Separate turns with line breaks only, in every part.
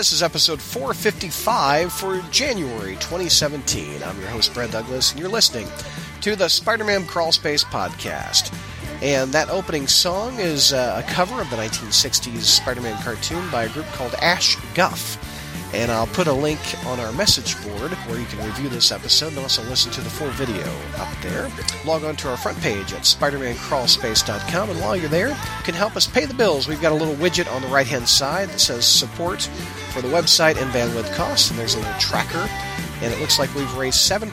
this is episode 455 for January 2017. I'm your host, Brad Douglas, and you're listening to the Spider Man Crawl Space podcast. And that opening song is uh, a cover of the 1960s Spider Man cartoon by a group called Ash Guff. And I'll put a link on our message board where you can review this episode and also listen to the full video up there. Log on to our front page at SpiderManCrawlspace.com, and while you're there, you can help us pay the bills. We've got a little widget on the right hand side that says support for the website and bandwidth costs, and there's a little tracker. And it looks like we've raised 7%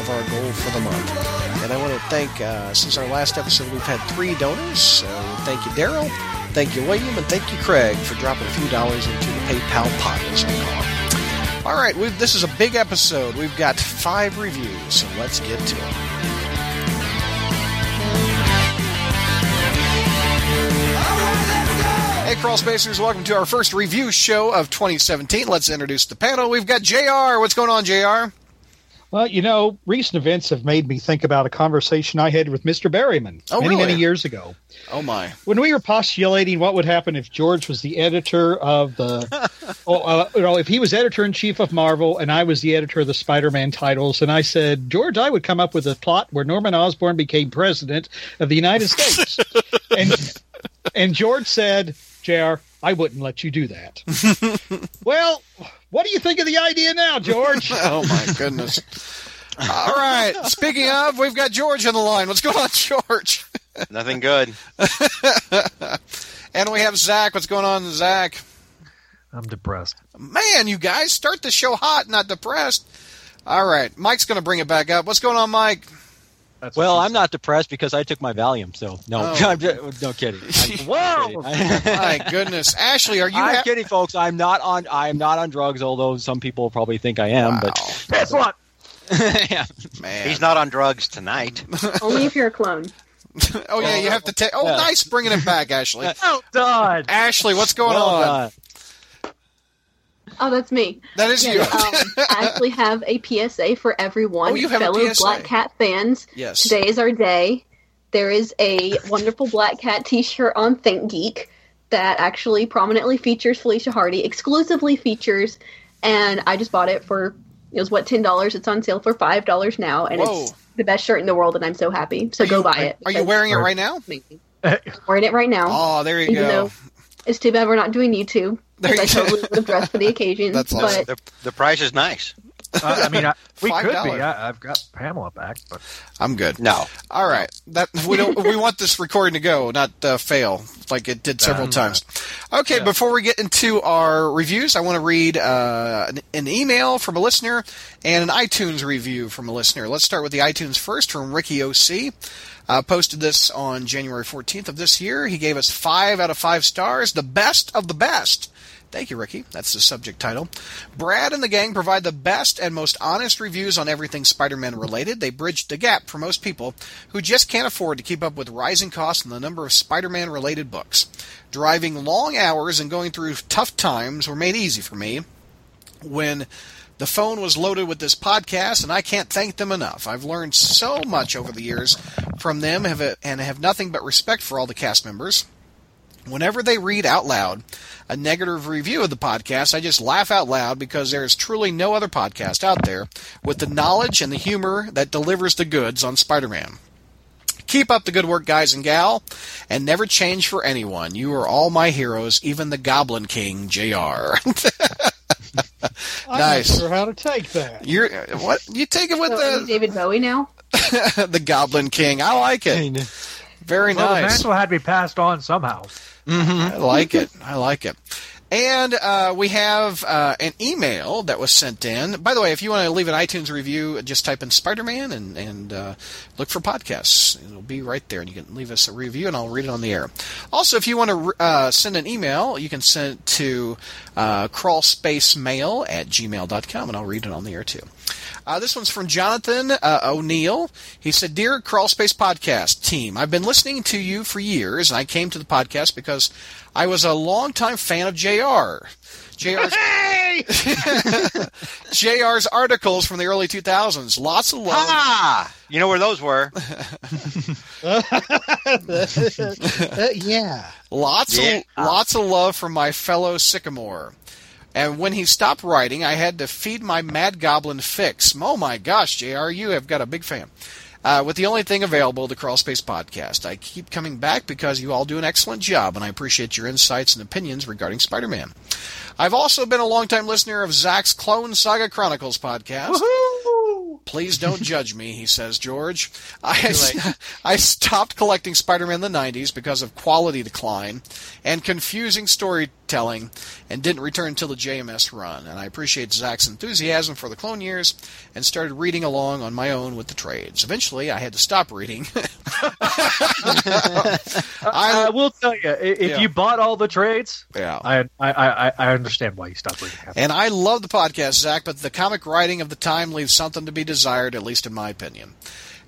of our goal for the month. And I want to thank, uh, since our last episode, we've had three donors. So thank you, Daryl. Thank you, William, and thank you, Craig, for dropping a few dollars into PayPal pot, as we call it. All right, this is a big episode. We've got five reviews, so let's get to them. Hey, Crawl Spacers, welcome to our first review show of 2017. Let's introduce the panel. We've got JR. What's going on, JR?
Well, you know, recent events have made me think about a conversation I had with Mr. Berryman
Oh,
many,
really?
many years ago.
Oh, my.
When we were postulating what would happen if George was the editor of the, oh, uh, you know, if he was editor in chief of Marvel and I was the editor of the Spider-Man titles, and I said, George, I would come up with a plot where Norman Osborn became president of the United States, and and George said, Jr., I wouldn't let you do that. well, what do you think of the idea now, George?
Oh, my goodness. All right. Speaking of, we've got George on the line. What's going on, George?
Nothing good.
And we have Zach. What's going on, Zach?
I'm depressed.
Man, you guys start the show hot, not depressed. All right. Mike's going to bring it back up. What's going on, Mike?
That's
Well, I'm not depressed because I took my Valium. So no,
Oh.
I'm just, no kidding. I'm,
Whoa!
kidding.
My goodness. Ashley, are you
I'm
ha-
kidding, folks. I'm not on. I'm not on drugs. Although some people probably think I am.
Wow.
said. Guess what?
But yeah.
Man.
He's not on drugs tonight.
Only if you're a clone.
oh, yeah, you have to take. Oh,
Yeah.
nice bringing it back, Ashley.
Well done.
Ashley, what's going
well
on?
done.
Oh, that's me.
That is you.
Um, I actually have a PSA for everyone,
Oh, you have a
fellow. Black Cat fans.
yes.
Today is our day. There is a wonderful Black Cat T-shirt on ThinkGeek that actually prominently features Felicia Hardy, exclusively features, and I just bought it for it was what ten dollars. It's on sale for five dollars now, and
Whoa.
it's the best shirt in the world, and I'm so happy. So go buy it.
Are you wearing it
Right.
now?
amazing. wearing it right now.
Oh, there you
even
go.
Though it's too bad we're not doing YouTube.
There
because
you
I
go.
totally would have dressed for the occasion.
That's
but
awesome.
the, the price is nice.
Uh, I mean, I, we
Five
could be. I, I've got Pamela back, but
I'm good.
No.
All right. That we don't. we want this recording to go, not uh, fail, like it did several
Um,
times. Okay. Before we get into our reviews, I want to read uh, an, an email from a listener and an iTunes review from a listener. Let's start with the iTunes first from Ricky OC. Uh, posted this on January 14th of this year. He gave us five out of five stars, the best of the best. Thank you, Ricky. That's the subject title. Brad and the gang provide the best and most honest reviews on everything Spider Man related. They bridge the gap for most people who just can't afford to keep up with rising costs and the number of Spider Man related books. Driving long hours and going through tough times were made easy for me when the phone was loaded with this podcast, and I can't thank them enough. I've learned so much over the years from them and have nothing but respect for all the cast members. Whenever they read out loud a negative review of the podcast, I just laugh out loud because there is truly no other podcast out there with the knowledge and the humor that delivers the goods on Spider Man. Keep up the good work, guys and gal, and never change for anyone. You are all my heroes, even the Goblin King, JR.
I'm
Nice.
not sure how to take that.
You're what? You take it with
so
the
David Bowie now.
the Goblin King. I like it. Very
well, the
nice.
mantle had to be passed on somehow.
I like it. I like it. And uh, we have uh, an email that was sent in. By the way, if you want to leave an iTunes review, just type in Spider Man and, and uh, look for podcasts. It'll be right there, and you can leave us a review, and I'll read it on the air. Also, if you want to uh, send an email, you can send it to uh, crawlspacemail at gmail.com, and I'll read it on the air too. Uh, this one's from Jonathan uh, O'Neill. He said, Dear Crawlspace Podcast team, I've been listening to you for years, and I came to the podcast because I was a longtime fan of JR. JR's, JR's articles from the early 2000s. Lots of love.
Ah! You know where those were?
Uh, yeah.
Lots
Yeah.
of lots of love from my fellow Sycamore. And when he stopped writing, I had to feed my Mad Goblin fix. Oh my gosh, JR, you have got a big fan. Uh, with the only thing available, the Crawl Space Podcast. I keep coming back because you all do an excellent job, and I appreciate your insights and opinions regarding Spider Man. I've also been a longtime listener of Zach's Clone Saga Chronicles podcast. Please don't judge me, he says, George. I, I stopped collecting Spider Man in the 90s because of quality decline and confusing storytelling and didn't return until the JMS run. And I appreciate Zach's enthusiasm for the clone years and started reading along on my own with the trades. Eventually, I had to stop reading.
I,
I,
will tell you, if
Yeah.
you bought all the trades,
yeah.
I I, I, understand why you stopped reading.
And I love the podcast, Zach, but the comic writing of the time leaves something to be desired, at least in my opinion.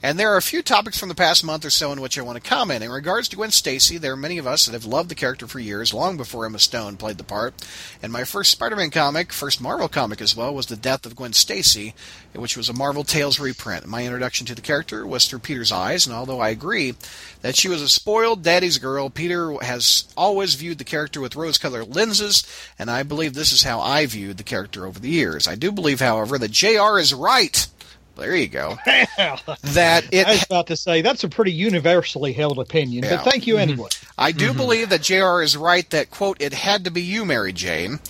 And there are a few topics from the past month or so in which I want to comment. In regards to Gwen Stacy, there are many of us that have loved the character for years, long before Emma Stone played the part. And my first Spider-Man comic, first Marvel comic as well, was The Death of Gwen Stacy, which was a Marvel Tales reprint. My introduction to the character was through Peter's eyes, and although I agree that she was a spoiled daddy's girl, Peter has always viewed the character with rose-colored lenses, and I believe this is how I viewed the character over the years. I do believe, however, that JR is right. There you go. That it
I was about to say that's a pretty universally held opinion,
Yeah.
but thank you mm-hmm. anyway.
I do mm-hmm. believe that JR is right that, quote, it had to be you, Mary Jane.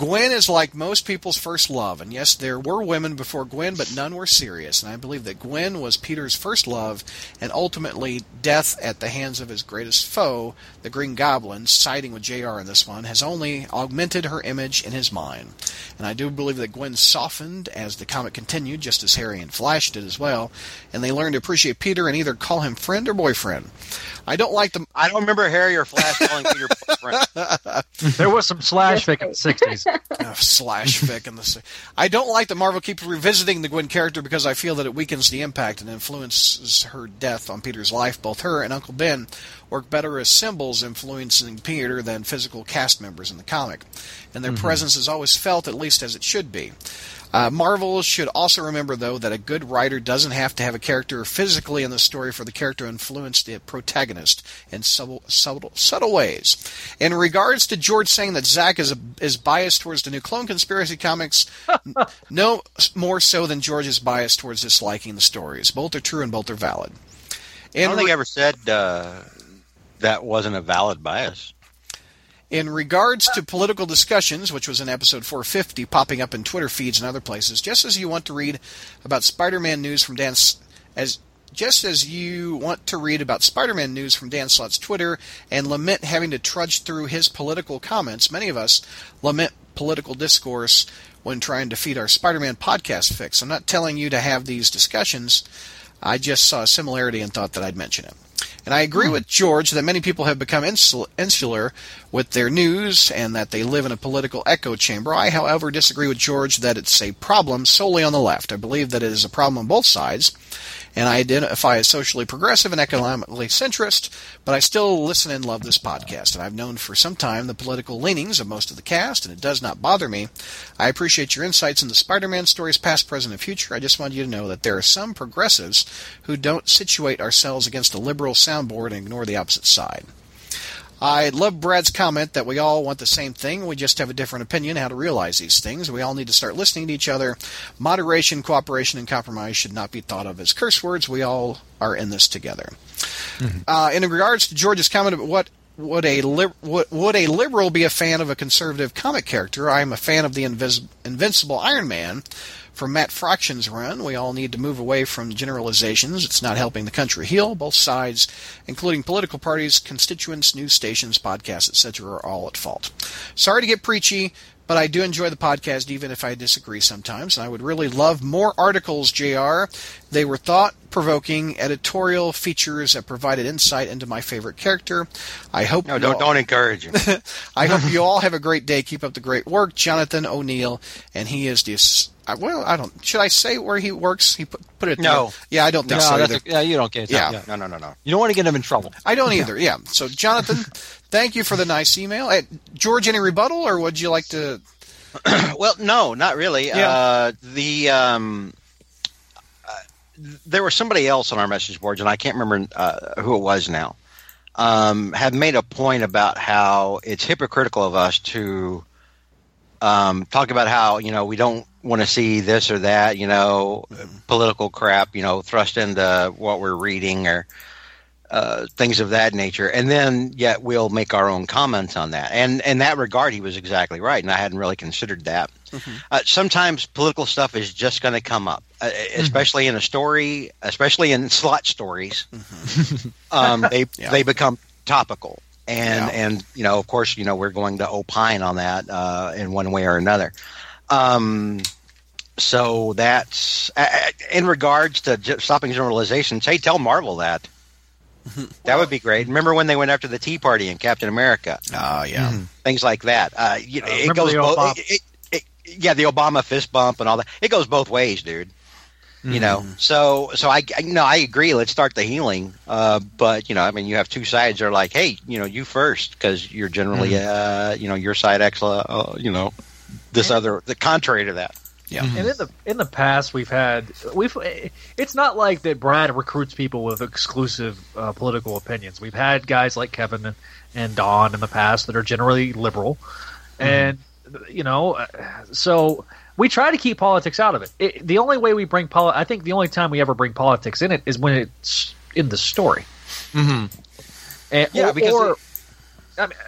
Gwen is like most people's first love, and yes, there were women before Gwen, but none were serious. And I believe that Gwen was Peter's first love, and ultimately death at the hands of his greatest foe, the Green Goblin, siding with JR in this one, has only augmented her image in his mind. And I do believe that Gwen softened as the comic continued, just as Harry and Flash did as well, and they learned to appreciate Peter and either call him friend or boyfriend. I don't like the
I don't remember Harry or Flash calling Peter boyfriend.
There was some slash fic in the '60s.
uh, slash fic and the. I don't like that Marvel keeps revisiting the Gwen character because I feel that it weakens the impact and influences her death on Peter's life. Both her and Uncle Ben work better as symbols influencing Peter than physical cast members in the comic, and their presence is always felt at least as it should be. Uh, Marvel should also remember, though, that a good writer doesn't have to have a character physically in the story for the character to influence the protagonist in subtle, subtle, subtle ways. In regards to George saying that Zach is, a, is biased towards the new Clone Conspiracy comics, n- no more so than George is biased towards disliking the stories. Both are true and both are valid.
I don't think
re-
I ever said uh, that wasn't a valid bias.
In regards to political discussions, which was in episode 450, popping up in Twitter feeds and other places, just as you want to read about Spider-Man news from Dan, as just as you want to read about Spider-Man news from Dan Slott's Twitter and lament having to trudge through his political comments, many of us lament political discourse when trying to feed our Spider-Man podcast fix. I'm not telling you to have these discussions. I just saw a similarity and thought that I'd mention it. And I agree hmm. with George that many people have become insular with their news and that they live in a political echo chamber. I, however, disagree with George that it's a problem solely on the left. I believe that it is a problem on both sides, and I identify as socially progressive and economically centrist, but I still listen and love this podcast. And I've known for some time the political leanings of most of the cast, and it does not bother me. I appreciate your insights into Spider-Man stories past, present, and future. I just want you to know that there are some progressives who don't situate ourselves against a liberal soundboard and ignore the opposite side. I love Brad's comment that we all want the same thing. We just have a different opinion how to realize these things. We all need to start listening to each other. Moderation, cooperation, and compromise should not be thought of as curse words. We all are in this together. Uh, in regards to George's comment about what would a li- would, would a liberal be a fan of a conservative comic character? I am a fan of the invis- Invincible Iron Man from Matt Fraction's run. We all need to move away from generalizations. It's not helping the country heal. Both sides, including political parties, constituents, news stations, podcasts, etc., are all at fault. Sorry to get preachy. But I do enjoy the podcast, even if I disagree sometimes. And I would really love more articles, JR. They were thought provoking editorial features that provided insight into my favorite character. I hope
No, don't
all-
don't encourage him.
I hope you all have a great day. Keep up the great work, Jonathan O'Neill, and he is the. uh, Well, I don't. Should I say where he works? He put, put it.
No.
Yeah, I don't think
No,
so
that's
either.
a, yeah, you don't get
Yeah.
yeah.
no, no, no, no.
You don't want to get him in trouble.
I don't either. Yeah. So, Jonathan, thank you for the nice email. Uh, George, any rebuttal, or would you like to?
Well, no, not really.
Yeah.
Uh, the um, there was somebody else on our message boards, and I can't remember uh, who it was now. Um, have made a point about how it's hypocritical of us to um, talk about how you know we don't want to see this or that, you know, political crap, you know, thrust into what we're reading or uh, things of that nature, and then yet we'll make our own comments on that. And in that regard, he was exactly right, and I hadn't really considered that. Uh, sometimes political stuff is just going to come up, uh, especially in a story, especially in Slott stories. um, they
Yeah.
they become topical, and
Yeah.
and you know, of course, you know, we're going to opine on that uh, in one way or another. Um, so that's uh, in regards to j- stopping generalizations. Hey, tell Marvel that. That would be great. Remember when they went after the Tea Party in Captain America?
Oh yeah.
Things like that. Uh, you know,
Uh,
it goes both. It, it, it, yeah, the Obama fist bump and all that. It goes both ways, dude. You know, so so I I- you know I agree. Let's start the healing. Uh, but you know, I mean, you have two sides. that are like, hey, you know, you first because you're generally, uh, you know, your side X, uh, you know, this other the contrary to that.
Yeah.
And in the in the past, we've had we've. It's not like that. Brad recruits people with exclusive uh, political opinions. We've had guys like Kevin and, and Don in the past that are generally liberal, and you know, uh, so we try to keep politics out of it. it the only way we bring poli- I think the only time we ever bring politics in it is when it's in the story.
Mm-hmm.
And,
Yeah,
or,
because
or,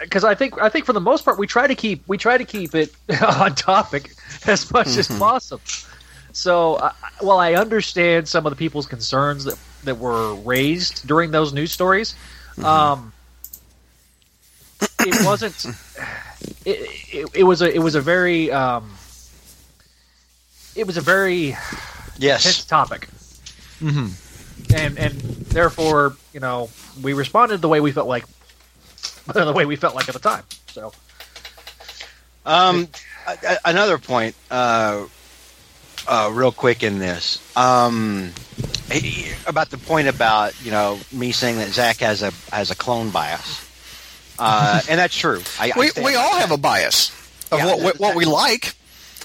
because I think I think for the most part we try to keep we try to keep it on topic as much as possible. So, uh, while I understand some of the people's concerns that that were raised during those news stories, um, it wasn't. It, it, it was a it was a very um, it was a very
Yes.
topic,
Mm-hmm.
and and therefore you know we responded the way we felt like the way we felt like at the time. So
Um, a- a- another point, uh, uh, real quick in this, um, about the point about you know me saying that Zach has a has a clone bias, uh, and that's true. I, I
We
stand
we all
that.
have a bias of
Yeah,
what, what what we like.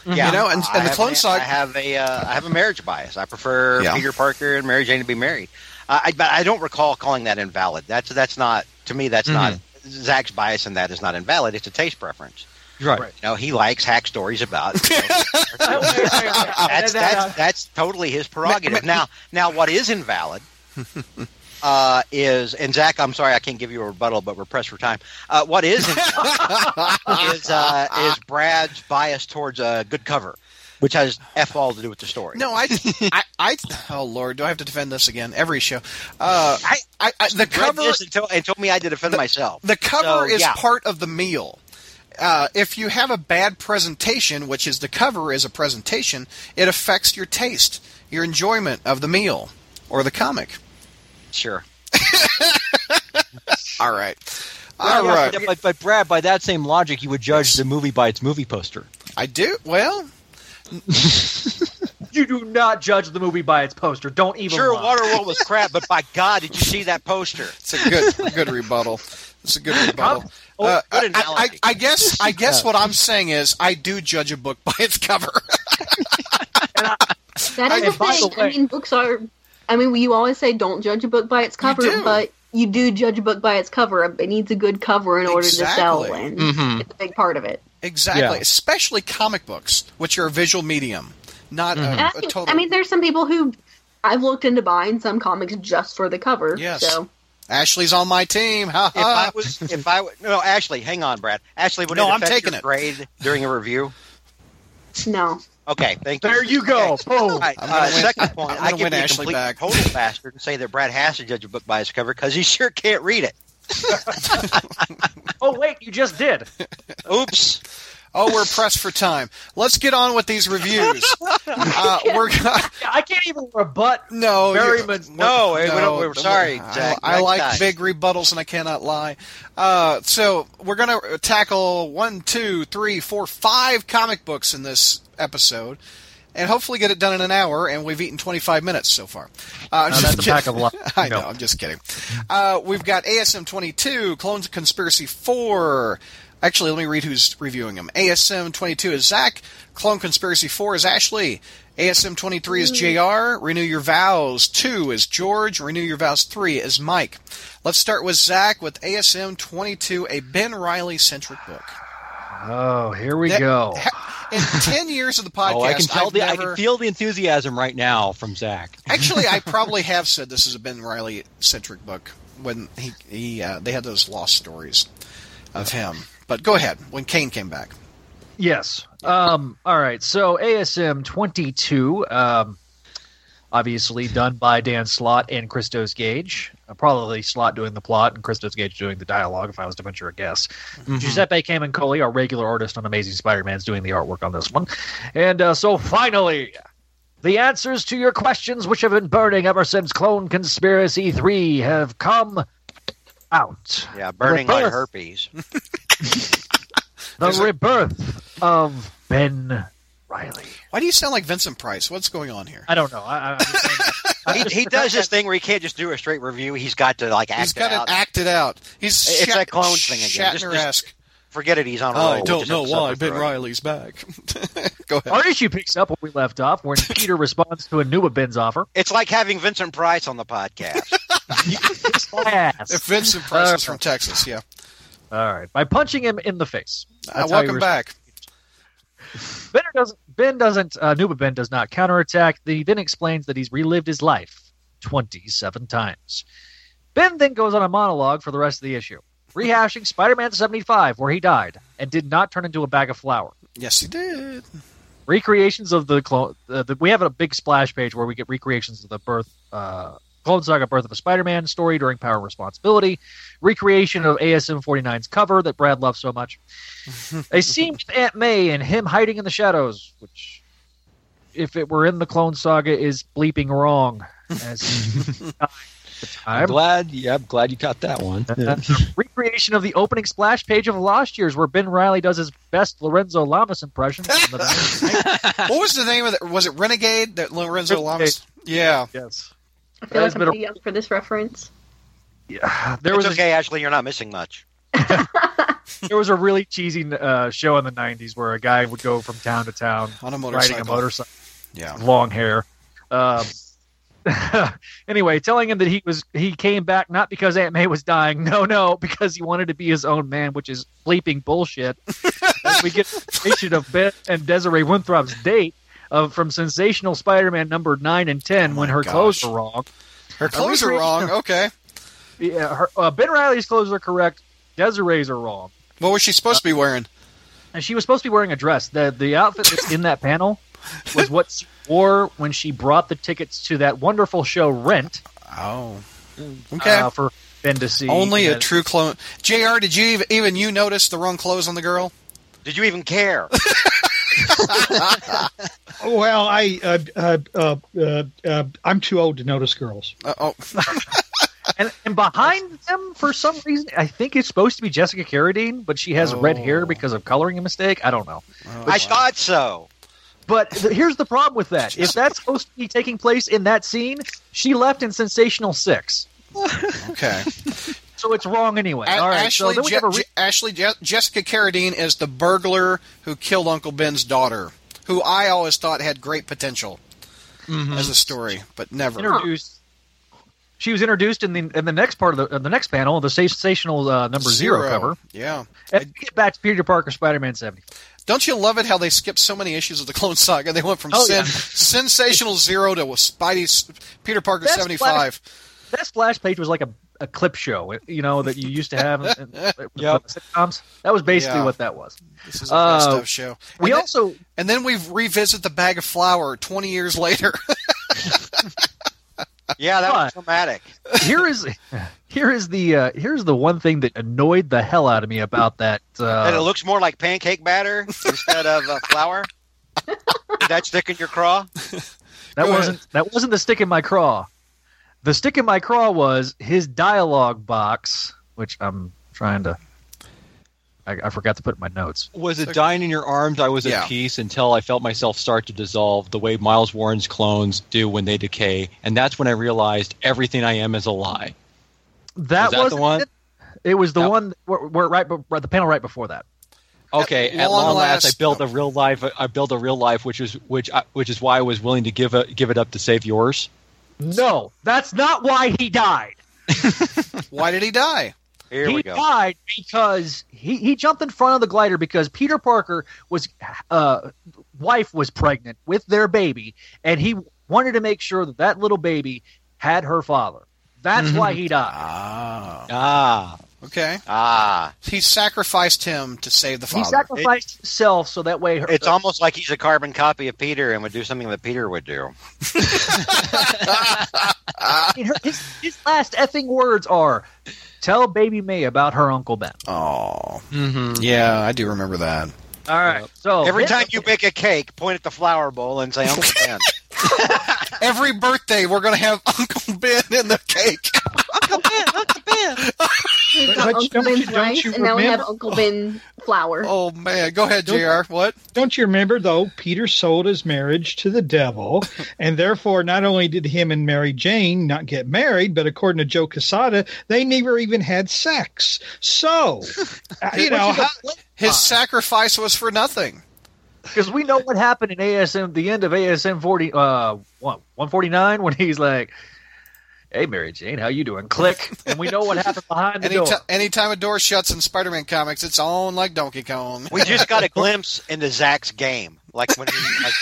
Yeah,
you know, and- and the clone
a-
side-
I have a uh, I have a marriage bias. I prefer
Yeah.
Peter Parker and Mary Jane to be married. Uh, I, but I don't recall calling that invalid. That's that's not to me. That's not
Mm-hmm.
Zach's bias, in that is not invalid. It's a taste preference.
Right.
Right.
You know, he likes hack stories about. that's that's that's totally his prerogative. Now, now, what is invalid uh, is, and Zach, I'm sorry, I can't give you a rebuttal, but we're pressed for time. Uh, what is invalid is uh, is Brad's bias towards a good cover, which has f all to do with the story.
No, I, I, I, oh Lord, do I have to defend this again every show? Uh, I, I, I the cover,
and, told, and told me I had to defend myself.
the cover
So,
is
yeah.
part of the meal. Uh, if you have a bad presentation, which is the cover is a presentation, it affects your taste, your enjoyment of the meal or the comic.
Sure.
All right, all right.
But, but Brad, by that same logic, you would judge the movie by its movie poster.
I do well.
you do not judge the movie by its poster. Don't even.
Sure,
lie.
Waterworld was crap, but by God, did you see that poster?
It's a good, good rebuttal. It's a good rebuttal.
Oh,
Uh,
good
I, I. I guess, I guess what I'm saying is, I do judge a book by its cover.
That is the
And by the
thing. I mean, books are. I mean, you always say don't judge a book by its cover,
do.
but you do judge a book by its cover. It needs a good cover in order to sell,
Exactly.
and
Mhm.
it's a big part of it.
Exactly,
Yeah.
especially comic books, which are a visual medium, not
And
a,
I,
a
think,
total.
I mean, there's some people who I've looked into buying some comics just for the cover.
Yes.
So
Ashley's on my team. Ha
If I
ha.
was, if I w- no, Ashley, hang on, Brad. Ashley, would
No,
it
I'm taking
your
it.
grade during a review?
no.
Okay, thank you.
There you go.
Okay.
Boom.
All right,
I'm
uh,
win-
second point,
I'm
I
gonna
give
win
you a
Ashley
complete
back.
total bastard and say that Brad has to judge a book by its cover because he sure can't read it.
Oh wait, you just did.
Oops.
Oh, we're pressed for time. Let's get on with these reviews. Uh, we're gonna,
I can't even rebut.
no,
Very
you-
much-
No, we don't- we're sorry,
I-
Jack.
I,
Next
like
time.
big rebuttals, and I cannot lie. Uh, so we're gonna tackle one, two, three, four, five comic books in this episode. And hopefully get it done in an hour, and we've eaten 25 minutes so far. Uh, I'm
No,
just
that's a pack of
kidding.
li-
I
no.
know, I'm just kidding. Uh, we've got ASM 22, Clones Conspiracy 4. Actually, let me read who's reviewing them. ASM 22 is Zach. Clone Conspiracy 4 is Ashley. ASM 23 is JR. Renew Your Vows 2 is George. Renew Your Vows 3 is Mike. Let's start with Zach with ASM 22, a Ben Reilly centric book.
Oh, here we
That-
go.
in ten years of the podcast,
oh, I can tell
I've
the I can feel the enthusiasm right now from Zach.
Actually, I probably have said this is a Ben Reilly centric book when he he uh, they had those lost stories of him. But go ahead when Kane came back.
Yes. Um, all right. So ASM 22, um, obviously done by Dan Slott and Christos Gage. Probably Slott doing the plot and Christos Gage doing the dialogue, if I was to venture a guess. Giuseppe Camuncoli, our regular artist on Amazing Spider-Man, is doing the artwork on this one. And uh, so finally, the answers to your questions, which have been burning ever since Clone Conspiracy 3, have come out.
Yeah, burning like herpes.
The rebirth of Ben Reilly.
Why do you sound like Vincent Price? What's going on here?
I don't know. I, I, I'm just saying- I'm
He,
just-
he does this thing where he can't just do a straight review. He's got to like act
He's
it
got
out.
to act it out. He's
It's
Shat-
that clone thing again. Just-
Shatner-esque.
Forget it. He's on
I
roll.
don't know why
for
Ben
throwing.
Reilly's back. go ahead.
Our issue picks up where we left off when Peter responds to a Nuba Ben's offer.
It's like having Vincent Price on the podcast.
If Vincent Price is
Uh,
from Texas, yeah.
All right. By punching him in the face.
Uh,
That's how he
welcome
res-
back.
Ben doesn't. Ben doesn't. Uh, Nuba Ben does not counterattack. He then explains that he's relived his life twenty-seven times. Ben then goes on a monologue for the rest of the issue, rehashing Spider-Man seventy-five, where he died and did not turn into a bag of flour.
Yes, he did.
recreations of the clone. Uh, the, we have a big splash page where we get recreations of the birth, uh, Clone Saga Birth of a Spider-Man story during Power Responsibility, recreation of ASM 49's cover that Brad loves so much, a scene with Aunt May and him hiding in the shadows, which, if it were in the Clone Saga, is bleeping wrong. As the
I'm glad. Yeah, I'm glad you caught that one.
Uh, recreation of the opening splash page of Lost Years, where Ben Reilly does his best Lorenzo Lamas impression.
What was the name of it? Was it Renegade? That Lorenzo
Renegade.
Lamas? Yeah.
yes.
I feel
That's
like I'm
been a-
too young for this reference.
Yeah, there
it's
was a
okay, Ashley. You're not missing much.
there was a really cheesy uh, show in the '90s where a guy would go from town to town
On a
riding
motorcycle.
a motorcycle,
Yeah.
long hair. Um, anyway, telling him that he was he came back not because Aunt May was dying, no, no, because he wanted to be his own man, which is bleeping bullshit. We get information of Ben and Desiree Winthrop's date of from Sensational Spider-Man number nine and ten
Oh
when
my
her clothes
gosh.
were wrong.
Her clothes are wrong. Okay.
Yeah, her, uh, Ben Reilly's clothes are correct. Desiree's are wrong.
What was she supposed to be wearing?
and she was supposed to be wearing a dress. the The outfit that's in that panel was what she wore when she brought the tickets to that wonderful show Rent
Oh. Okay.
uh, for Ben to see.
Only a true clone. Jr. Did you even, even you notice the wrong clothes on the girl?
Did you even care?
Well, I uh, uh, uh, uh, uh, I'm too old to notice girls.
Uh, oh,
and, and behind them, for some reason, I think it's supposed to be Jessica Carradine, but she has red
Oh.
hair because of coloring a mistake. I don't know.
oh,
I
wow.
thought so.
But th- here's the problem with that: if that's supposed to be taking place in that scene, she left in Sensational Six,
Okay.
so it's wrong anyway.
A-
All right,
Ashley,
so
Je-
re-
Ashley Je- Jessica Carradine is the burglar who killed Uncle Ben's daughter, who I always thought had great potential as a story, but never.
introduced. She was introduced in the in the next part of the the next panel, the sensational uh, number zero, cover.
Yeah.
And get back to Peter Parker, Spider-Man seventy.
Don't you love it how they skipped so many issues of the Clone Saga? They went from
Oh,
sen-
yeah.
sensational zero to Spidey, Peter Parker seventy five.
That splash page was like a, a clip show, you know, that you used to have in, in, with
Yep.
sitcoms. That was basically
Yeah.
what that was.
This is a best
Uh,
of show.
We
then,
also
and then we revisit the bag of flour twenty years later.
Yeah, that was
But-
traumatic.
here is here is the uh, here's the one thing that annoyed the hell out of me about that.
and it
Uh,
looks more like pancake batter instead of uh, flour. Did that stick in your craw?
that
go
wasn't that wasn't the stick in my craw. The stick in my craw was his dialogue box, which I'm trying to. I, I forgot to put in my notes.
Was it dying in your arms? I was
Yeah.
at peace until I felt myself start to dissolve the way Miles Warren's clones do when they decay, and that's when I realized everything I am is a lie.
That
Was that the
wasn't
one?
It. It was the
That-
one where, where right, be- right the panel right before that.
Okay,
At
at,
long
long last, I
last-
built a real life. I built a real life, which is which I, which is why I was willing to give a, give it up to save yours.
No, that's not why he died.
Why did he die?
Here
he
we go.
died because he he jumped in front of the glider because Peter Parker was uh wife was pregnant with their baby, and he wanted to make sure that that little baby had her father. That's why he died.
Ah.
Ah,
Okay.
Ah,
He sacrificed him to save the father.
He
father.
sacrificed himself so that way her,
it's almost like he's a carbon copy of Peter and would do something that Peter would do.
I mean, her, his, his last effing words are, "Tell baby May about her uncle Ben."
oh.
mm-hmm.
Yeah, I do remember that.
All right, so
Every time you bake a cake, point at the flour bowl and say Uncle Ben.
Every birthday, we're going to have Uncle Ben in the cake.
Uncle Ben, Uncle Ben.
We've
But
got Uncle
don't you-
Ben's
don't you
and now we have Uncle Ben flour.
Oh, man. Go ahead, JR. What?
Don't you remember, though, Peter sold his marriage to the devil, and therefore not only did him and Mary Jane not get married, but according to Joe Quesada, they never even had sex. So, uh, you know, how,
His sacrifice was for nothing.
because we know what happened in ASM, the end of ASM forty, uh, one one forty nine, when he's like, "Hey, Mary Jane, how you doing?" Click, and we know what happened behind the door.
Anytime, anytime a door shuts in Spider-Man comics, it's on like Donkey Kong.
We just got a glimpse into Zach's game, like when he, like,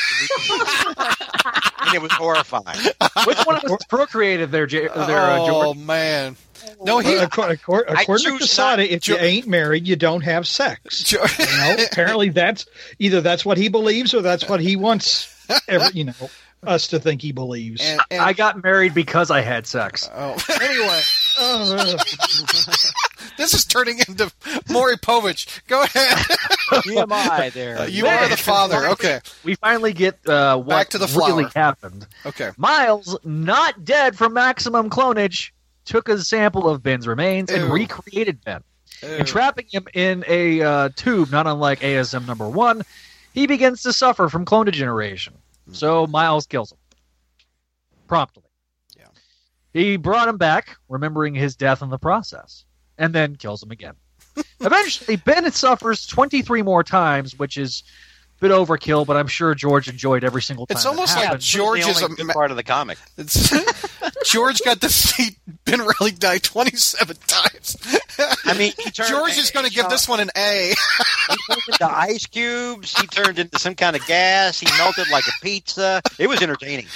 and it was horrifying.
Which one of us procreated their, J- their uh,
oh man, no, he.
according, according, to
Joe
Quesada,
not-
if you ain't married, you don't have sex. You know, apparently that's either that's what he believes or that's what he wants. Ever, you know, us to think he believes.
and, and,
I got married because I had sex.
oh, anyway,
Uh,
this is turning into Maury Povich. Go ahead.
TMI there.
Uh, you are the father. Okay,
We finally get uh, what
Back to the
really
flower.
happened.
okay.
Miles, not dead from maximum clonage, took a sample of Ben's remains and recreated Ben.
Ew.
Entrapping him in a uh, tube, not unlike ASM number one, he begins to suffer from clone degeneration. Mm-hmm. So Miles kills him. Promptly.
Yeah.
He brought him back, remembering his death in the process, and then kills him again. Eventually, Ben suffers 23 more times, which is bit overkill, but I'm sure George enjoyed every single time.
It's
it
almost like
happened.
George is a
good
ma-
part of the comic.
It's, George got to see Ben Reilly die 27 times.
I mean, he turned,
George is going to give
know,
this one an A.
He turned into ice cubes. He turned into some kind of gas. He melted like a pizza. It was entertaining.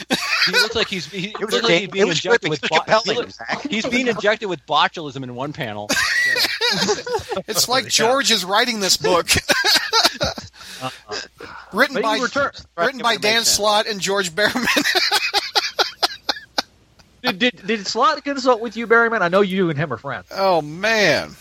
He looks like he's he
It was,
looks like he's being injected with bo- he
compelling.
looks- he's being injected with botulism in one panel.
It's like George is writing this book. Written
But
by
return-
written by Dan
sense.
Slott and George Berryman.
Did, did, did Slott consult with you, Berryman? I know you and him are friends.
oh man.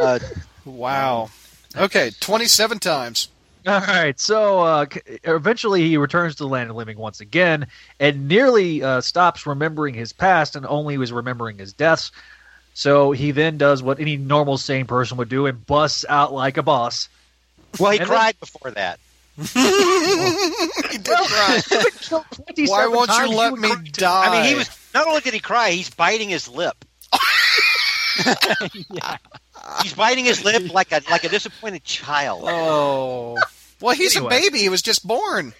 Uh,
Wow. Okay, 27 times.
All right, so uh, eventually he returns to the land of the living once again, and nearly uh, stops remembering his past and only was remembering his deaths. So he then does what any normal sane person would do and busts out like a boss.
Well, he
And
cried before that.
he did cry. Why won't you let me die?
I mean, he was not only did he cry, he's biting his lip. He's biting his lip like a like a disappointed child.
Oh. Well, he's
Anyway.
a baby. He was just born.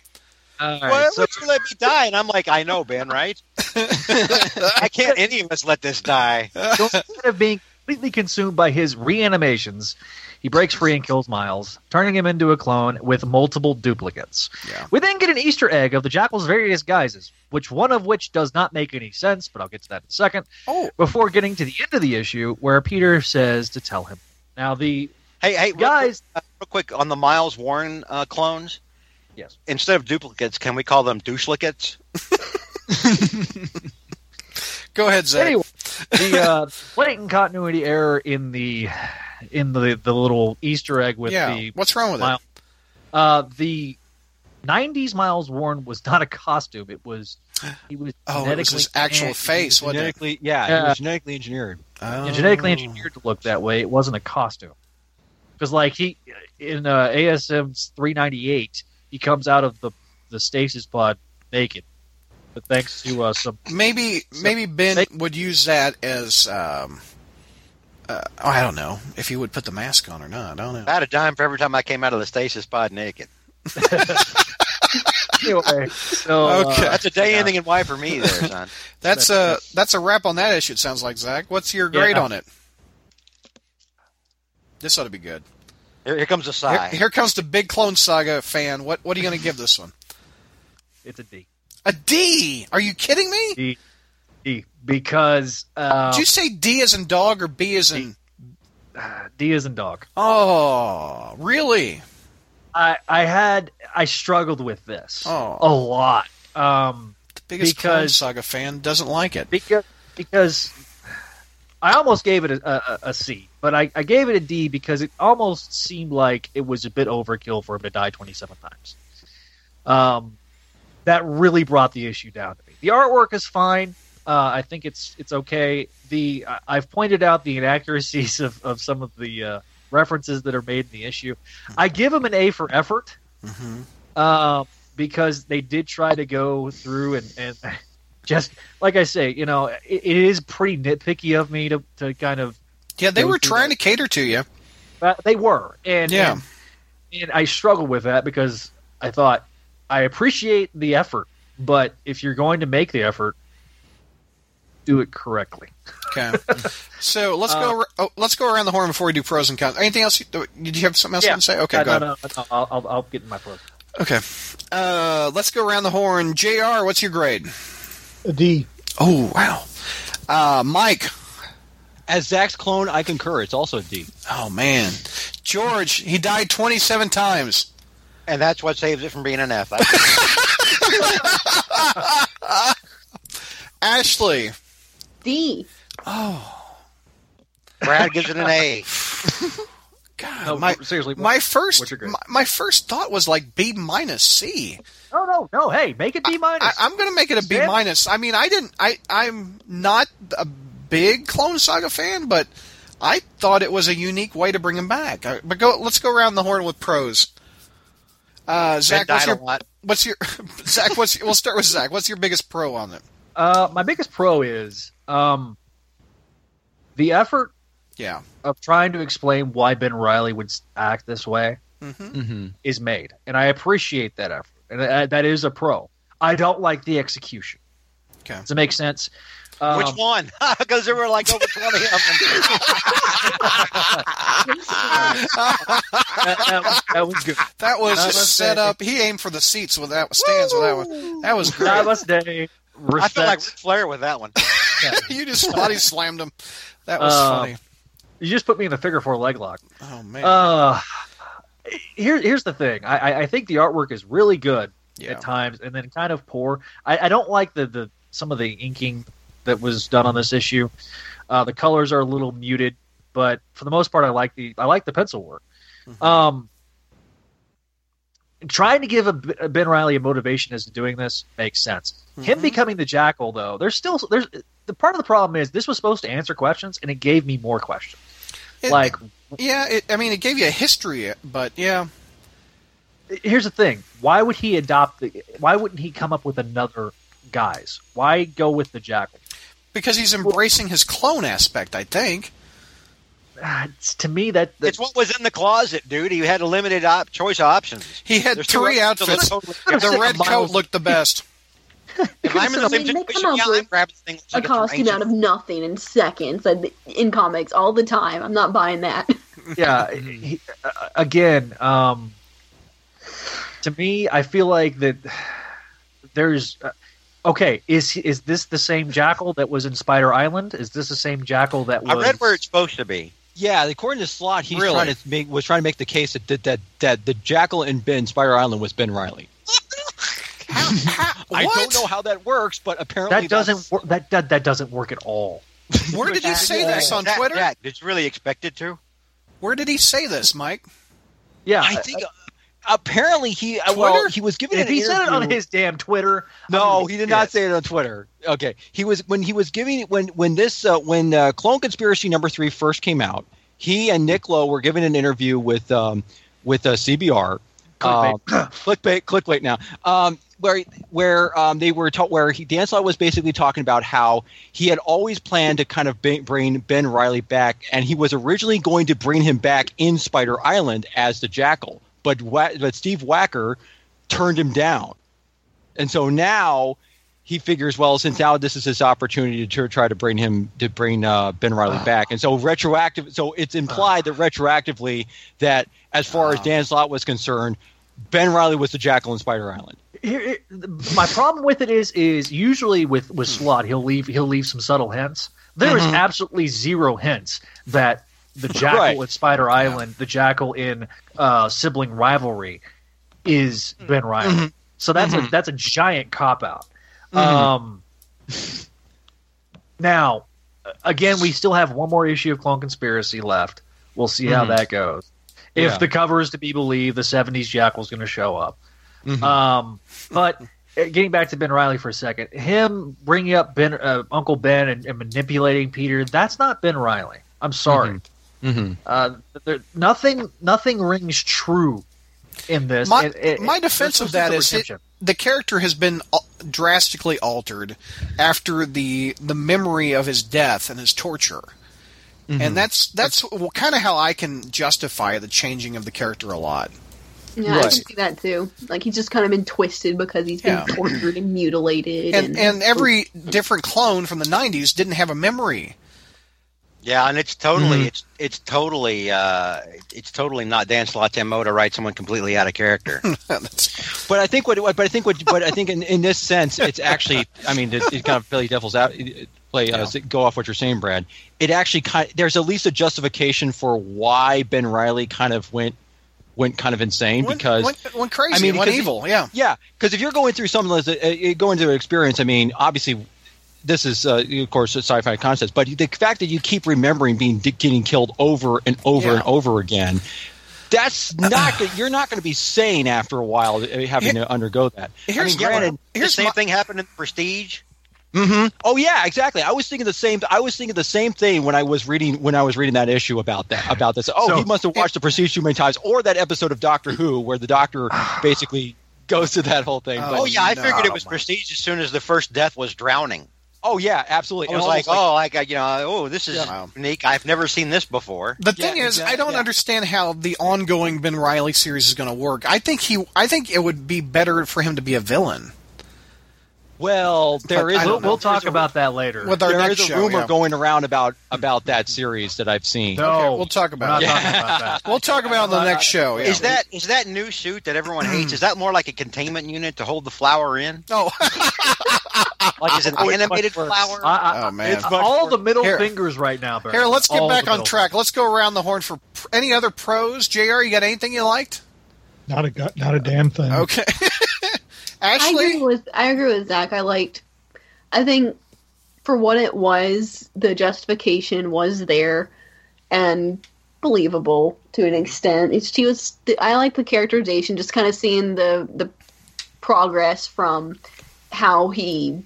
All
Why
right, so
would you let me die? And I'm like, I know, Ben, right? I can't any of us let this die.
so instead of being completely consumed by his reanimations, he breaks free and kills Miles, turning him into a clone with multiple duplicates.
Yeah.
We then get an Easter egg of the Jackal's various guises, which one of which does not make any sense, but I'll get to that in a second.
Oh.
Before getting to the end of the issue, where Peter says to tell him. Now the
Hey, hey, real
guys,
quick, uh, real quick on the Miles Warren uh, clones.
Yes.
Instead of duplicates, can we call them douchelicates?
Go ahead, Zach.
anyway, the uh, blatant continuity error in the in the the little Easter egg with
yeah.
the
What's wrong with
Miles-
it?
uh, the '90s Miles Warren was not a costume; it was he was
Oh, it was his
genetically
actual
and-
face, wasn't it?
yeah,
Yeah.
he was genetically engineered.
Oh.
genetically engineered to look that way. It wasn't a costume because, like he in uh, ASM 398, he comes out of the the stasis pod naked, but thanks to uh, some
Maybe maybe Ben
they-
would use that as um, uh, oh, I don't know if he would put the mask on or not. I don't know.
I had a dime for every time I came out of the stasis pod naked.
anyway. So uh,
Okay.
That's a day
yeah.
ending in Y for me, there, son.
That's a that's a wrap on that issue. It sounds like Zach. What's your grade
Yeah.
on it? This ought to be good.
Here, here comes a
Here,
sigh.
here comes the big Clone Saga fan. What what are you going to give this one?
It's a D.
A D? Are you kidding me?
D. D. Because uh,
Did you say D as in dog or B as in?
D is in dog.
Oh, really?
I I had I struggled with this
Oh.
a lot. Um,
The biggest
Because-
Saga fan doesn't like it.
because because I almost gave it a, a, a C, but I, I gave it a D because it almost seemed like it was a bit overkill for him to die 27 times. Um, that really brought the issue down to me. The artwork is fine. Uh, I think it's it's okay. The I've pointed out the inaccuracies of, of some of the uh, references that are made in the issue. I give them an A for effort
hmm
um, because they did try to go through and, and just like I say, you know, it, it is pretty nitpicky of me to, to kind of.
Yeah, they were trying
that.
to cater to you.
But they were, and
Yeah.
and, and I struggled with that because I thought I appreciate the effort, but if you're going to make the effort, do it correctly.
Okay. so let's go. Oh, let's go around the horn before we do pros and cons. Anything else? you- Did you have something else you want to say? Okay,
Uh,
go
no,
ahead.
no, no, no, I'll, I'll, I'll get in my pros.
Okay. Uh, let's go around the horn. Jr. What's your grade?
A D.
Oh wow. Uh, Mike.
As Zach's clone, I concur. It's also a D.
Oh man. George. He died twenty-seven times.
And that's what saves it from being an F.
Ashley.
D. Oh.
Brad gives it an A.
God,
No,
my
seriously,
my first my, my first thought was like B minus C.
No, no, no. Hey, make it B minus.
I, I'm going to make it a B minus. I mean, I didn't. I I'm not a big Clone Saga fan, but I thought it was a unique way to bring him back. Uh, But go. Let's go around the horn with pros. Uh, Zach, what's
died a
your what's your Zach? What's we'll start with Zach. What's your biggest pro on it?
Uh, my biggest pro is um, the effort
Yeah.
of trying to explain why Ben Reilly would act this way
Mm-hmm.
Mm-hmm.
is made, and I appreciate that effort, and that that is a pro. I don't like the execution.
Okay.
Does it make sense? Um,
Which one? Because there were like over 20 of them.
That, that was, that was good.
That was
That
just
was
set
good.
up. He aimed for the seats with that stands with that one. That was great.
Namaste.
I
Respect.
feel like Ric Flair with that one.
you just body slammed him. That was
Um,
funny.
you just put me in the figure four leg lock.
Oh man.
Uh, here, here's the thing. I, I, I think the artwork is really good
yeah.
at times, and then kind of poor. I, I don't like the, the some of the inking that was done on this issue. Uh, the colors are a little muted, but for the most part, I like the I like the pencil work.
Mhm.
Um, trying to give a, a Ben Reilly a motivation as to doing this makes sense. Him
Mhm.
becoming the Jackal, though, there's still there's the part of the problem is this was supposed to answer questions, and it gave me more questions.
It-
like,
Yeah, it, I mean, it gave you a history, but yeah,
here's the thing: why would he adopt the? Why wouldn't he come up with another guys? Why go with the Jackal?
Because he's embracing his clone aspect. I think.
It's, to me, that, that
It's what was in the closet, dude. He had a limited op- choice of options.
He had
There's
three outfits.
totally
The red coat
Miles-
looked the best.
If I'm in the
I
same
they
situation,
come
yeah, I'm grabbing things
A costume out of nothing in seconds and in comics all the time. I'm not buying that.
yeah. he- uh, again, um, to me, I feel like that there's. Uh, okay, is is this the same Jackal that was in Spider Island? Is this the same Jackal that was?
I read where it's supposed to be.
Yeah, according to Slott, he's
Really?
trying to make was trying to make the case that that that, that the Jackal in Ben Spider Island was Ben Reilly. I don't know how that works, but apparently
that doesn't
that's-
work. That, that that doesn't work at all.
Where did he say
Jack,
this on
Jack,
Twitter?
Jack, did you really expect it to?
Where did he say this, Mike?
Yeah,
I think uh, apparently he uh, well he was given
if he said it on his damn Twitter,
No, he did not
pissed.
say it on Twitter. Okay, he was when he was giving when when this uh, when uh, Clone Conspiracy number three first came out. He and Nick Lowe were giving an interview with um, with uh, CBR.
Clickbait.
Um, clickbait, clickbait. Now, um, where where um, they were ta- where he Dan Slott was basically talking about how he had always planned to kind of bring Ben Reilly back, and he was originally going to bring him back in Spider Island as the Jackal, but Wa- but Steve Wacker turned him down, and so now he figures, well, since now this is his opportunity to try to bring him to bring uh, Ben Reilly ah. back, and so retroactive. So it's implied that ah. retroactively that as far as ah. Dan Slott was concerned, Ben Reilly was the Jackal in Spider Island.
Here, here- my problem with it is, is usually with with hmm. Slott, he'll leave he'll leave some subtle hints. There is mm-hmm. absolutely zero hints that the Jackal
Right.
at Spider Island, the Jackal in uh, sibling rivalry, is Ben Reilly. So that's a that's a giant cop out. Um, now, again, we still have one more issue of Clone Conspiracy left. We'll see how that goes. If
Yeah.
the cover is to be believed, the '70s Jackal's going to show up. Um, but uh, getting back to Ben Reilly for a second, him bringing up Ben, uh, Uncle Ben, and, and manipulating Peter—that's not Ben Reilly. I'm sorry.
Mm-hmm.
Uh, there, nothing, nothing rings true in this.
My,
It- it-
my defense
there's
of that is it, the character has been drastically altered after the the memory of his death and his torture.
Mm-hmm.
And that's that's kind of how I can justify the changing of the character a lot.
Yeah, I can see that too. Like he's just kind of been twisted because he's been
Yeah.
tortured and mutilated.
And and every different clone from the '90s didn't have a memory.
Yeah, and it's totally
Mhm.
it's it's totally uh, it's totally not Dan MO to write someone completely out of character.
But I think what, but I think what, but I think in, in this sense, it's actually, I mean, it, it kind of play devil's out, play uh, go off what you're saying, Brad. It actually kind, there's at least a justification for why Ben Reilly kind of went went kind of insane
went,
because
went, went crazy,
I mean,
went evil. Yeah,
yeah, because if you're going through something uh, you go into an experience. I mean, obviously, this is uh, of course a sci-fi concept, but the fact that you keep remembering being getting killed over and over
Yeah.
and over again. That's not. you're not going to be sane after a while, uh, having to undergo that. I
Here's
mean,
my-
granted,
the same
my-
thing happened in Prestige.
hmm Oh yeah, exactly. I was thinking the same. I was thinking the same thing when I was reading when I was reading that issue about that about this. Oh,
So-
he must have watched the Prestige too many times, or that episode of Doctor Who where the Doctor basically goes to that whole thing.
Oh,
But,
yeah, I
no.
figured it was Prestige as soon as the first death was drowning.
Oh yeah, absolutely.
I was
And
like, oh, like I- you know, oh, this is
Yeah.
unique. I've never seen this before.
The
Yeah,
thing is,
exact-
I don't
yeah.
understand how the ongoing Ben Reilly series is going to work. I think he, I think it would be better for him to be a villain.
Well, there
But
is.
I
a-
We'll, we'll talk
a-
about that later.
With our
There
next
is a
show,
rumor
yeah.
going around about about that series that I've seen.
no,
Okay, we'll talk
we're
about
not
it.
talking about that.
We'll talk about on the next show. Yeah.
Is that is that new suit that everyone hates? Is that more like a containment unit to hold the flour in?
Oh,
Like is it
Oh,
an
it's much
animated flour?
I, I,
Oh, man.
it's all the middle
Here.
fingers right now. Barry.
here, let's get
All
back on track. Let's go around the horn for pr- any other pros. Jr., you got anything you liked?
Not a gu- not a damn thing.
Okay,
I agree with I agree with Zach. I liked. I think for what it was, the justification was there and believable to an extent. It's she was. I like the characterization, just kind of seeing the the progress from how he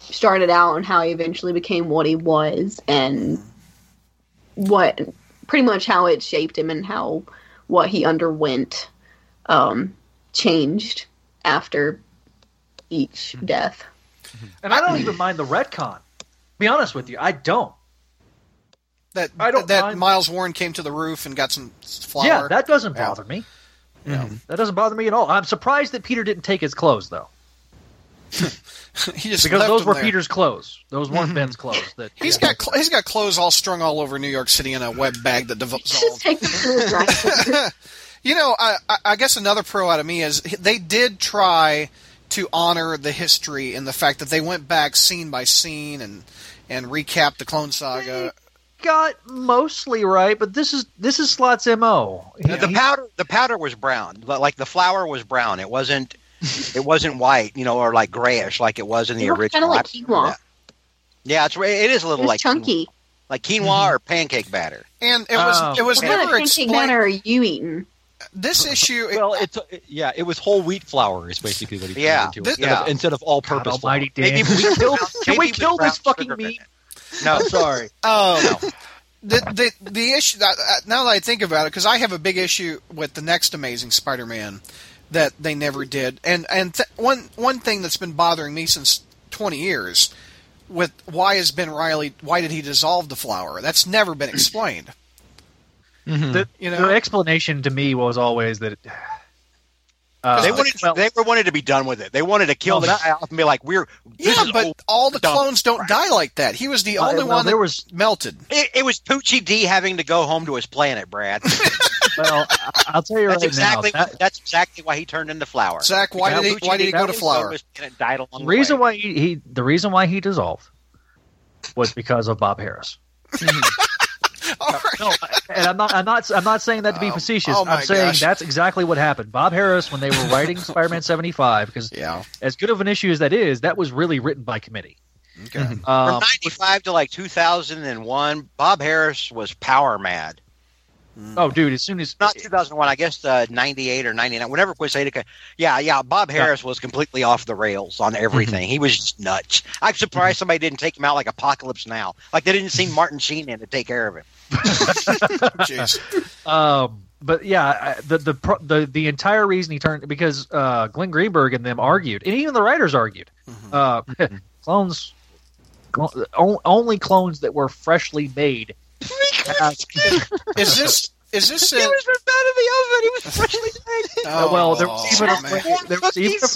started out and how he eventually became what he was, and what pretty much how it shaped him and how what he underwent um, changed after each death.
And I don't even mind the retcon. Be honest with you, I don't.
That
I don't
that
mind-
Miles Warren came to the roof and got some flour.
Yeah, that doesn't
Yeah.
bother me.
Yeah. Mm-hmm.
That doesn't bother me at all. I'm surprised that Peter didn't take his clothes though,
he just
because those were
there.
Peter's clothes. Those weren't mm-hmm. Ben's clothes. That
He's got cl- he's got clothes all strung all over New York City in a web bag that
Just take the dry.
You know, I, I- I guess another pro out of me is they did try to honor the history and the fact that they went back scene by scene and and recapped the Clone Saga.
got mostly right, but this is this is Slott's mo.
The, the powder the powder was brown, but like the flour was brown. It wasn't it wasn't white, you know, or like grayish like it was in the
It
original.
kinda like quinoa.
that. Yeah, it's it is a
It
little
was
like
chunky.
like quinoa mm-hmm. or pancake batter.
And it was
Oh.
it was
What kind of pancake
explained.
batter are you eating?
This issue,
Well, it's yeah, it was whole wheat flour is basically what he
Yeah,
turned into
this-
instead,
yeah.
of, instead of all purpose. flour.
Maybe
Can we kill,
brown-
can we kill this fucking
sugar
meat?
No,
Sorry.
Oh, the the the issue. that- uh, Now that I think about it, because I have a big issue with the next Amazing Spider-Man that they never did, and and th- one one thing that's been bothering me since twenty years with why is Ben Reilly? Why did he dissolve the flour? That's never been explained.
The,
You know?
the explanation to me was always that Uh,
They wanted
well,
they were wanted to be done with it. They wanted to kill
Well,
the
that-
guy off and be like, "We're
Yeah, but
over.
all the
Done.
clones don't die like that. He was the
Uh,
only
well,
one
there
that
was-
melted.
It, it was Poochie D having to go home to his planet, Brad.
well, I- I'll tell you right
That's exactly
now. That,
that's exactly why he turned into flour.
Zach, why
Because
did he why did he go to
got flour? died along
the
the
reason
way.
why he, he the reason why he dissolved was because of Bob Harras.
All right.
No, and I'm not. I'm not. I'm not saying that to be
Oh,
facetious.
oh
I'm saying
gosh.
that's exactly what happened. Bob Harras, when they were writing Spider-Man 75, because
Yeah.
as good of an issue as that is, that was really written by committee.
Okay.
From
Um,
'95 to like 2001, Bob Harras was power mad.
oh, dude! As soon as
Not 2001, I guess uh, 98 or 99. Whenever Quesada, yeah, yeah, Bob Harras was completely off the rails on everything. He was just nuts. I'm surprised somebody didn't take him out like Apocalypse Now. Like they didn't see Martin Sheen in to take care of him.
Jeez.
Um, but yeah, the the the the entire reason he turned because uh, Glenn Greenberg and them argued, and even the writers argued. Uh, clones, clone, only clones that were freshly made.
Is this is this
He
a,
was ripped out of the oven. He was freshly made.
Uh, well, there was even a, there was even a,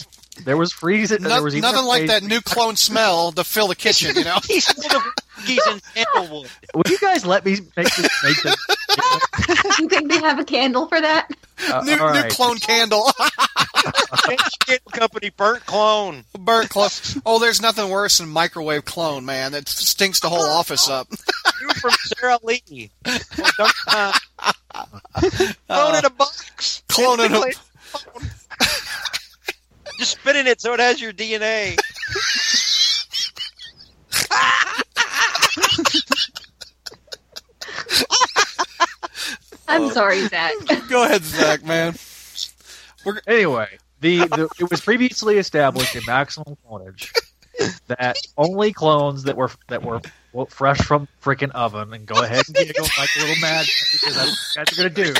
there was freezing.
No-
there was
nothing like that new clone smell to fill the kitchen, you know.
He's full of cookies and sandalwood.
Will you guys let me make this? Make this
you think they have a candle for that?
uh,
new,
all
new clone candle.
Candle Company burnt clone.
Burnt clone. Oh, there's nothing worse than microwave clone, man. That stinks the whole office up.
You from Sara Lee. Uh, clone in a box.
Clone in a-
Just spit in it so it has your DNA.
I'm sorry, Zach.
Go ahead, Zach, man. We're...
Anyway, the, the it was previously established in maximum clonage that only clones that were that were well, fresh from frickin' oven and go ahead and giggle like a little mad because that's what you guys are gonna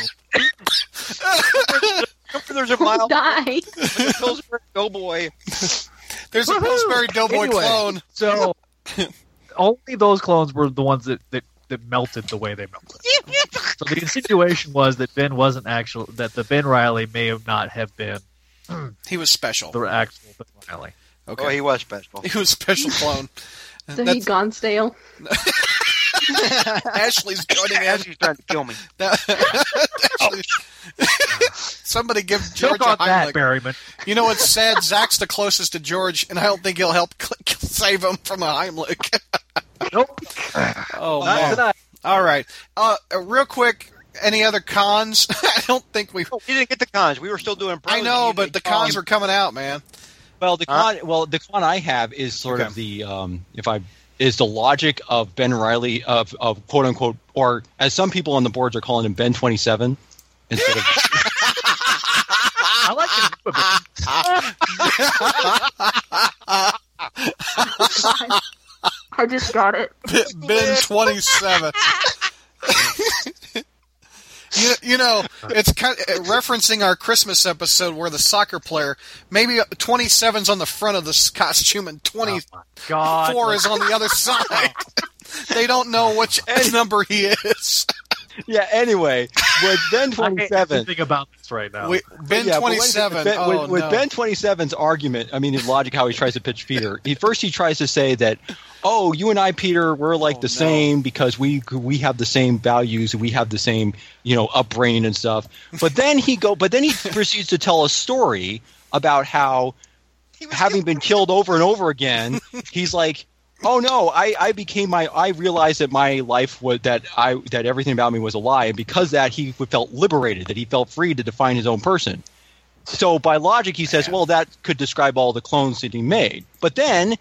do.
There's a mile
Die.
Pillsbury Doughboy.
There's a Pillsbury Doughboy
Anyway.
clone.
So only those clones were the ones that, that, that melted the way they melted. So the insinuation was that Ben wasn't actual that the Ben Reilly may have not have been
He was special.
the actual Ben Reilly.
Okay.
Oh, he was special.
He was a special clone.
So he'd gone stale.
Ashley's joining
As
in.
he's trying to kill me.
Ashley- Somebody give George
Choke on
a
that,
Heimlich.
Berryman.
You know what's sad? Zach's the closest to George, and I don't think he'll help save him from a Heimlich.
Nope.
oh,
Not
man.
tonight.
All right. Uh, uh, real quick, any other cons? I don't think we.
Oh, we didn't get the cons. We were still doing pros.
I know, but the cons are coming out, man.
Well, the
Huh?
con, well, the con I have is sort
Okay.
of the um, if I is the logic of Ben Reilly of, of quote unquote, or as some people on the boards are calling him Ben twenty seven instead of
I like it.
I just got it.
Ben twenty seven. You, you know, it's kind of eh, referencing our Christmas episode where the soccer player, maybe 27's on the front of this costume and 24
Oh
is on the other side. they don't know which number he is.
yeah. Anyway, with Ben
I
twenty
hate
seven,
everything about this right now.
We, ben
Yeah, but wait a
27.
second. Ben-
oh,
with, with
no.
Ben 27's argument, I mean, his logic, how he tries to pitch Peter. He first he tries to say that, oh, you and I, Peter, we're like
Oh,
the
no.
same because we we have the same values, we have the same you know upbringing and stuff. But then he go, but then he proceeds to tell a story about how having been killed over and over again, he's like. Oh no! I, I became my. I realized that my life was that I that everything about me was a lie, and because of that he felt liberated, that he felt free to define his own person. So by logic, he says, well, that could describe all the clones that he made. But then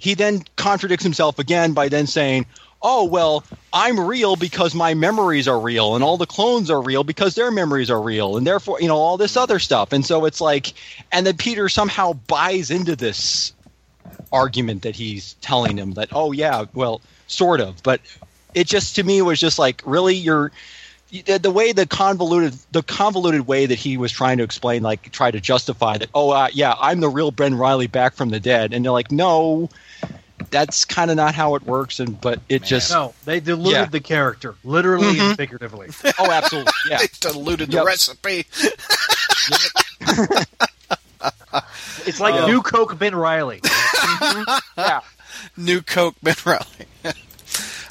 he then contradicts himself again by then saying, oh, well, I'm real because my memories are real, and all the clones are real because their memories are real, and therefore, you know, all this other stuff. And so it's like, and then Peter somehow buys into this argument that he's telling him that, oh, yeah, well, sort of. But it just, to me, was just like, really? You're the, way the convoluted the convoluted way that he was trying to explain like try to justify that oh uh, yeah i'm the real ben reilly back from the dead and they're like no that's kind of not how it works and but it just
no, they diluted
Yeah.
the character, literally
Mm-hmm.
and figuratively.
oh absolutely yeah
They diluted the recipe.
It's like
Like new Coke Ben Reilly.
yeah.
New Coke Ben Reilly.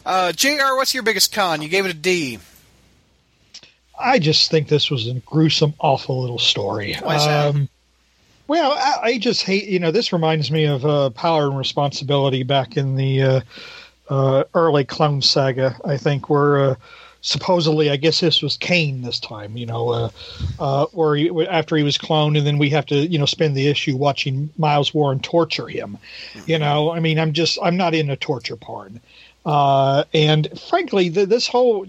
uh, Jr. What's your biggest con? You gave it a D.
I just think this was a gruesome, awful little story.
Why is that?
Um, well, I, I just hate. You know, this reminds me of uh, Power and Responsibility back in the uh, uh, early Clone Saga. I think where uh, supposedly, I guess this was Kaine this time. You know, uh, uh, where he, after he was cloned, and then we have to, you know, spend the issue watching Miles Warren torture him. You know, I mean, I'm just, I'm not in a torture porn. Uh, and frankly, the, this whole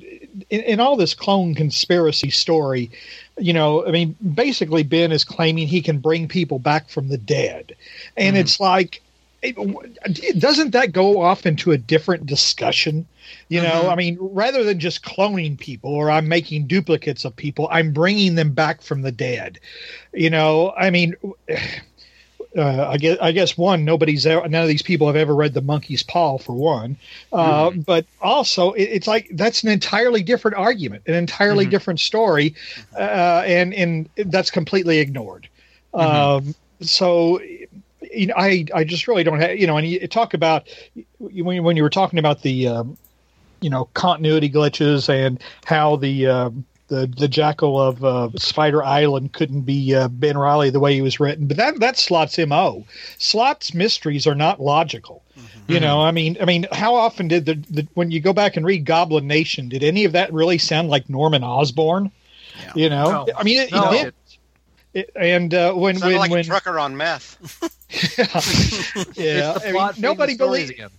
in, in all this clone conspiracy story, you know, I mean, basically, Ben is claiming he can bring people back from the dead, and it's like, it, doesn't that go off into a different discussion? You know, I mean, rather than just cloning people or I'm making duplicates of people, I'm bringing them back from the dead. You know, I mean. Uh, I guess, I guess one, nobody's ever, none of these people have ever read the Monkey's Paw for one, uh, but also it, it's like that's an entirely different argument, an entirely different story, uh, and and that's completely ignored. Um, so you know, I I just really don't have you know, and you talk about when when you were talking about the um, you know continuity glitches and how the um, the the jackal of uh, Spider Island couldn't be uh, Ben Reilly the way he was written, but that that's Slott's mo. Slott's mysteries are not logical. You know, I mean, I mean, how often did the, the when you go back and read Goblin Nation, did any of that really sound like Norman Osborn?
Yeah.
You know,
No.
I mean, it,
No,
it did. It, and uh, when
Sounded
when
like
when
a trucker on meth.
yeah,
it's the
I mean, nobody believes
again.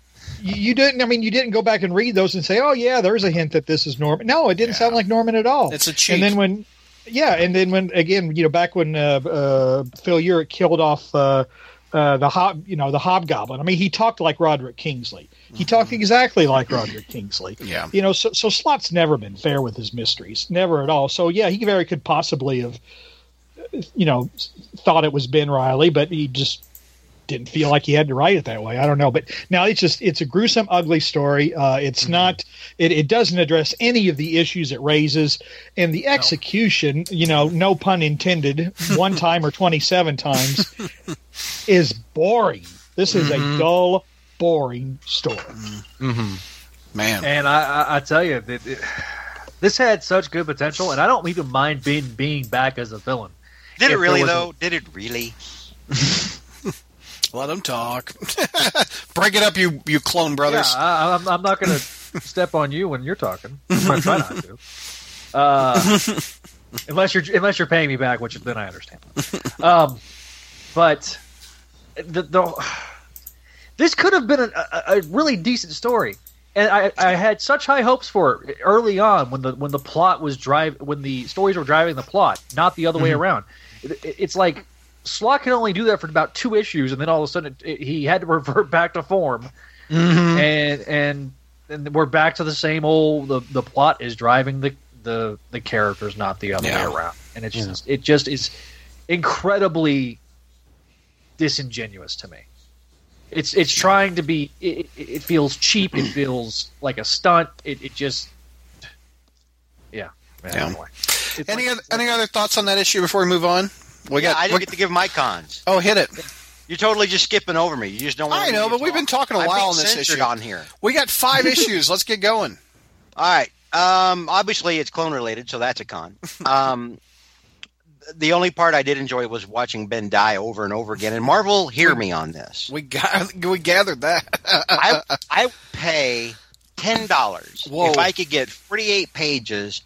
You, you didn't. I mean, you didn't go back and read those and say, "Oh, yeah, there's a hint that this is Norman." No, it didn't sound like Norman at all.
It's a cheat.
And then when, yeah, and then when again, you know, back when uh, uh, Phil Urich killed off uh, uh, the hob, you know, the hobgoblin. I mean, he talked like Roderick Kingsley. He talked exactly like Roderick Kingsley.
Yeah.
You know, so so Slott's never been fair with his mysteries, never at all. So yeah, he very could possibly have, you know, thought it was Ben Reilly, but he just didn't feel like he had to write it that way. I don't know, but now it's just it's a gruesome, ugly story. Uh, it's mm-hmm. not. It, it doesn't address any of the issues it raises, and the execution, you know, no pun intended, one time or twenty seven times, is boring. This is a mm-hmm. dull, boring story. Mm-hmm.
Man.
And I, I, I tell you, that it, this had such good potential, and I don't even mind being being back as a villain.
Did it really though? Did it really?
Let them talk. Break it up, you you clone
Yeah,
brothers.
I, I'm, I'm not going to step on you when you're talking. I'm try not to. Uh, unless you're unless you're paying me back, which then I understand. Um, but the, the this could have been a, a, really decent story, and I, I had such high hopes for it early on when the when the plot was drive when the stories were driving the plot, not the other way around. It- it's like Slott can only do that for about two issues, and then all of a sudden it, it- he had to revert back to form, mm-hmm. and and and we're back to the same old. The the plot is driving the the the characters, not the other
Yeah.
way around, and it's just it just is incredibly disingenuous to me. It's it's trying to be. It, it, it feels cheap. It feels like a stunt. It, it just, yeah.
Yeah.
Anyway.
Any
like-
other any other thoughts on that issue before we move on? We
Yeah,
got.
I didn't
we-
get to give my cons.
oh, hit it.
You're totally just skipping over me. You just don't. want
I know, but we've been talking a while on this issue.
on here.
We got five issues. Let's get going.
All right. Um, obviously, it's clone related, so that's a con. Um, the only part I did enjoy was watching Ben die over and over again. And Marvel, hear me on this.
We got we gathered that.
I I pay ten dollars if I could get forty eight pages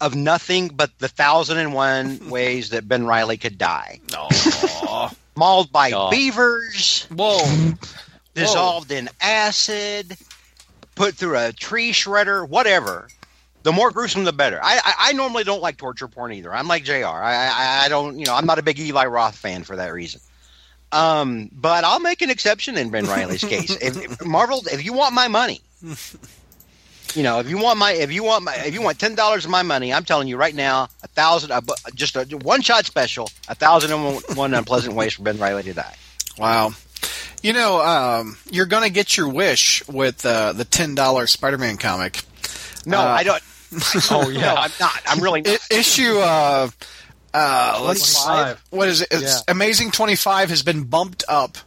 of nothing but the thousand and one ways that Ben Reilly could die. Mauled by
Aw.
beavers,
Whoa.
dissolved in acid, put through a tree shredder, whatever. The more gruesome, the better. I, I, I normally don't like torture porn either. I'm like Jr. I, I I don't you know I'm not a big Eli Roth fan for that reason. Um, but I'll make an exception in Ben Reilly's case. If, if Marvel, if you want my money, you know, if you want my, if you want my, if you want ten dollars of my money, I'm telling you right now, a thousand, a, bu- just a one shot special, a thousand and one, one unpleasant ways for Ben Reilly to die.
Wow. You know, um, you're going to get your wish with uh, the ten dollars Spider-Man comic.
No,
Uh,
I don't. oh yeah, no, I'm not. I'm really not.
I- issue uh, Uh, let's
25.
what is it? It's
Yeah.
Amazing Twenty Five has been bumped up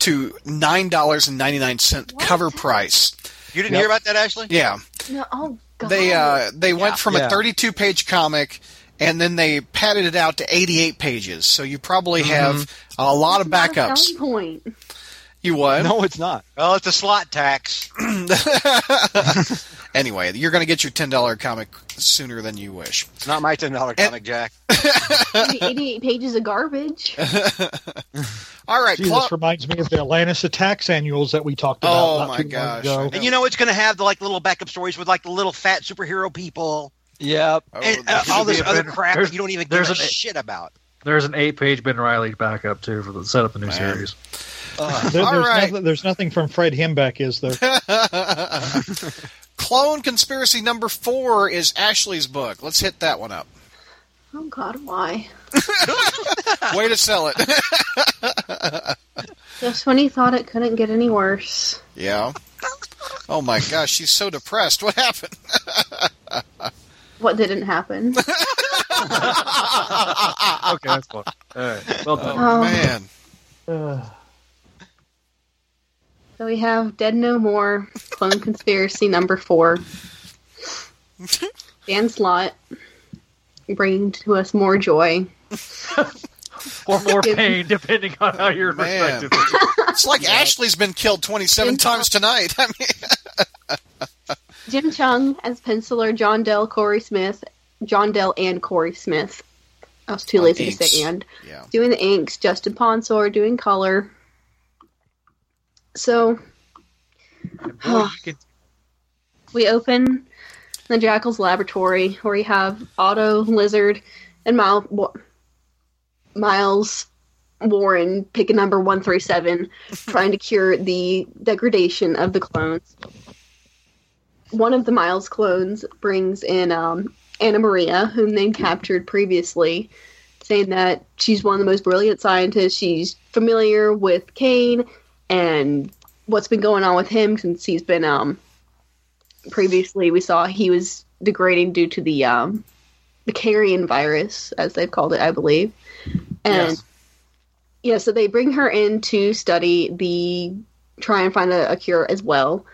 to nine dollars and ninety nine cent cover price.
You didn't hear about that, Ashley?
Yeah,
No, oh god.
they uh, they went from
Yeah.
a thirty two page comic. And then they padded it out to 88 pages, so you probably have a lot of
Not a
backups.
point.
You what?
No, it's not.
Well, it's a slot tax.
Anyway, you're going to get your $10 comic sooner than you wish.
It's not my ten dollar comic, Jack.
88 pages of garbage.
All right,
Gee,
Cla-
this reminds me of the Atlantis Attacks annuals that we talked about.
Oh,
not
my
too long
gosh,
ago.
And you know it's going to have the like little backup stories with like the little fat superhero people
Yep.
Oh,
and uh, all this other
bit-
crap that you don't even give
there's
a
an-
shit about.
There's an eight-page Ben Reilly backup too for the set up the new
Man.
series.
There- there's,
right.
nothing, there's nothing from Fred Hembeck, is there?
Clone Conspiracy number four is Ashley's book. Let's hit that one up.
Oh god, why?
Way to sell it.
Just when he thought it couldn't get any worse.
yeah. Oh my gosh, she's so depressed. What happened?
What didn't happen?
okay, that's fun. All right, well done.
Oh,
Oh.
man.
Uh,
So we have Dead No More, Clone Conspiracy number four. Dan Slott bringing to us more joy.
or more pain, depending on how your
Man.
perspective. is.
It's like Ashley's been killed 27
In-
times tonight. I mean,
Jim Cheung as penciler, John Dell, Corey Smith, John Dell and Corey Smith. I was too
On
lazy to say and.
yeah.
Doing the inks, Justin Ponsor doing color. So
boy, you can-
we open the Jackal's laboratory where we have Otto, Lizard, and Miles, Miles Warren, pick a number 137, trying to cure the degradation of the clones. One of the Miles clones brings in um, Anna Maria, whom they captured previously, saying that she's one of the most brilliant scientists. She's familiar with Kaine and what's been going on with him since he's been um, previously we saw he was degrading due to the um, the carrion virus, as they've called it, I believe. And
Yes.
yeah, so they bring her in to study the try and find a, a cure as well.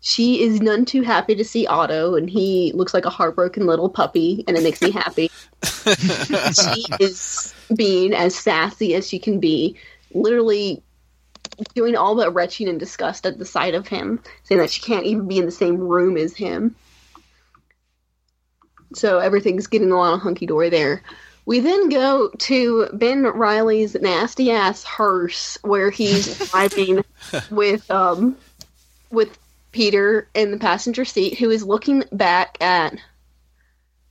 She is none too happy to see Otto, and he looks like a heartbroken little puppy, and it makes me happy. she is being as sassy as she can be, literally doing all but retching and disgust at the sight of him, saying that she can't even be in the same room as him. So everything's getting a lot of hunky dory there. We then go to Ben Reilly's nasty ass hearse, where he's driving with um with Peter in the passenger seat, who is looking back at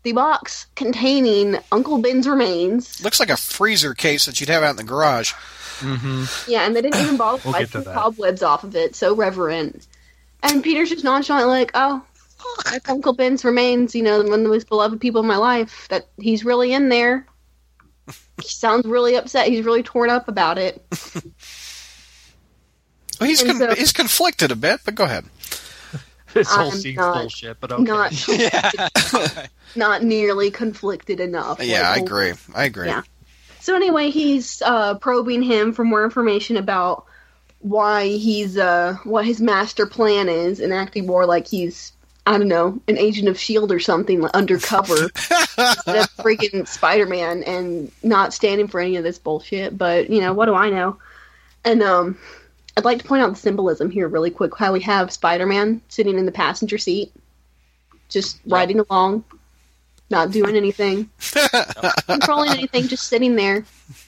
the box containing Uncle Ben's remains.
Looks like a freezer case that you'd have out in the garage. Mm-hmm.
Yeah, and they didn't even bother
We'll
to
get
wipe the cobwebs off of it. So reverent. And Peter's just nonchalant, like, oh, that's Uncle Ben's remains. You know, one of the most beloved people in my life. That he's really in there. He sounds really upset. He's really torn up about it.
Well, he's con-
so-
he's conflicted a bit, but go ahead.
This whole
I'm
scene's
not-
bullshit, but okay.
Not not nearly conflicted enough.
Yeah, I agree. I agree.
Yeah. So anyway, he's uh, probing him for more information about why he's uh, what his master plan is, and acting more like he's I don't know an agent of Shield or something like, undercover instead of freaking Spider Man, and not standing for any of this bullshit. But you know what do I know? And um, I'd like to point out the symbolism here really quick. How we have Spider Man sitting in the passenger seat, just riding along, not doing anything, controlling anything, just sitting there.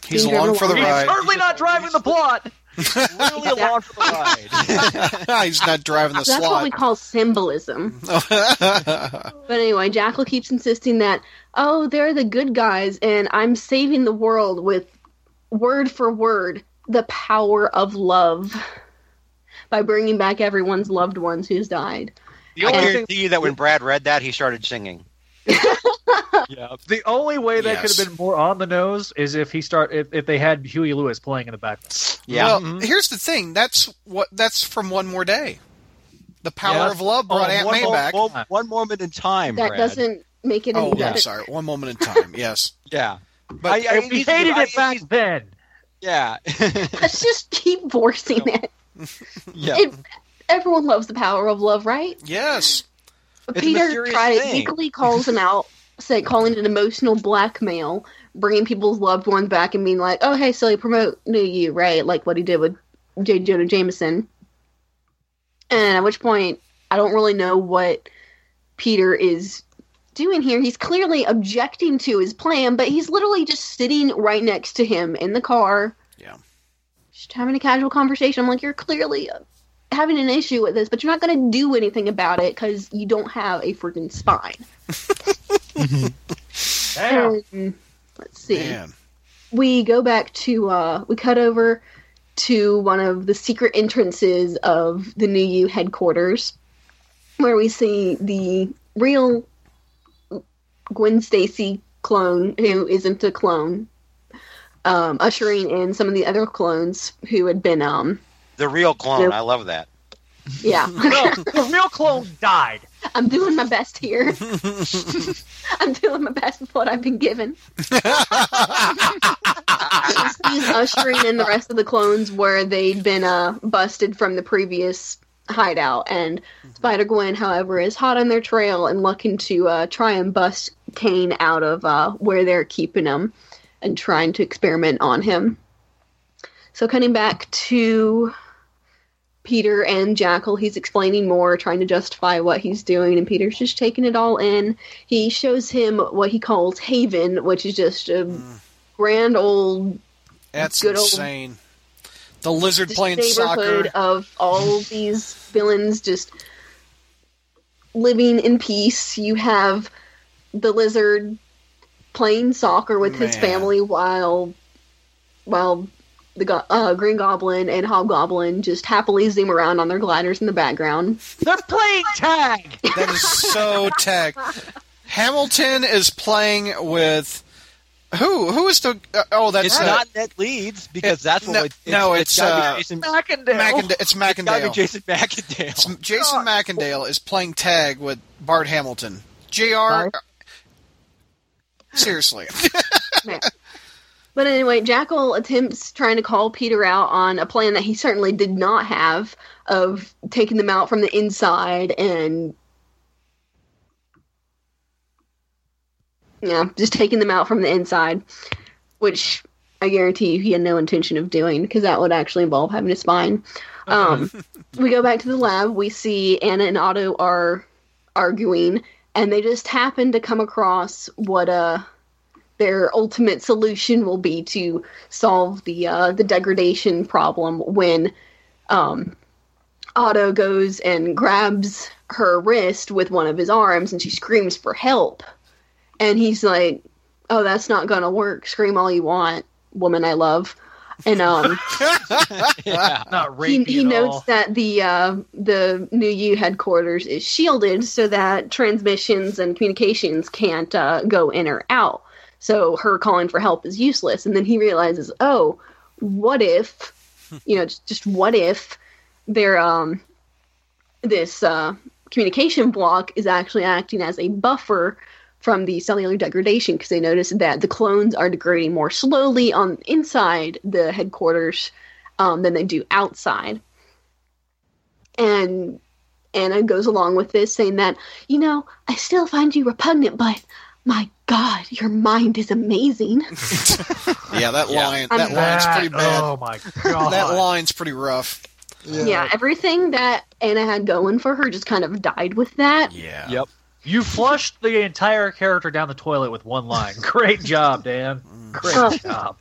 He's
Being
along for the
along.
He's
ride.
certainly not driving the plot.
Literally along for the ride.
he's not driving the plot.
That's what we call symbolism. but anyway, Jackal keeps insisting that, oh, they're the good guys, and I'm saving the world with word for word the power of love by bringing back everyone's loved ones who's died.
The
I
only, thing,
guarantee you that when Brad read that, he started singing.
Yeah.
the only way that
Yes.
could have been more on the nose is if he start if, if they had Huey Lewis playing in the background.
Yeah.
Well,
Mhm.
here's the thing. That's what. That's from One More Day. The power
Yeah.
of love brought
Oh,
Aunt May
mo-
back.
one- one moment in time,
That
Brad.
doesn't make it any
oh,
better.
I'm sorry. One moment in time. Yes.
Yeah.
But
I- I-
we
he's-
hated
I-
it back
he's-
then.
Yeah.
Let's just keep forcing it.
yeah.
It- Everyone loves the power of love, right?
Yes.
Peter
mysterious
tries
thing.
sneakily calls him out, say calling it emotional blackmail, bringing people's loved ones back and being like, "Oh, hey, silly, promote new you, right?" Like what he did with J. Jonah Jameson. And at which point, I don't really know what Peter is doing here. He's clearly objecting to his plan, but he's literally just sitting right next to him in the car.
Yeah.
Just having a casual conversation. I'm like, you're clearly having an issue with this, but you're not going to do anything about it because you don't have a freaking spine.
Damn.
And, let's see.
Man.
We go back to uh, we cut over to one of the secret entrances of the New U headquarters, where we see the real Gwen Stacy clone who isn't a clone, um, ushering in some of the other clones who had been um
the real clone.
Yep.
I love that.
yeah.
No, the real clone died.
I'm doing my best here. I'm doing my best with what I've been given. He's ushering in the rest of the clones where they'd been uh, busted from the previous hideout. And Spider Gwen, however, is hot on their trail and looking to uh, try and bust Kaine out of uh, where they're keeping him and trying to experiment on him. So, cutting back to Peter and Jackal, he's explaining more, trying to justify what he's doing, and Peter's just taking it all in. He shows him what he calls Haven, which is just a hmm. grand old
That's
Good old-
insane. The lizard playing
neighborhood
soccer.
of all these villains just living in peace. You have the lizard playing soccer with his family while while the go- uh, Green Goblin and Hobgoblin just happily zoom around on their gliders in the background.
They're playing tag.
That is so tag. Hamilton is playing with who? Who is the? Uh, oh, that's
It's
uh,
not Ned Leeds because that's what
no,
it-
no, it's,
gotta
uh,
Jason,
Macendale.
Mackenda- It's
it's gotta be
Macendale.
Jason Macendale.
It's Jason Macendale is playing tag with Bart Hamilton. Jr.
Bart?
Seriously,
Yeah. But anyway, Jackal attempts trying to call Peter out on a plan that he certainly did not have of taking them out from the inside and yeah, just taking them out from the inside, which I guarantee you he had no intention of doing because that would actually involve having a spine. Um, we go back to the lab. We see Anna and Otto are arguing, and they just happen to come across what uh their ultimate solution will be to solve the uh, the degradation problem when um, Otto goes and grabs her wrist with one of his arms and she screams for help. And he's like, "Oh, that's not gonna work. Scream all you want, woman I love." And um,
yeah.
Not
he, he notes
all.
that the uh, the new U headquarters is shielded so that transmissions and communications can't uh, go in or out. So her calling for help is useless. And then he realizes, oh, what if, you know, just, just what if their um this uh, communication block is actually acting as a buffer from the cellular degradation because they noticed that the clones are degrading more slowly on inside the headquarters um, than they do outside. And Anna goes along with this, saying that, you know, I still find you repugnant, but my God, your mind is amazing.
yeah, that
Yeah.
line
I'm
that line's pretty bad.
Oh my god.
that line's pretty rough.
yeah. everything that Anna had going for her just kind of died with that.
Yeah.
Yep.
You flushed the entire character down the toilet with one line. Great job, Dan. Mm. Great
Oh.
job.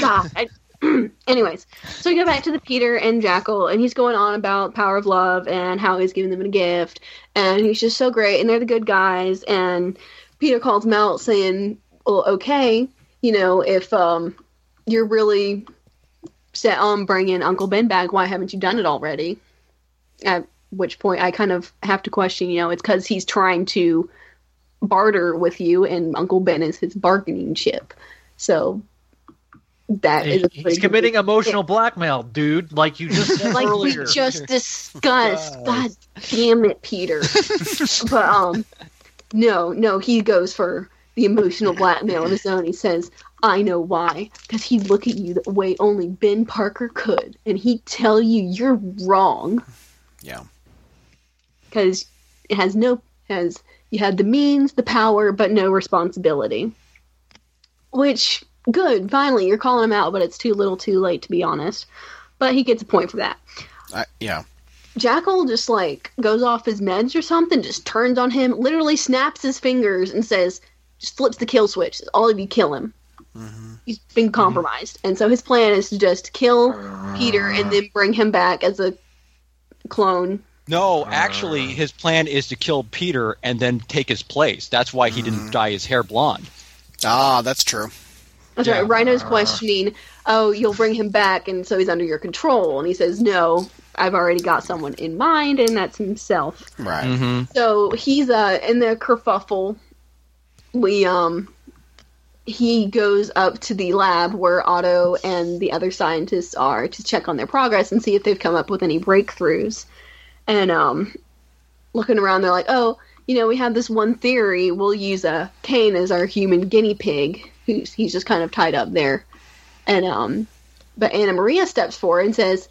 God. I- Anyways, so we go back to the Peter and Jackal, and he's going on about power of love and how he's giving them a gift, and he's just so great, and they're the good guys. And Peter calls him out, saying, "Well, okay, you know, if um, you're really set on bringing Uncle Ben back, why haven't you done it already?" At which point, I kind of have to question, you know, it's because he's trying to barter with you, and Uncle Ben is his bargaining chip. So that is a
He's committing emotional blackmail, dude. Like you just said
like
earlier.
we just discussed. God damn it, Peter. but um, no, no, he goes for the emotional blackmail of his own. He says, I know why. Because he'd look at you the way only Ben Parker could, and he'd tell you you're wrong.
Yeah.
Because it has no has you had the means, the power, but no responsibility. Which good, finally you're calling him out, but it's too little, too late to be honest. But he gets a point for that.
I, yeah.
Jackal just like goes off his meds or something, just turns on him, literally snaps his fingers and says, just flips the kill switch. All of you kill him. Mm-hmm. He's been compromised. And so his plan is to just kill Peter and then bring him back as a clone.
No, actually, uh. his plan is to kill Peter and then take his place. That's why he didn't mm. dye his hair blonde.
Ah, that's true.
That's
Yeah.
right. Rhino's questioning, oh, you'll bring him back, and so he's under your control. And he says, no, I've already got someone in mind, and that's himself.
Right.
Mm-hmm.
So he's uh in the kerfuffle. We um he goes up to the lab where Otto and the other scientists are to check on their progress and see if they've come up with any breakthroughs. And um looking around they're like, "Oh, you know, we have this one theory. We'll use a Kaine as our human guinea pig who's he's just kind of tied up there." And um but Anna Maria steps forward and says,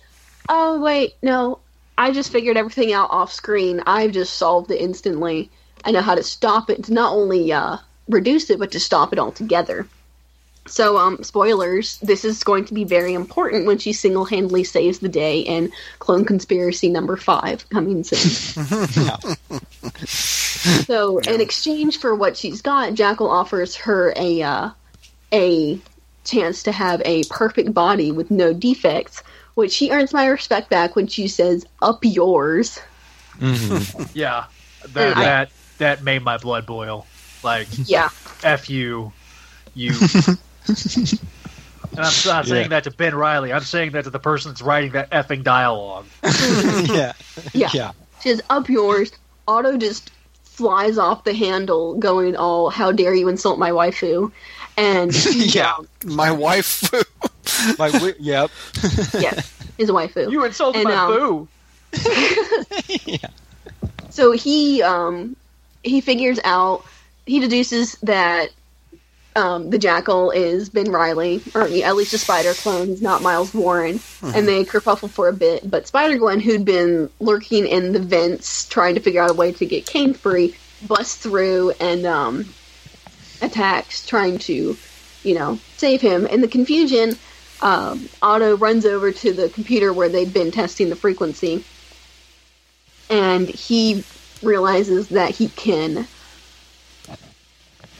"Oh, wait, no. I just figured everything out off screen. I've just solved it instantly. I know how to stop it to not only uh, reduce it, but to stop it altogether. So, um, spoilers, this is going to be very important when she single handedly saves the day in Clone Conspiracy number five coming soon. so, in exchange for what she's got, Jackal offers her a, uh, a chance to have a perfect body with no defects, which she earns my respect back when she says, Up yours. Mm-hmm.
Yeah, that
I-
that that made my blood boil. Like
Yeah.
f you, you. And I'm not saying that to Ben Reilly. I'm saying that to the person that's writing that effing dialogue.
yeah.
Yeah.
Yeah.
She says, Up yours. Otto just flies off the handle, going all, How dare you insult my waifu? And
Yeah.
My wife.
My wi- yep.
yeah, his waifu.
You insulted
And,
my
um,
boo.
So he um he figures out he deduces that um, the jackal is Ben Reilly, or at least a spider clone. He's not Miles Warren, and they kerfuffle for a bit. But Spider Gwen, who'd been lurking in the vents trying to figure out a way to get Kaine free, busts through and um, attacks, trying to, you know, save him. In the confusion, um, Otto runs over to the computer where they'd been testing the frequency. And he realizes that he can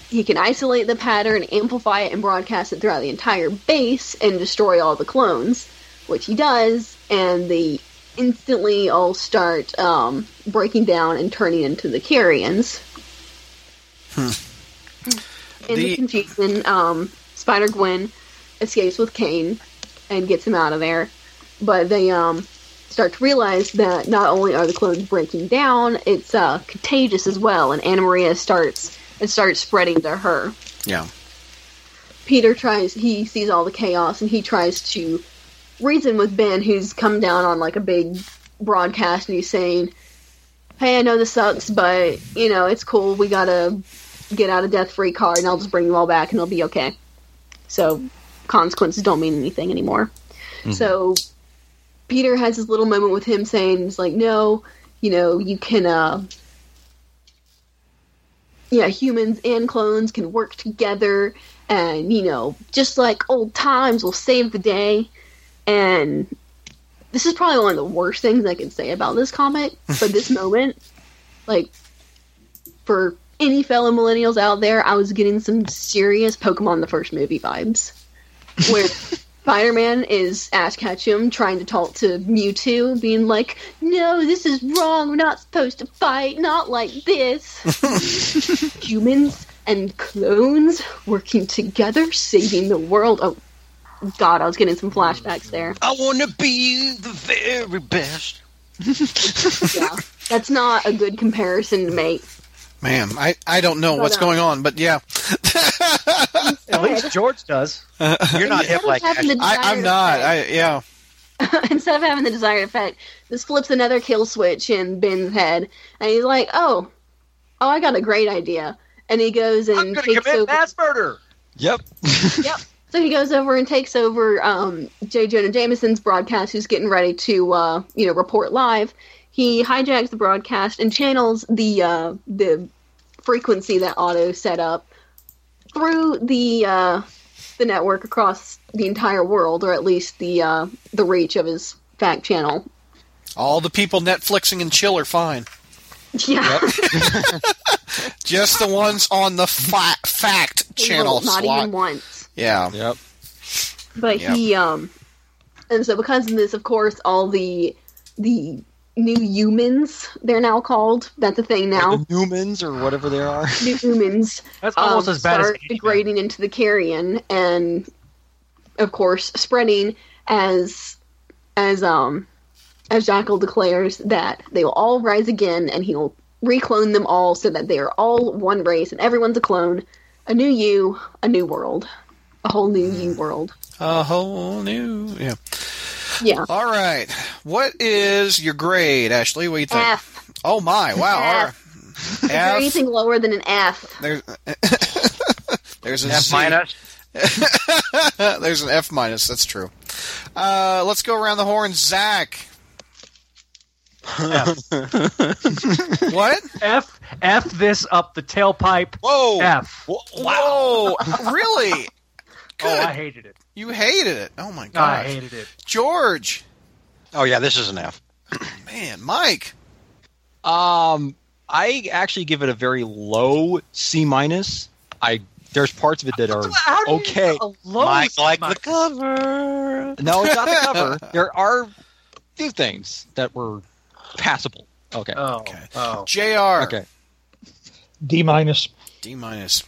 he can isolate the pattern, amplify it, and broadcast it throughout the entire base and destroy all the clones, which he does, and they instantly all start um, breaking down and turning into the Carrions. In the,
The-
confusion, um, Spider Gwen escapes with Kaine and gets him out of there, but they um, start to realize that not only are the clones breaking down, it's uh, contagious as well, and Anna Maria starts it starts spreading to her.
yeah.
Peter tries he sees all the chaos and he tries to reason with Ben who's come down on like a big broadcast and he's saying, Hey, I know this sucks, but you know, it's cool, we gotta get out of death free card and I'll just bring you all back and it'll be okay. So consequences don't mean anything anymore. So Peter has this little moment with him saying, he's like, no, you know, you can, uh, yeah, humans and clones can work together, and, you know, just like old times, we'll save the day. And this is probably one of the worst things I can say about this comic, but this moment, like, for any fellow millennials out there, I was getting some serious Pokemon the first movie vibes. Where Spider-Man is Ash Ketchum trying to talk to Mewtwo, being like, "No, this is wrong. We're not supposed to fight. Not like this." Humans and clones working together, saving the world. Oh, God, I was getting some flashbacks there.
I want to be the very best.
Yeah, that's not a good comparison to make.
Man, I, I don't know
But,
what's
uh,
going on, but yeah.
At least George does.
You're not hip like
having
I, I'm not.
effect-
I yeah.
instead of having the desired effect, this flips another kill switch in Ben's head, and he's like, "Oh, oh, I got a great idea." and he goes
I'm
and
going to
takes
commit
over.
mass murder.
Yep.
Yep. So he goes over and takes over um, J. Jonah Jameson's broadcast, who's getting ready to, uh, you know, report live. He hijacks the broadcast and channels the uh, the frequency that Otto set up through the uh, the network across the entire world, or at least the uh, the reach of his fact channel.
All the people Netflixing and chill are fine.
Yeah,
Just the ones on the fa- fact channel
not
slot.
even once.
yeah.
Yep.
But
Yep.
he um and so because of this of course all the the new humans they're now called that's a thing now
The Newmans or whatever they are.
new humans
That's almost
um,
as bad as
start
Candyman.
degrading into the carrion and of course spreading as as um as Jackal declares that they will all rise again and he'll reclone them all so that they are all one race and everyone's a clone a new you a new world a whole new you world
A whole new. Yeah.
Yeah
All right. What is your grade, Ashley? What do you think?
F.
Oh my! Wow. all right.
Is there
F.
anything lower than an F?
There's there's a
F
Z.
minus.
There's an F minus. That's true. Uh, let's go around the horn. Zach. what?
F F this up the tailpipe.
Whoa.
F.
Whoa.
Whoa! really?
Oh, I hated it.
You hated it. Oh my god.
I
gosh.
hated it.
George.
Oh yeah, this is an F.
Man, Mike.
Um, I actually give it a very low C minus. I there's parts of it that are
How do you
okay.
get a low
Mike like
C
the cover.
No, it's not the cover. There are a few things that were passable. Okay.
Oh,
Okay.
oh.
Jr.
Okay.
D minus.
D minus.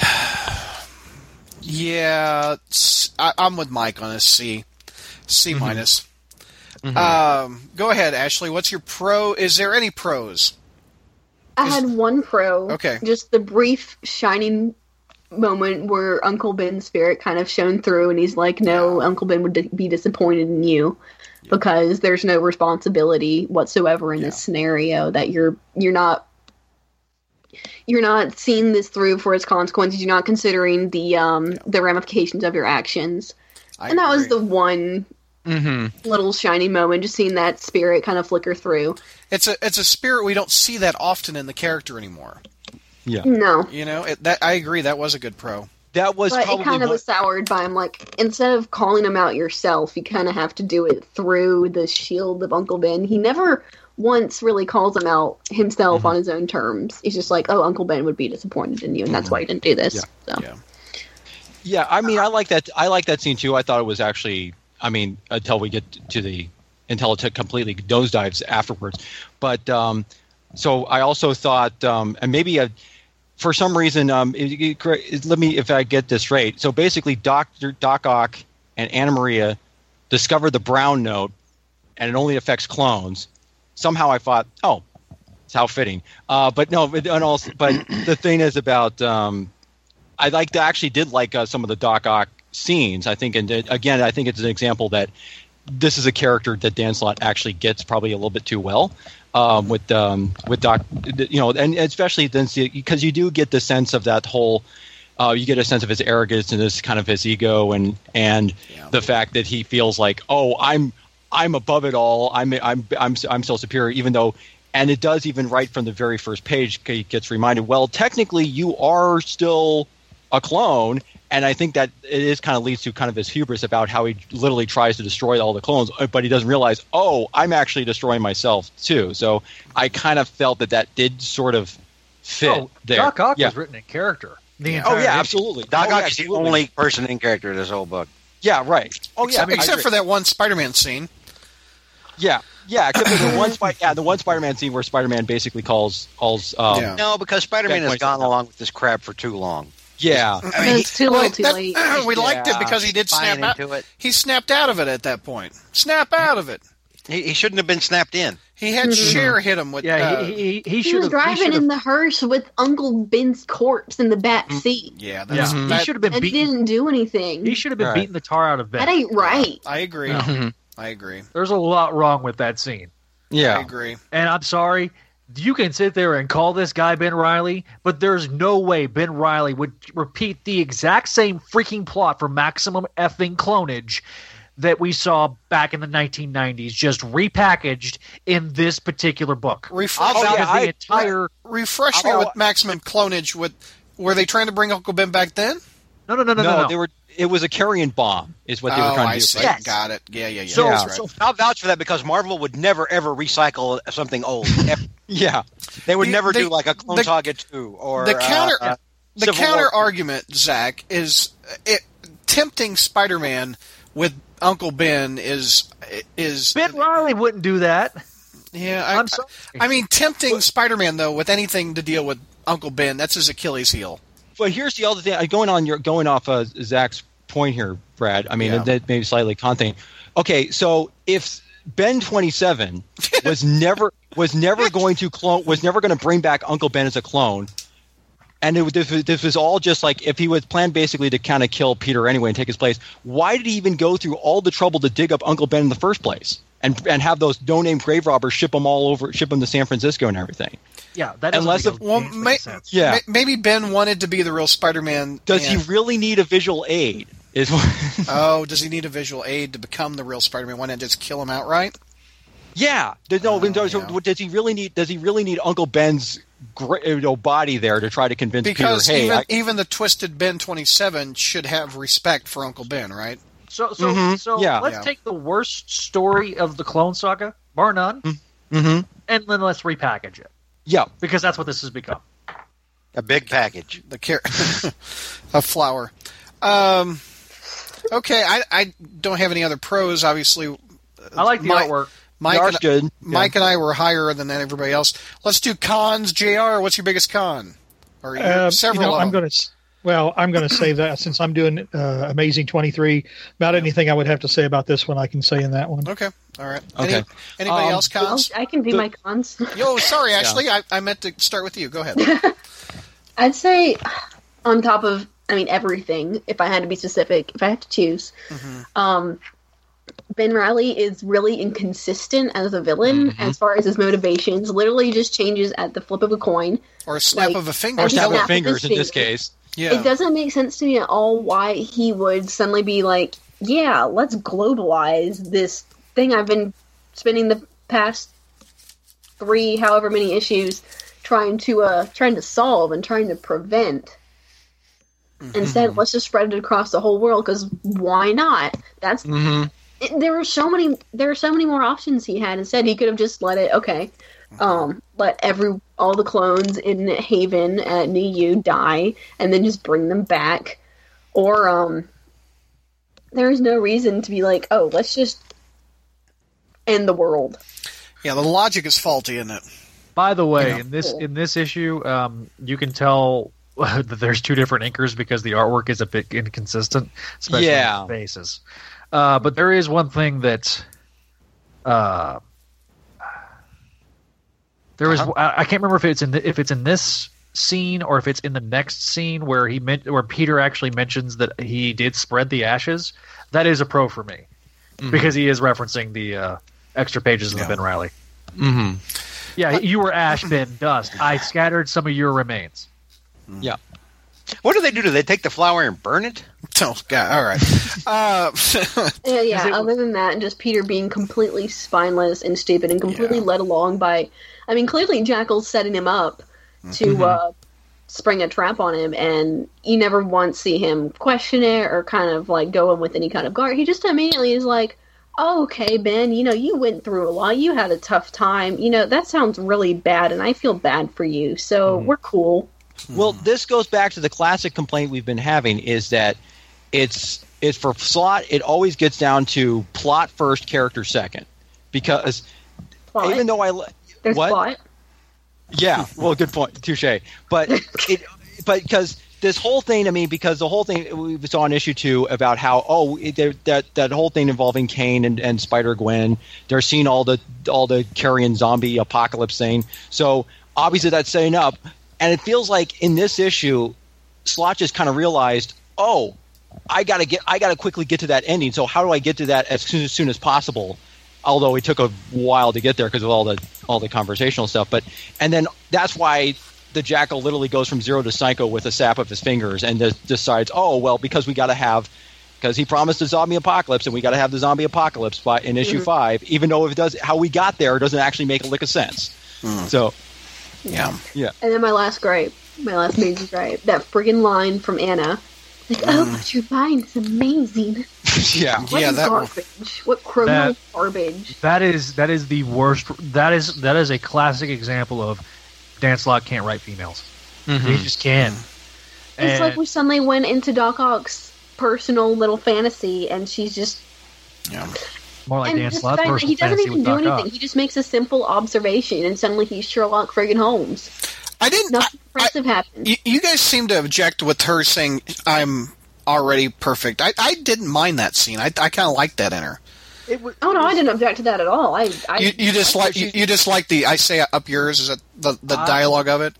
yeah, I, am with Mike on a C. C
Mm-hmm.
minus. Um, go ahead, Ashley. What's your pro? Is there any pros?
I
Is-
had one pro.
Okay.
Just the brief shining moment where Uncle Ben's spirit kind of shone through, and he's like, "No, Uncle Ben would di- be disappointed in you." Because there's no responsibility whatsoever in this scenario that you're you're not you're not seeing this through for its consequences. You're not considering the um the ramifications of your actions.
I
and that was the one
Mm-hmm.
little shiny moment, just seeing that spirit kind of flicker through.
It's a it's a spirit we don't see that often in the character anymore.
Yeah.
No,
You know, it, that I agree. That was a good pro.
That was
but
probably
it kind of
one-
was soured by him. Like instead of calling him out yourself, you kind of have to do it through the shield of Uncle Ben. He never once really calls him out himself
Mm-hmm.
on his own terms. He's just like, "Oh, Uncle Ben would be disappointed in you, and that's why he didn't do this."
Yeah.
So.
Yeah.
Yeah, I mean, I like that. I like that scene too. I thought it was actually. I mean, until we get to the until it took completely nosedives afterwards. But um, so I also thought, um, and maybe a, for some reason, um, it, it- let me if I get this right. So basically, Doctor Doc Ock and Anna Maria discovered the brown note, and it only affects clones. Somehow, I thought, oh, it's how fitting. Uh, but no, but, and also, but the thing is about. Um, I like I actually did like uh, some of the Doc Ock scenes. I think, and uh, again, I think it's an example that this is a character that Dan Slott actually gets probably a little bit too well um, with um, with Doc. You know, and especially then because you do get the sense of that whole. Uh, you get a sense of his arrogance and this kind of his ego and and
Yeah.
the fact that he feels like oh I'm I'm above it all I'm I'm I'm I'm still superior even though and it does even right from the very first page he gets reminded well technically you are still a clone and i think that it is kind of leads to kind of his hubris about how he literally tries to destroy all the clones uh, but he doesn't realize oh i'm actually destroying myself too so i kind of felt that that did sort of fit
Oh,
there
Doc Ock
yeah.
was written in character. The
Yeah.
oh yeah
issue.
absolutely
Doc
oh,
Ock
yeah,
is the only person in character in this whole book.
Yeah right oh yeah
except,
I
except for that one Spider-Man scene.
yeah yeah except for the one Spi- yeah the one spider-man scene where spider-man basically calls calls um,
Yeah.
No, because Spider-Man has
quite
gone
so.
along with this crap for too long.
yeah
I mean,
It's too
well,
little, too
that-
late.
we liked it because he did snap out.
into it.
He snapped out of it at that point. Snap out of it.
He, he shouldn't have been snapped in.
He had Cher hit him with.
Yeah,
uh,
he, he, he
He
should
was
have.
driving in the hearse with Uncle Ben's corpse in the back seat.
yeah,
Yeah,
that's,
he
that-
should have been
It
beaten.
didn't do anything.
He should have been
Right.
beating the tar out of Ben.
that ain't right.
I agree.
Mhm.
I agree.
There's a lot wrong with that scene,
Yeah, I
agree.
and I'm sorry. you can sit there and call this guy Ben Reilly, but there's no way Ben Reilly would repeat the exact same freaking plot for maximum effing clonage that we saw back in the 1990s, just repackaged in this particular book.
Refresh,
Oh,
Because
yeah,
the
I-
entire
refresh me with maximum clonage. With were they trying to bring Uncle Ben back then?
no no no no
no,
no, no.
they were. It was a carrion bomb, is what they were
oh,
trying to do.
see.
right?
Yes.
Got it. Yeah, yeah, yeah.
So-
Yeah,
right.
so I'll vouch for that because Marvel would never ever recycle something old.
Yeah,
They would
The-
never
the-
do like a Clone
the-
Saga two or
the counter
uh, uh,
the
Civil
counter
War.
argument, Zach, is it, tempting Spider-Man with Uncle Ben is is
Ben Reilly wouldn't do that.
yeah. I,
I'm sorry.
I mean, tempting Spider-Man though with anything to deal with Uncle Ben. That's his Achilles heel.
But here's the other thing. uh, Going on your going off uh, Zach's point here, Brad. I mean,
Yeah.
that maybe slightly content. Okay, so if Ben 27 was never was never going to clone was never going to bring back Uncle Ben as a clone, and it, this, was- this was all just like if he was planned basically to kind of kill Peter anyway and take his place. Why did he even go through all the trouble to dig up Uncle Ben in the first place? And, and have those no name grave robbers ship them all over, ship them to San Francisco and everything.
Yeah, that doesn't
Unless
make
if-
Well,
any
may.
Yeah.
may- maybe Ben wanted to be the real Spider-Man.
Does
and-
he really need a visual aid? Is
Oh, does he need a visual aid to become the real Spider-Man? Why not just kill him outright?
Yeah, There's no.
Oh,
does,
yeah.
does he really need? Does he really need Uncle Ben's gr- you know, body there to try to convince
Because
Peter? Hey,
even
I,
even the twisted Ben twenty seven should have respect for Uncle Ben, right?
So so
Mhm.
so
Yeah.
let's
Yeah.
take the worst story of the Clone Saga, bar none,
hmm
and then let's repackage it
yeah,
because that's what this has become.
a big package.
The car- a flower. Um, okay, I I don't have any other pros. Obviously,
I like the
My-
artwork.
Mike
the
and,
good.
Mike and I were higher than everybody else. Let's do cons. Jr. What's your biggest con? Or
Uh,
several.
you know,
of
I'm going to. Well, I'm going to say that since I'm doing uh, Amazing 23, about anything I would have to say about this one, I can say in that one.
Okay. All right.
Okay.
Any, anybody
Um,
else
Well,
cons?
I can do
The-
my cons.
Yo, sorry, Ashley. I, I meant to start with you. Go ahead.
I'd say on top of I mean everything, if I had to be specific, if I had to choose. Um Ben Reilly is really inconsistent as a villain as far as his motivations. Literally just changes at the flip of a coin.
Or a snap
Like,
of a finger.
or
or snap
snap
of
of
fingers
his
in this case.
Yeah.
It doesn't make sense to me at all why he would suddenly be like, "Yeah, let's globalize this thing I've been spending the past three, however many issues, trying to uh trying to solve and trying to prevent." Instead, let's just spread it across the whole world because why not? That's
hmm
it, there were so many there are so many more options he had instead he could have just let it okay um let every all the clones in haven at new u die and then just bring them back or um there's no reason to be like oh let's just end the world
yeah, the logic is faulty, isn't it?
By the way,
Yeah.
in this
Cool.
in this issue, um, you can tell that there's two different inkers because the artwork is a bit inconsistent, especially
Yeah.
in the faces. Uh, but there is one thing that uh, there is.
Uh-huh.
I, I can't remember if it's in the, if it's in this scene or if it's in the next scene where he meant where Peter actually mentions that he did spread the ashes. That is a pro for me because he is referencing the uh, extra pages of
Yeah.
the Ben Reilly.
hmm
Yeah, you were ash, Ben, dust. I scattered some of your remains.
Yeah.
What do they do? Do they take the flour and burn it?
Oh, God. All right. Uh,
yeah, yeah
it-
other than that and just peter being completely spineless and stupid and completely
Yeah.
led along by i mean clearly jackal's setting him up to
Mm-hmm.
uh spring a trap on him and you never once see him question it or kind of like go in with any kind of guard he just immediately is like oh, okay ben you know you went through a lot you had a tough time you know that sounds really bad and i feel bad for you so
Mm-hmm.
we're cool
Well, this goes back to the classic complaint we've been having is that it's it's for Slott. It always gets down to plot first, character second, because
plot.
even though I
there's
what?
plot
Yeah, well, good point, touche. But it, but because this whole thing, I mean, because the whole thing we saw in issue two about how oh it- that that whole thing involving Kaine and, and Spider Gwen, they're seeing all the all the carrion zombie apocalypse thing. So obviously that's setting up, and it feels like in this issue, Slott just kind of realized, oh, I gotta get, I gotta quickly get to that ending. So how do I get to that as soon as, soon as possible? although it took a while to get there because of all the all the conversational stuff. But and then that's why the jackal literally goes from zero to psycho with a sap of his fingers and de- decides, oh well, because we got to have because he promised a zombie apocalypse and we got to have the zombie apocalypse by in issue
Mhm.
five, even though if it does how we got there doesn't actually make a lick of sense. So
yeah. Yeah.
And then my last gripe, my last major gripe, that friggin' line from Anna. Like, oh,
Mm.
what you're buying is amazing.
yeah,
What
Yeah, that-
garbage. What criminal
That-
garbage.
That is that is the worst. That is that is a classic example of Dan Slott can't write females. He just can't.
It's
And-
like we suddenly went into Doc Ock's personal little fantasy, and she's just.
Yeah.
more like
and
Dan
just the
Slott's
fact that
personal
he doesn't even do
Doc
anything.
Ock.
He just makes a simple observation, and suddenly he's Sherlock friggin' Holmes.
I didn't. I,
Nothing impressive happened.
you, you guys seem to object with her saying I'm already perfect. I, I didn't mind that scene. I, I kind of liked that in her.
It was,
Oh no, I didn't object to that at all. I, I
You, you just like you, you just like the I say up yours is it the the
Uh,
dialogue of it.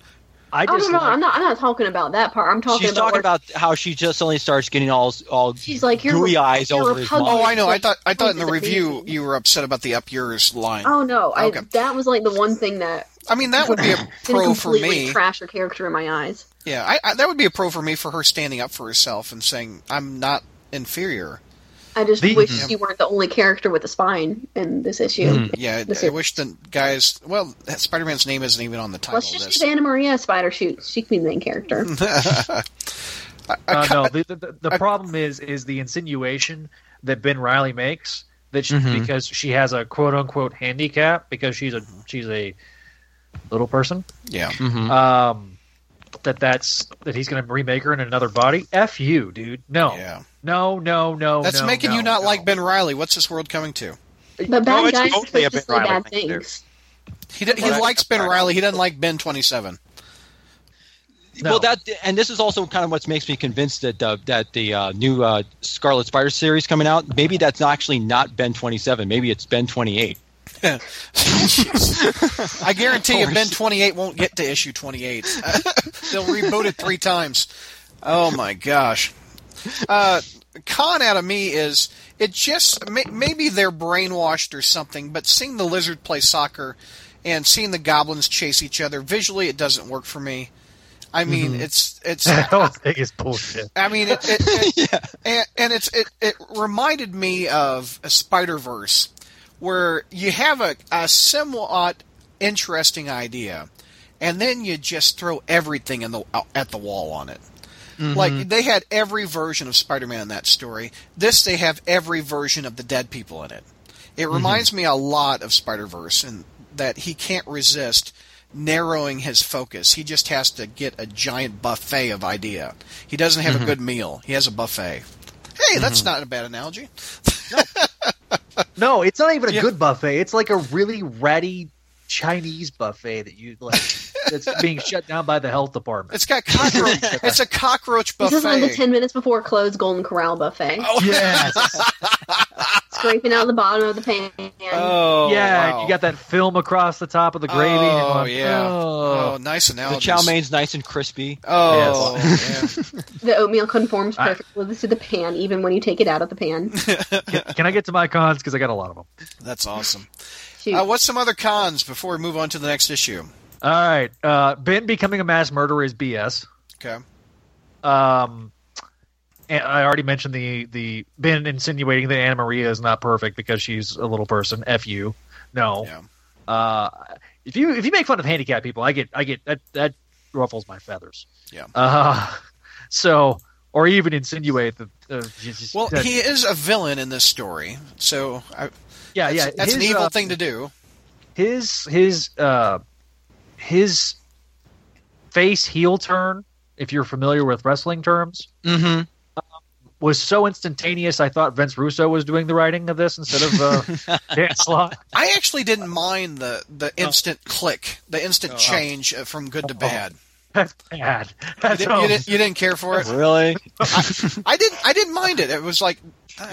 I
Oh
just
no, no,
like-
I'm not. I'm not talking about that part. I'm talking
she's
about.
talking about how she just suddenly starts getting all all
She's like, you're
gooey eyes
you're
over his
repugnant.
Oh. I know. I thought I thought in the
points at the
review you were upset about the up yours line.
Oh no, I, that was like the one thing that
I mean that would be a
didn't
pro for
completely
me.
trash her character in my eyes.
Yeah, I, I, that would be a pro for me for her standing up for herself and saying I'm not inferior.
I just
The-
wish
Yeah.
she weren't the only character with a spine in this issue.
Mhm.
Yeah,
This
I
is-
wish the guys. Well, Spider-Man's name isn't even on the title.
Let's just
this.
Anna Maria spider shoot. She can be the main character.
I- I
Uh,
ca-
no, the, the, the
I-
problem is is the insinuation that Ben Reilly makes that she,
Mhm.
because she has a quote unquote handicap because she's a she's a little person.
yeah.
Mhm.
Um, that that's that he's going to remake her in another body. F you, dude. No,
Yeah.
no, no, no.
That's
no,
making
no,
you not
no.
like Ben Reilly. What's this world coming to?
But
No,
bad
it's
guys
totally a Ben
say
Reilly
bad
thing, too.
things.
He, d- he likes Ben Reilly. He doesn't like Ben 27.
No.
Well, that and this is also kind of what makes me convinced that uh, that the uh, new uh, Scarlet Spider series coming out, maybe that's actually not Ben twenty seven. Maybe it's Ben twenty eight.
I guarantee you, Ben 28 won't get to issue 28. They'll reboot it three times. Oh my gosh. Uh, con out of me is it just may, maybe they're brainwashed or something, but seeing the lizard play soccer and seeing the goblins chase each other visually, it doesn't work for me. I mean, it's it's
That whole thing is bullshit.
I mean, it, it, it, and, and it's it, it reminded me of a Spider Verse, where you have a, a somewhat interesting idea, and then you just throw everything in the uh, at the wall on it. Mm-hmm. Like they had every version of Spider-Man in that story. This they have every version of the dead people in it. It mm-hmm. reminds me a lot of Spider-Verse, and that he can't resist narrowing his focus. He just has to get a giant buffet of idea. He doesn't have a mm-hmm. good meal. He has a buffet. Hey, that's not a bad analogy.
No, it's not even a
Yeah.
good buffet. It's like a really ratty Chinese buffet that you like. That's being shut down by the health department.
It's got cockroach. it's a cockroach buffet.
This is like the ten minutes before closed Golden Corral buffet.
Oh,
Yes.
Scraping out the bottom of the pan.
oh
yeah,
wow.
you got that film across the top of the gravy.
Oh
going,
yeah.
Oh.
Oh, nice
The chow main's nice and crispy.
Oh, yeah.
The oatmeal conforms
I-
perfectly to the pan, even when you take it out of the pan.
Can, can I get to my cons? Because I got a lot of them.
that's awesome. Uh, what's some other cons before we move on to the next issue?
All right. Uh, ben becoming a mass murderer is BS.
Okay.
Um, I already mentioned the the Ben insinuating that Anna Maria is not perfect because she's a little person. F you. No.
Yeah.
Uh, if you if you make fun of handicapped people, I get I get that that ruffles my feathers.
Yeah.
Uh, so or even insinuate that. Uh,
Well,
that-
he is a villain in this story, so I,
yeah yeah
that's an evil
uh,
thing to do.
his his uh his face heel turn if you're familiar with wrestling terms
Mm-hmm.
was so instantaneous i thought vince russo was doing the writing of this instead of uh dan slott
I actually didn't mind the the instant click, the instant
Oh.
change uh, from good to bad.
That's bad
You
that's
didn't, you, didn't, you didn't care for it.
Really?
I didn't. I didn't mind it. It was like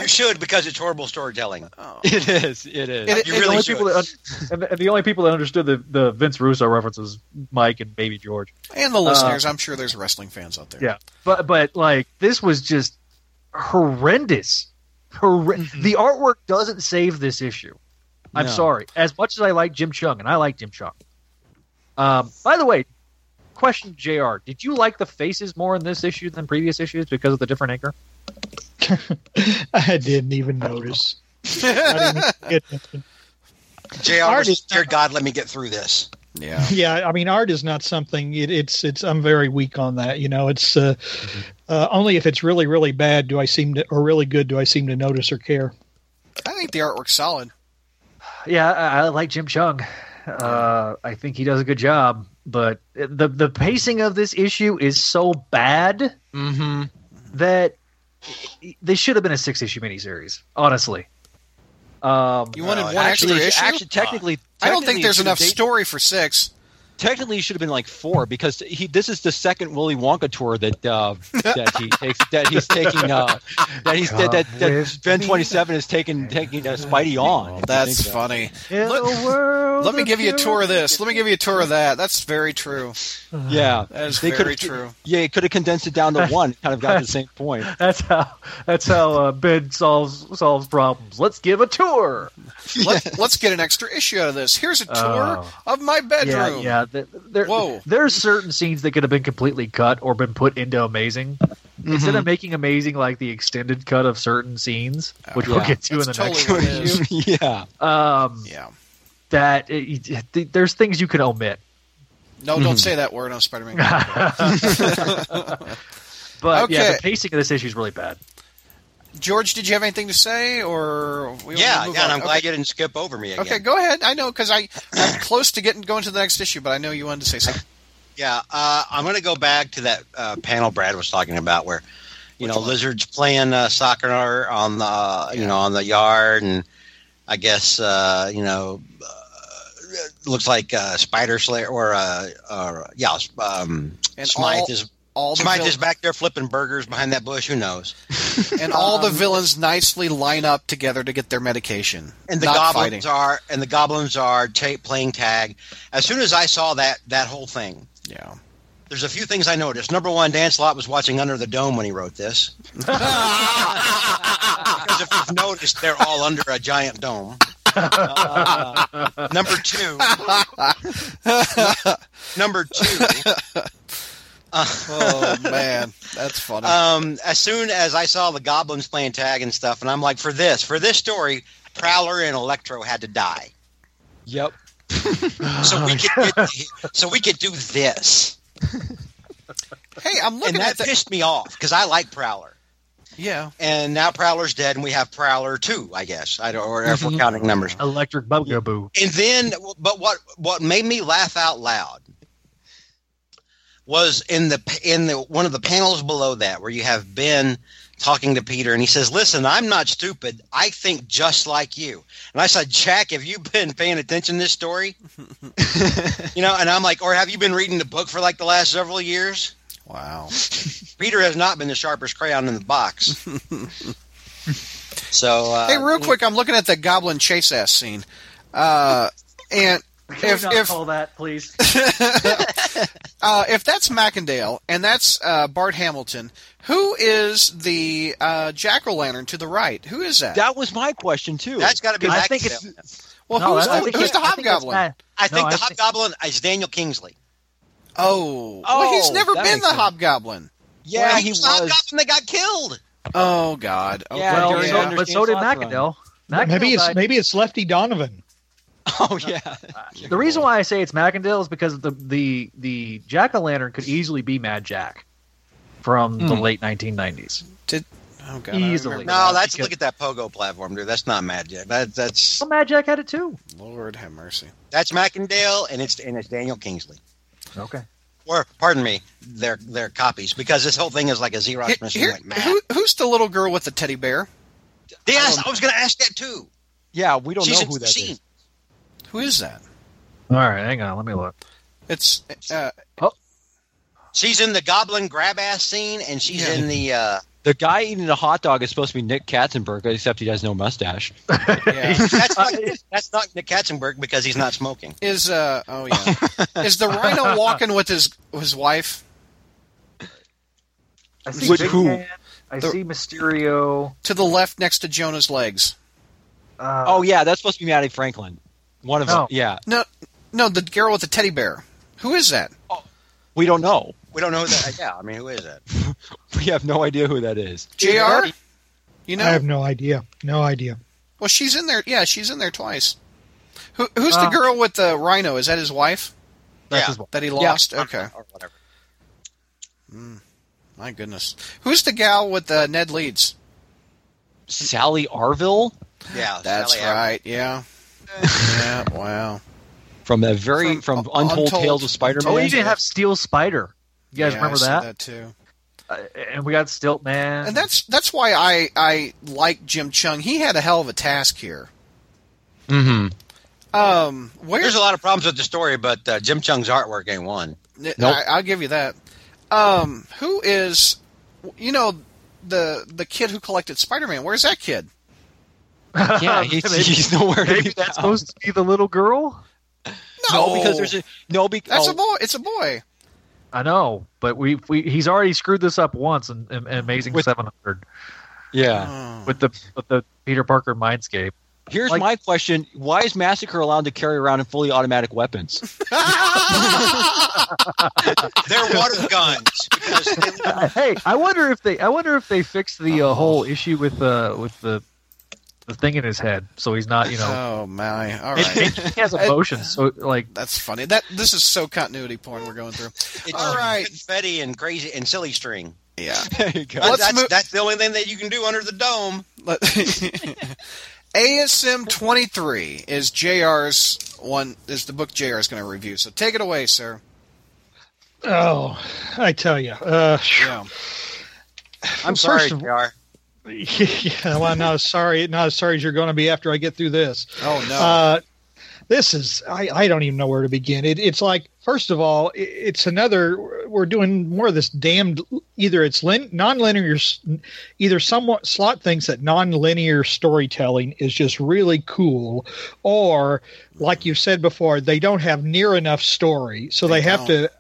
You should because it's horrible storytelling.
oh.
it is. It is.
It-
You
it-
really
the only
should.
people that, and, the, and the only people that understood the, the Vince Russo references, Mike and Baby George.
and the listeners. I'm sure there's wrestling fans out there.
Yeah, but but like this was just horrendous. Horre- The artwork doesn't save this issue. I'm
No.
sorry. As much as I like Jim Cheung, and I like Jim Cheung. Um, by the way, question, Jr. Did you like the faces more in this issue than previous issues because of the different anchor?
I didn't even notice. I didn't even.
JR
Art is
dear God, let me get through this.
Yeah.
yeah, I mean, art is not something. It, it's it's. I'm very weak on that. You know, it's uh, uh, only if it's really really bad do I seem to, or really good do I seem to notice or care.
I think the artwork's solid.
Yeah, I, I like Jim Cheung. Uh, I think he does a good job, but the the pacing of this issue is so bad
Mm-hmm.
that they should have been a six issue miniseries. Honestly, um,
You wanted
Well,
one
Actually,
extra issue?
actually, technically,
I don't think there's enough
have-
story for six.
Technically, he should have been like four because he. This is the second Willy Wonka tour that uh, that he takes. That he's taking. Uh, that he's that that, that Ben. Twenty Seven is taking taking uh, Spidey on. if
That's funny.
in
Let- Let me give you a tour of this. Let me give you a tour of that. That's very true.
Yeah,
That is
They
very
could've-
true.
Yeah, it could have condensed it down to one. Kind of got to the same point.
That's how that's how uh, Ben solves solves problems. Let's give a tour.
Let, let's get an extra issue out of this. Here's a tour
Oh.
of my bedroom.
Yeah, yeah. Th- There,
Whoa.
There's certain scenes that could have been completely cut or been put into Amazing. Instead
Mm-hmm.
of making Amazing like the extended cut of certain scenes, which we'll
Yeah.
get to in the
That's
next
totally
one.
what it is.
yeah,
Um,
Yeah.
that it, it- there's things you can omit,
No,
Mm-hmm.
don't say that word on Spider-Man.
but yeah,
Okay.
the pacing of this issue is really bad.
George, did you have anything to say, or we
Yeah,
move
yeah, and? I'm glad you didn't skip over me again.
Okay, go ahead. I know because I I'm close to getting going to the next issue, but I know you wanted to say something.
Yeah, uh, I'm going to go back to that uh, panel Brad was talking about, where you know lizards playing uh, soccer on the you know on the yard, and I guess uh, you know uh, looks like uh, Spider Slayer or uh, uh, yeah, um, Smythe
all-
is
All the
Smythe
vil-
is back there flipping burgers behind that bush. Who knows?
and all the villains nicely line up together to get their medication.
And the
not
goblins
fighting.
are and the goblins are ta- playing tag. As soon as I saw that that whole thing,
Yeah.
there's a few things I noticed. Number one, Dan Slott was watching Under the Dome when he wrote this. because if you've noticed, they're all under a giant dome. Uh, number two. number two.
Oh man, that's funny.
Um, as soon as I saw the goblins playing tag and stuff, and I'm like, for this, for this story, Prowler and Electro had to die,
yep.
so we could get, so we could do this,
hey, I'm looking
and
at
that
the
pissed me off because I like Prowler.
yeah.
and now Prowler's dead, and we have Prowler two, I guess. I don't, or if we're counting numbers.
Electric Bugaboo.
And then, but what what made me laugh out loud was in the in the one of the panels below that where you have Ben talking to Peter, and he says, "Listen, I'm not stupid. I think just like you." And I said, "Jack, have you been paying attention to this story?" you know, and I'm like, "Or have you been reading the book for like the last several years?"
Wow.
Peter has not been the sharpest crayon in the box. so, uh,
Hey, real quick, I'm looking at the goblin chase ass scene, uh, and
Can
if
we not
if
call that, please?
uh, if that's Macendale and that's uh, Bart Hamilton, who is the uh, jack o' lantern to the right? Who is that?
That was my question too.
that's got to be.
I
Mac-
think it's
well,
no,
who's,
I
the,
think
who's
it-
the
I think that's
hobgoblin?
I think
No,
the
I think-
hobgoblin is Daniel Kingsley.
Oh, well, he's
Oh,
never been the
sense.
hobgoblin.
yeah,
Well,
he
was
was.
the hobgoblin that got killed.
Oh God. Okay.
Yeah,
Well,
during
so, but so did
James Lot's.
Macendale.
maybe it's
died-
maybe it's Lefty Donovan.
Oh yeah.
The reason why I say it's Macendale is because the the the jack o' lantern could easily be Mad Jack from the
Hmm.
late 1990s.
Oh God.
Easily.
No,
that.
that's
because-
look at that pogo platform, dude. That's not Mad Jack. That, that's
Well, Mad Jack had it too.
Lord have mercy.
that's Macendale, and it's and it's Daniel Kingsley.
Okay.
Or pardon me, they're they're copies because this whole thing is like a Xerox machine,
here-
like
who, who's the little girl with the teddy bear?
yes, I was going to ask that too.
Yeah, we don't
She's
know
in
who
the
that is.
Scene.
Who is that?
All right, hang on. Let me look.
It's uh,
She's in the goblin grab ass scene, and she's
Yeah.
in the. uh
The guy eating the hot dog is supposed to be Nick Katzenberg, except he has no mustache.
yeah.
That's not that's not Nick Katzenberg because he's not smoking.
is uh oh yeah. is the rhino walking with his his wife
I see
Which
Big
who?
Man, I
The-
see Mysterio.
to the left next to Jonah's legs?
Uh,
oh yeah, that's supposed to be Maddie Franklin. One of
No.
them. Yeah,
No, no, the girl with the teddy bear. Who is that?
we don't know.
We don't know that. Yeah, I mean, who is that?
We have no idea who that is.
Jr. You know?
I have no idea. No idea.
well, she's in there. Yeah, she's in there twice. Who, who's the
Um,
girl with the rhino? Is that his wife
that's
yeah.
his one.
that he lost? Okay.
Or whatever.
My goodness. Who's the gal with the Ned Leeds?
Sally Avril
Yeah,
That's
Sally Adams.
right. Yeah. Yeah. Wow.
from the very
From
from, Untold,
Untold-
Tales of Spider-Man.
Oh, you didn't have Steel Spider. You guys
Yeah,
remember
I
that?
that too.
Uh, and we got Stilt Man.
And that's that's why I I like Jim Cheung. He had a hell of a task here.
hmm
Um, where
There's a lot of problems with the story, but uh, Jim Cheung's artwork ain't one.
Nope.
I, I'll give you that. Um, who is, you know, the the kid who collected Spider Man? Where's that kid?
Yeah, he's,
maybe,
he's nowhere to
maybe
be
that's
found.
supposed to be the little girl.
No, because there's a no. Because
that's
oh,
a boy. It's a boy.
I know, but we, we he's already screwed this up once in, in, in Amazing Seven Hundred
yeah.
Oh.
with the with the Peter Parker Mindscape.
Here's
Like-
my question: Why is Massacre allowed to carry around in fully automatic weapons?
They're water guns because they,
hey, I wonder if they I wonder if they fixed the uh, whole issue with uh, with the the thing in his head, so he's not you know
Oh my! All
he
right,
has emotions. So like
that's funny. That this is so continuity porn we're going through.
it's
All right.
confetti and crazy and silly string.
Yeah.
there you go.
That- that's,
move-
that's the only thing that you can do under the dome.
Let- ASM twenty three is Jr's one. Is the book Jr is going to review? So take it away, sir.
Oh, I tell you. Uh,
Yeah.
I'm sorry,
of-
Jr.
yeah, well, not as sorry, not as sorry as you're going to be after I get through this.
Oh no.
Uh, this is I, I don't even know where to begin. It, it's like first of all, i- it's another. We're doing more of this damned. Either it's lin, non-linear, s- either somewhat Slott thinks that non-linear storytelling is just really cool, or like you said before, they don't have near enough story, so
They
they, have
don't.
to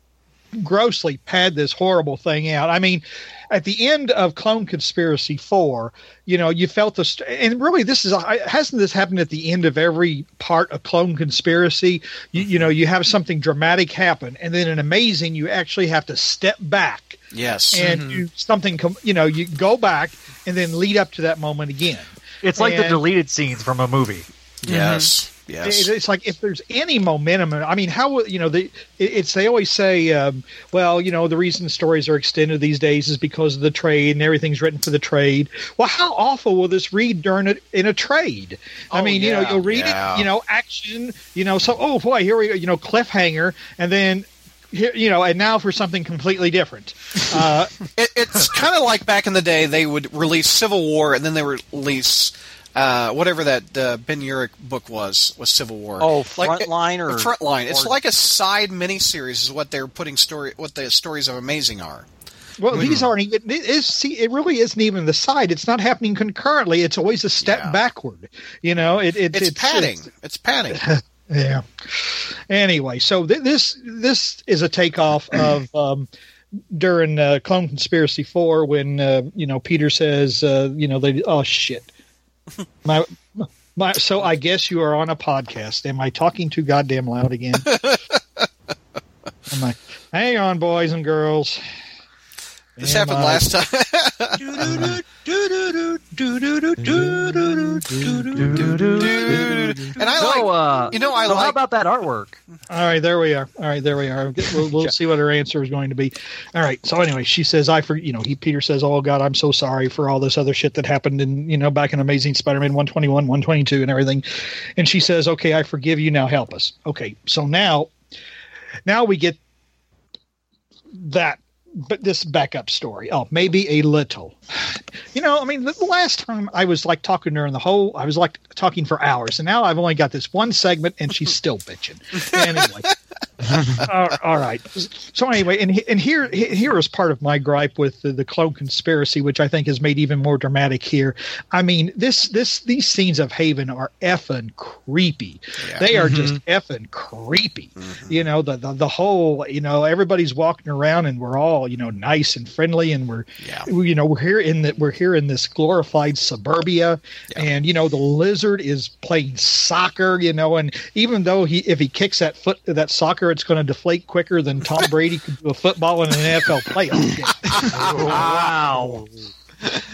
grossly pad this horrible thing out. I mean, at the end of Clone Conspiracy 4, you know, you felt the, st- and really this is, hasn't this happened at the end of every part of Clone Conspiracy? You, you know, you have something dramatic happen, and then an amazing, you actually have to step back
yes.
and mm-hmm. do something, com- you know, you go back and then lead up to that moment again.
it's like the deleted scenes from a movie.
yes. Mm-hmm. Yes.
It- It's like if there's any momentum, I mean, how you know? They, it- it's they always say, um, well, you know, the reason stories are extended these days is because of the trade and everything's written for the trade. Well, how awful will this read during it in a trade? I
Oh,
mean, you know, you'll read
yeah.
it, you know, action, you know, so oh boy, here we go, you know, cliffhanger, and then. Here, you know, and now for something completely different. Uh,
It, it's kind of like back in the day, they would release Civil War and then they would release uh, whatever that uh, Ben Urich book was was Civil War.
Oh,
Like,
Frontline or-
Frontline. It's
or-
like a side miniseries is what they're putting story. What the stories of Amazing are.
Well, these aren't even. It is. See, it really isn't even the side. It's not happening concurrently. It's always a step
Yeah.
backward. You know, it, it,
It's, padding. It's, padding.
yeah. Anyway, so th- this this is a takeoff of um, during uh, Clone Conspiracy Four when uh, you know Peter says uh, you know they oh shit my. My, so I guess you are on a podcast. Am I talking too goddamn loud again? Am I? Hang on, boys and girls.
This
Am
happened
I-
last time. And I
so,
like.
uh,
you know, I
so
like-
how about that artwork?
All right, there we are. All right, there we are. We'll, we'll see what her answer is going to be. All right. So anyway, she says, "I for you know." He Peter says, "Oh God, I'm so sorry for all this other shit that happened in you know back in Amazing Spider-Man 121, 122, and everything." And she says, "Okay, I forgive you. Now help us." Okay, so now, now we get that, but this backup story. Oh, maybe a little. You know, I mean, the, the last time I was like talking to her in the whole, I was like talking for hours, and now I've only got this one segment, and she's still bitching. Anyway, Uh, all right. So anyway, and and here here is part of my gripe with the, the clone conspiracy, which I think is made even more dramatic here. I mean, this this these scenes of Haven are effing creepy.
Yeah.
They are just effing creepy. You know, the, the the whole you know everybody's walking around and we're all you know nice and friendly and we're
Yeah.
we- you know we're here in that we're here in this glorified suburbia and you know the lizard is playing soccer you know and even though he if he kicks that foot that soccer it's going to deflate quicker than Tom Brady could do a football in an NFL playoff game.
wow.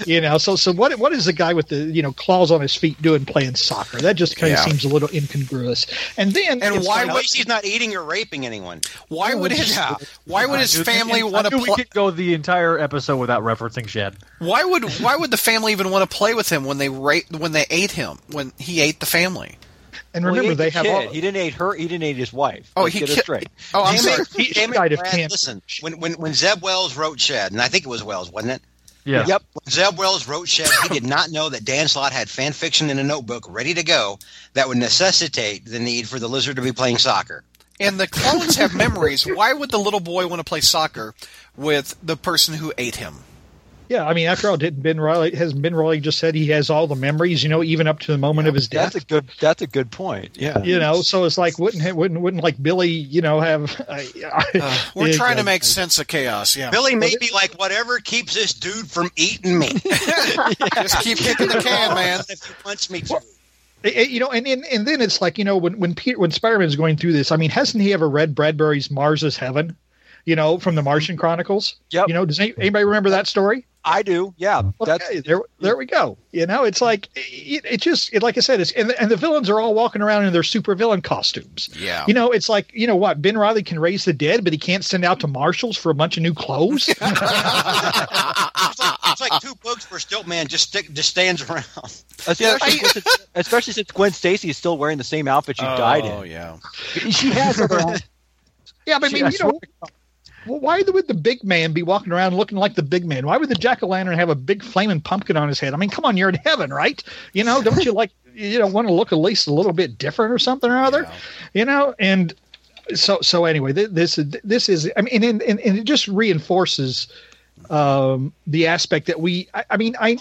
you know so so what what is the guy with the you know claws on his feet doing playing soccer that just kind of
Yeah.
seems a little incongruous and then
And
it's
why
like-
At he's not eating or raping anyone.
Why oh, would his
Yeah.
Why would his family want to
knew we could go the entire episode without referencing Shed.
Why would Why would the family even want to play with him when they ra- when they ate him when he ate the family?
And
Well, he
remember
ate
they
the
have
kid.
all,
he didn't eat her. He didn't eat his wife.
Oh,
Let's
he
get it
ki-
straight.
Oh, I'm sorry.
it,
He- he died of cancer.
Listen, when, when when Zeb Wells wrote Shed, and I think it was Wells, wasn't it?
Yeah.
Yep.
When Zeb Wells wrote Shed, he did not know that Dan Slott had fan fiction in a notebook ready to go that would necessitate the need for the lizard to be playing soccer.
And the clones have memories. Why would the little boy want to play soccer with the person who ate him?
Yeah, I mean, after all, didn't Ben Reilly has Ben Reilly just said he has all the memories, you know, even up to the moment of his death.
That's a good. That's a good point. Yeah.
you know, so it's like wouldn't wouldn't wouldn't like Billy, you know, have? Uh,
We're
yeah,
trying to
yeah.
make sense of chaos. Yeah,
Billy may be like whatever keeps this dude from eating me.
just keep kicking the can, man.
if you punch me too.
It- it- you know, and, and and then it's like you know when when Peter when Spider Man's going through this, I mean, hasn't he ever read Bradbury's Mars is Heaven? You know, from the Martian Chronicles.
Yeah.
You know, does any, anybody remember that story?
I do. Yeah. That's
Okay, there, there we go. You know, it's like it, it just, it, like I said, it's and, and the villains are all walking around in their super villain costumes.
Yeah.
You know, it's like you know what Ben Reilly can raise the dead, but he can't send out to Marshalls for a bunch of new clothes.
It's like, it's like two books where Stiltman just stick, just stands around.
especially, since, especially since Gwen Stacy is still wearing the same outfit she died in.
Oh yeah.
She has other.
yeah, but I mean,
I
you know, well, why would the big man be walking around looking like the big man? Why would the jack o' lantern have a big flaming pumpkin on his head? I mean, come on, you're in heaven, right? You know, don't you like you know want to look at least a little bit different or something or other?
Yeah.
You know, and so so anyway, this this is I mean, and, and, and it just reinforces um, the aspect that we. I, I mean, I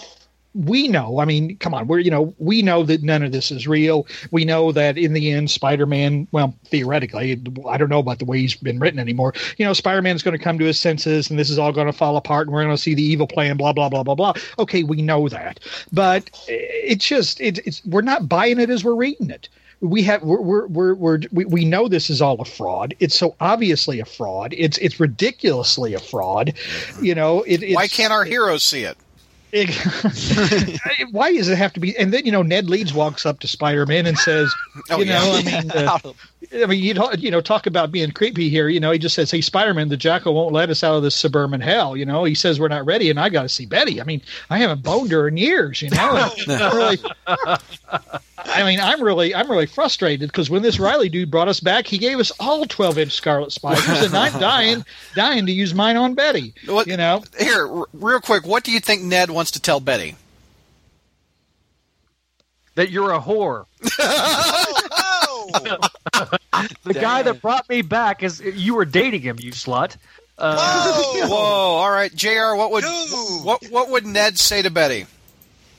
we know. I mean, come on, we're you know we know that none of this is real. We know that in the end, Spider-Man. Well, theoretically, I don't know about the way he's been written anymore. You know, Spider-Man's going to come to his senses, and this is all going to fall apart, and we're going to see the evil plan. Blah blah blah blah blah. Okay, we know that, but it's just it, it's we're not buying it as we're reading it we have we're, we're, we're, we, we know this is all a fraud it's so obviously a fraud it's it's ridiculously a fraud you know it,
Why can't our heroes see it?
why does it have to be and then you know ned leeds walks up to spider-man and says
Oh,
you
yeah.
know i mean uh, I mean, you talk, you know, talk about being creepy here. You know, he just says, "Hey, Spider-Man, the Jackal won't let us out of this suburban hell." You know, he says we're not ready, and I got to see Betty. I mean, I haven't boned her in years. You know, really, I mean, I'm really, I'm really frustrated because when this Reilly dude brought us back, he gave us all 12-inch Scarlet Spiders, and I'm dying, dying to use mine on Betty.
What-
You know,
Here, r- real quick, what do you think Ned wants to tell Betty?
That you're a whore.
Oh,
The guy that brought me back is you were dating him, you slut. Uh,
whoa,
Whoa! All right, Jr. What would
Dude.
what what would Ned say to Betty?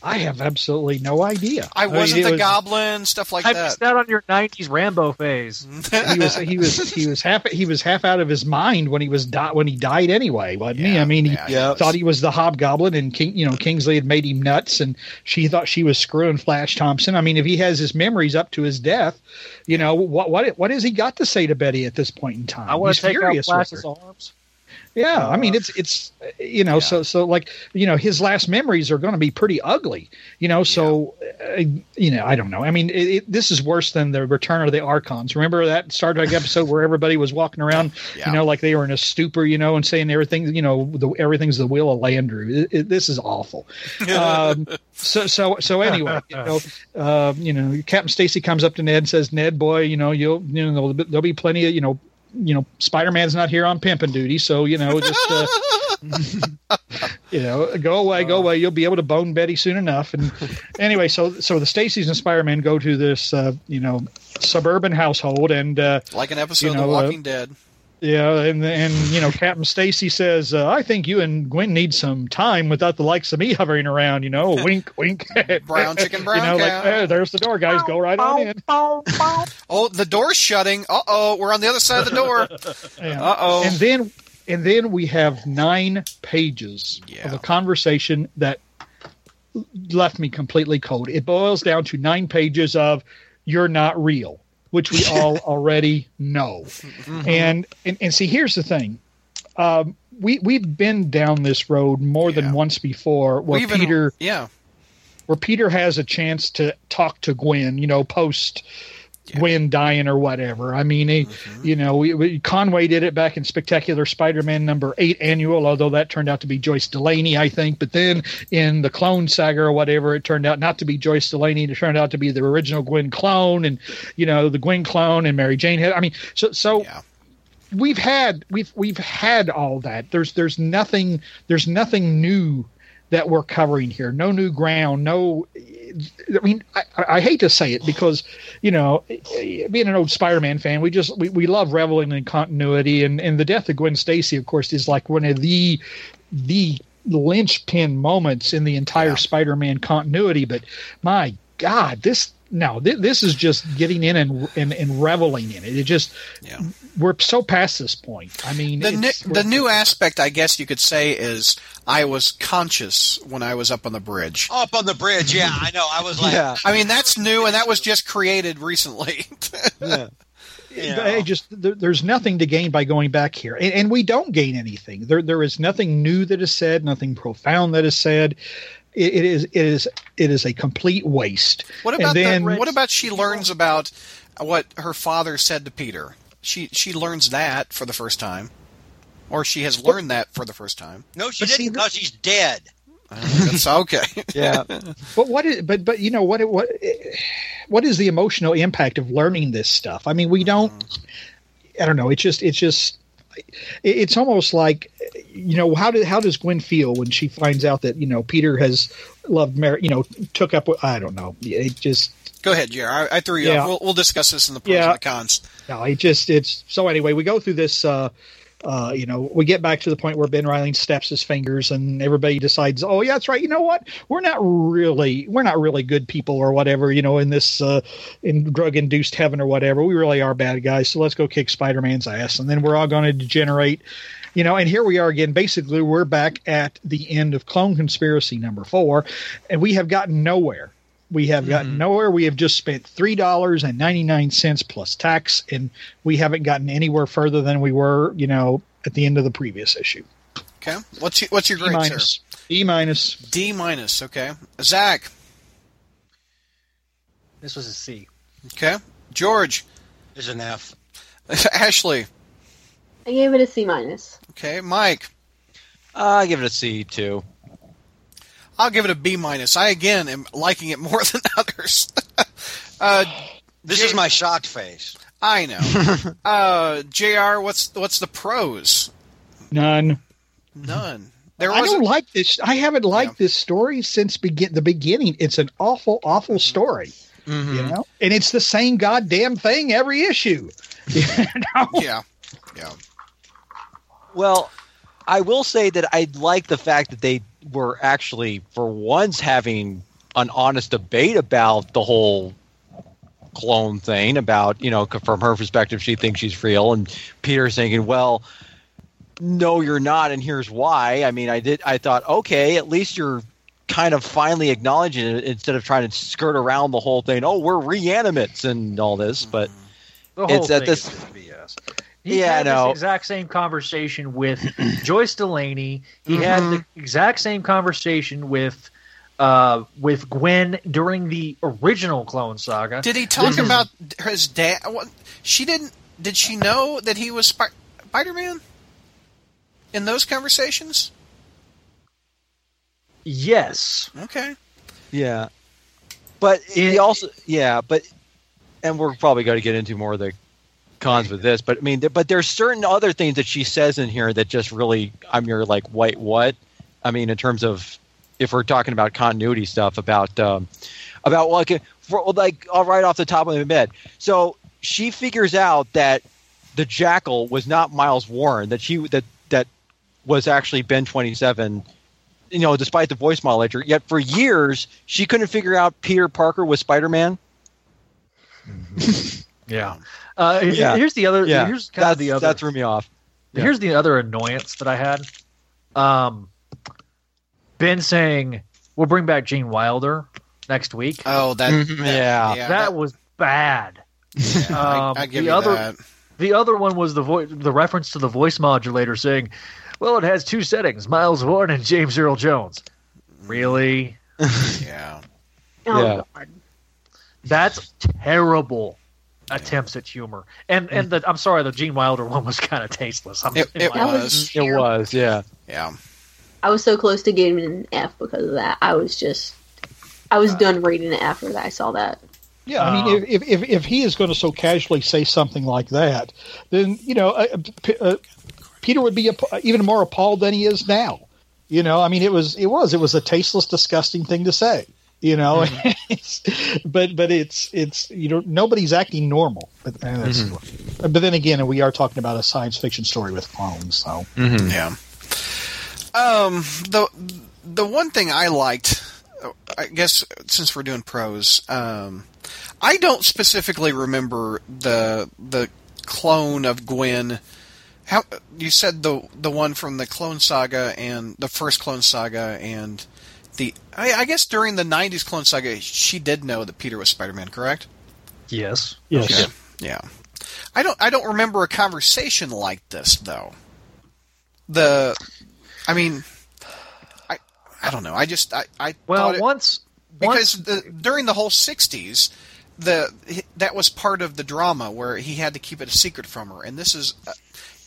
I have absolutely no idea.
I wasn't
it
the
was-
goblin, stuff like
I
that.
missed out on your '90s Rambo phase.
he was he was he was half he was half out of his mind when he was di- when he died anyway, wasn't he? I mean, he
yeah, he Yeah. was.
thought he was the hobgoblin, and King, you know, Kingsley had made him nuts, and she thought she was screwing Flash Thompson. I mean, if he has his memories up to his death, you know, what what what has he got to say to Betty at this point in time?
I want to take out
furious
Flash's arms.
Yeah, I mean, it's it's you know, so so like you know, his last memories are going to be pretty ugly, you know. So uh, you know, I don't know. I mean, it, it, this is worse than the Return of the Archons. Remember that Star Trek episode where everybody was walking around,
Yeah.
you know, like they were in a stupor, you know, and saying everything, you know, the, everything's the will of Landru. It, this is awful. um, so so so anyway, you know, uh, you know, Captain Stacy comes up to Ned and says, "Ned, boy, you know, you'll you know there'll there'll be plenty of you know." You know, Spider Man's not here on pimping duty, so you know, just uh, you know, go away, go away. You'll be able to bone Betty soon enough. And anyway, so so the Stacys and Spider-Man go to this, uh, you know, suburban household, and uh,
Like an episode
You
of
know,
The
uh,
Walking Dead.
Yeah, and and you know, Captain Stacy says, uh, "I think you and Gwen need some time without the likes of me hovering around." You know, wink, wink.
Brown chicken, brown
you know,
cow.
like, "Eh, there's the door, guys. Go right on in.
Oh, the door's shutting. Uh oh, we're on the other side of the door.
Yeah.
Uh oh.
And then and then we have nine pages
Yeah.
of a conversation that left me completely cold. It boils down to nine pages of "You're not real," which we all already know.
Mm-hmm.
And, and and see, here's the thing. Um, we we've been down this road more
Yeah.
than once before, where
even-
Peter
yeah.
where Peter has a chance to talk to Gwen, you know, post Gwen dying or whatever. I mean, he,
Mm-hmm.
you know, we, we, Conway did it back in Spectacular Spider-Man number eight annual, although that turned out to be Joyce Delaney, I think. But then in the Clone Saga or whatever, it turned out not to be Joyce Delaney. It turned out to be the original Gwen clone, and you know, the Gwen clone and Mary Jane had. I mean, so so
Yeah.
we've had we've we've had all that. There's there's nothing there's nothing new that we're covering here. No new ground. No, I mean I, I hate to say it because you know being an old Spider-Man fan, we just we, we love reveling in continuity and and the death of Gwen Stacy, of course, is like one of the the linchpin moments in the entire
Yeah.
Spider-Man continuity. But my God, this. No, th- this is just getting in and, and and reveling in it. It just
Yeah.
We're so past this point. I mean,
The new, the new aspect, I guess you could say, is I was conscious when I was up on the bridge.
Up on the bridge, yeah, I know. I was like,
Yeah.
I mean, that's new, and that was just created recently.
yeah.
you
I just there, there's nothing to gain by going back here, and, and we don't gain anything. There there is nothing new that is said, nothing profound that is said. It, it is it is it is a complete waste.
What
And
about
then-
the, what about she learns about what her father said to Peter? She she learns that for the first time, or she has learned that for the first time.
no, she
But
didn't because she's dead.
That's okay.
Yeah.
But what is but but you know what what what is the emotional impact of learning this stuff? I mean, we don't. Mm-hmm. I don't know. It's just it's just it's almost like you know how did how does Gwen feel when she finds out that you know Peter has loved Mary? You know, took up. with I don't know. It just
Go ahead, Jer. I, I threw you
Yeah.
off. We'll, we'll discuss this in the pros
Yeah.
and the cons.
no. It just it's so anyway. We go through this. uh uh, you know, we get back to the point where Ben Reilly snaps his fingers, and everybody decides, "Oh, yeah, that's right. You know what? We're not really, we're not really good people, or whatever. You know, in this, uh, in drug-induced heaven or whatever, we really are bad guys. So let's go kick Spider-Man's ass, and then we're all going to degenerate." You know, and here we are again. Basically, we're back at the end of Clone Conspiracy number four, and we have gotten nowhere. We have gotten nowhere. We have just spent three dollars and ninety nine cents plus tax, and we haven't gotten anywhere further than we were, you know, at the end of the previous issue.
Okay. What's your, what's your grade, sir?
minus. E minus.
D minus. Okay. Zach.
This was a C.
Okay. George.
Is an F.
Ashley.
I gave it a C minus.
Okay. Mike.
Uh, I give it a C too.
I'll give it a B minus. I again am liking it more than others. uh,
This
Jay-
is my shocked face.
I know. uh, Jr. What's what's the pros?
None.
None. There
I don't like this. I haven't liked
Yeah.
this story since begin the beginning. It's an awful, awful story.
Mm-hmm.
You know, and it's the same goddamn thing every issue. You know?
yeah, yeah.
Well, I will say that I like the fact that they were actually, for once, having an honest debate about the whole clone thing. About you know, from her perspective, she thinks she's real, and Peter's thinking, well, no, you're not, and here's why. I mean, I did. I thought, okay, at least you're kind of finally acknowledging it instead of trying to skirt around the whole thing. Oh, we're reanimates and all this, but
whole
It's at this-.
He
Yeah,
had
I know.
this exact same conversation with Joyce Delaney. He had the exact same conversation with uh, with Gwen during the original Clone Saga.
Did he talk about his dad? What, she didn't. Did she know that he was Spi- Spider-Man in those conversations?
yes.
Okay.
Yeah, but he also yeah, but and we're probably going to get into more of the cons with this, but I mean, but there's certain other things that she says in here that just really, I'm you're like, wait, what? I mean, in terms of if we're talking about continuity stuff about um, about like for, like all right off the top of the head. So she figures out that the jackal was not Miles Warren, that she that that was actually Ben 27 you know, despite the voice modulator. Yet for years, she couldn't figure out Peter Parker was Spider Man.
Yeah. Uh,
Yeah.
Here's the other.
Yeah,
Here's kind
that,
of the other.
that threw me off. Yeah.
Here's the other annoyance that I had. Um, Ben saying we'll bring back Gene Wilder next week.
Oh, that.
Mhm,
that-
yeah.
that was bad.
yeah,
um,
I, I give
the
you
other-
that.
The other one was the vo- the reference to the voice modulator saying, "Well, it has two settings: Miles Warren and James Earl Jones." Really?
Yeah.
Oh,
Yeah.
God.
That's terrible attempts at humor. And and the I'm sorry, the Gene Wilder one was kind of tasteless. I'm,
It, it
was
was.
It was, yeah.
Yeah.
I was so close to getting an F because of that. I was just, I was done reading it after that. I saw that.
Yeah, I mean, if, if if he is going to so casually say something like that, then you know, uh, P- uh, Peter would be app- even more appalled than he is now. You know, I mean, it was it was it was a tasteless, disgusting thing to say. You know, It's- but but it's it's you know nobody's acting normal. But and that's, but then again, we are talking about a science fiction story with clones, so
Yeah. Um. The the one thing I liked, I guess, since we're doing pros, um, I don't specifically remember the the clone of Gwen. How you said the the one from the Clone Saga and the first Clone Saga and the I, I guess during the '90s Clone Saga, she did know that Peter was Spider-Man, correct?
yes.
yes.
Okay. Yeah. I don't I don't remember a conversation like this though. The I mean I I don't know. I just I, I
Well,
it-
once
because
once,
the during the whole 60s the that was part of the drama where he had to keep it a secret from her and this is uh,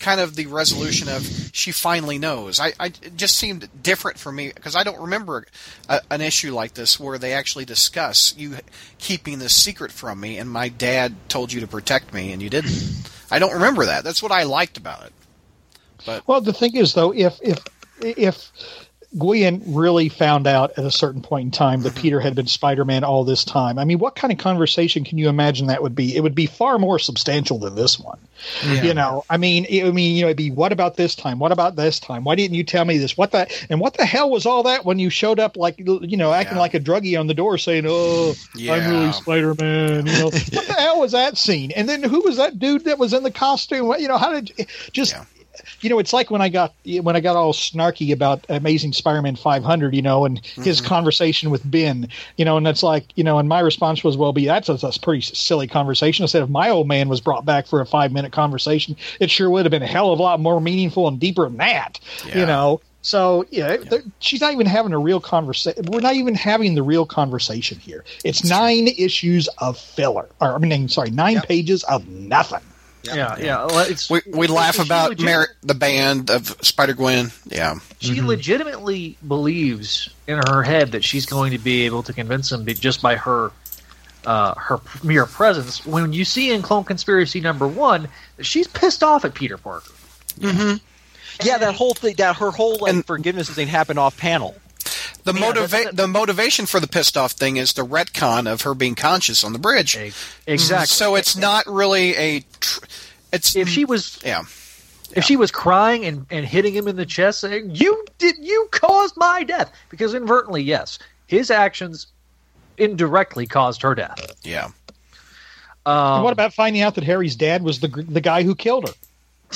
kind of the resolution of she finally knows. I, I it just seemed different for me because I don't remember a, an issue like this where they actually discuss you keeping this secret from me and my dad told you to protect me and you didn't. I don't remember that. That's what I liked about it.
Well, the thing is, though, if if if Gwen really found out at a certain point in time that mm-hmm. Peter had been Spider-Man all this time, I mean, what kind of conversation can you imagine that would be? It would be far more substantial than this one. You know, I mean, it, I mean, you know, it'd be what about this time? What about this time? Why didn't you tell me this? What the and what the hell was all that when you showed up like you know acting
Yeah.
like a druggie on the door saying, "Oh, I'm really Spider-Man." You know, what the hell was that scene? And then who was that dude that was in the costume? What- You know, how did just
Yeah.
You know, it's like when I got when I got all snarky about Amazing Spider-Man 500, you know, and his mm-hmm. conversation with Ben, you know, and that's like, you know, and my response was, well, be that's a, that's a pretty silly conversation. I said, if my old man was brought back for a five minute conversation, it sure would have been a hell of a lot more meaningful and deeper than that,
Yeah.
you know. So yeah, there- she's not even having a real conversation. We're not even having the real conversation here. It's nine issues of filler, or I mean, sorry, nine pages of nothing.
Yeah, yeah. well, It's,
we, we laugh about
legit-
Mer- the band of Spider-Gwen yeah
She legitimately believes in her head that she's going to be able to convince him just by her uh, her mere presence. When you see in Clone Conspiracy number one, that she's pissed off at Peter Parker.
Yeah, that whole thing, that her whole like,
And-
forgiveness thing happened off panel.
The
Yeah,
motiva-
that's-
the motivation for the pissed off thing is the retcon of her being conscious on the bridge.
Exactly.
So it's not really a. Tr- it's
if she was
yeah
if she was crying and, and hitting him in the chest saying you did you caused my death because inadvertently yes his actions indirectly caused her death
yeah
um,
what about finding out that Harry's dad was the the guy who killed her?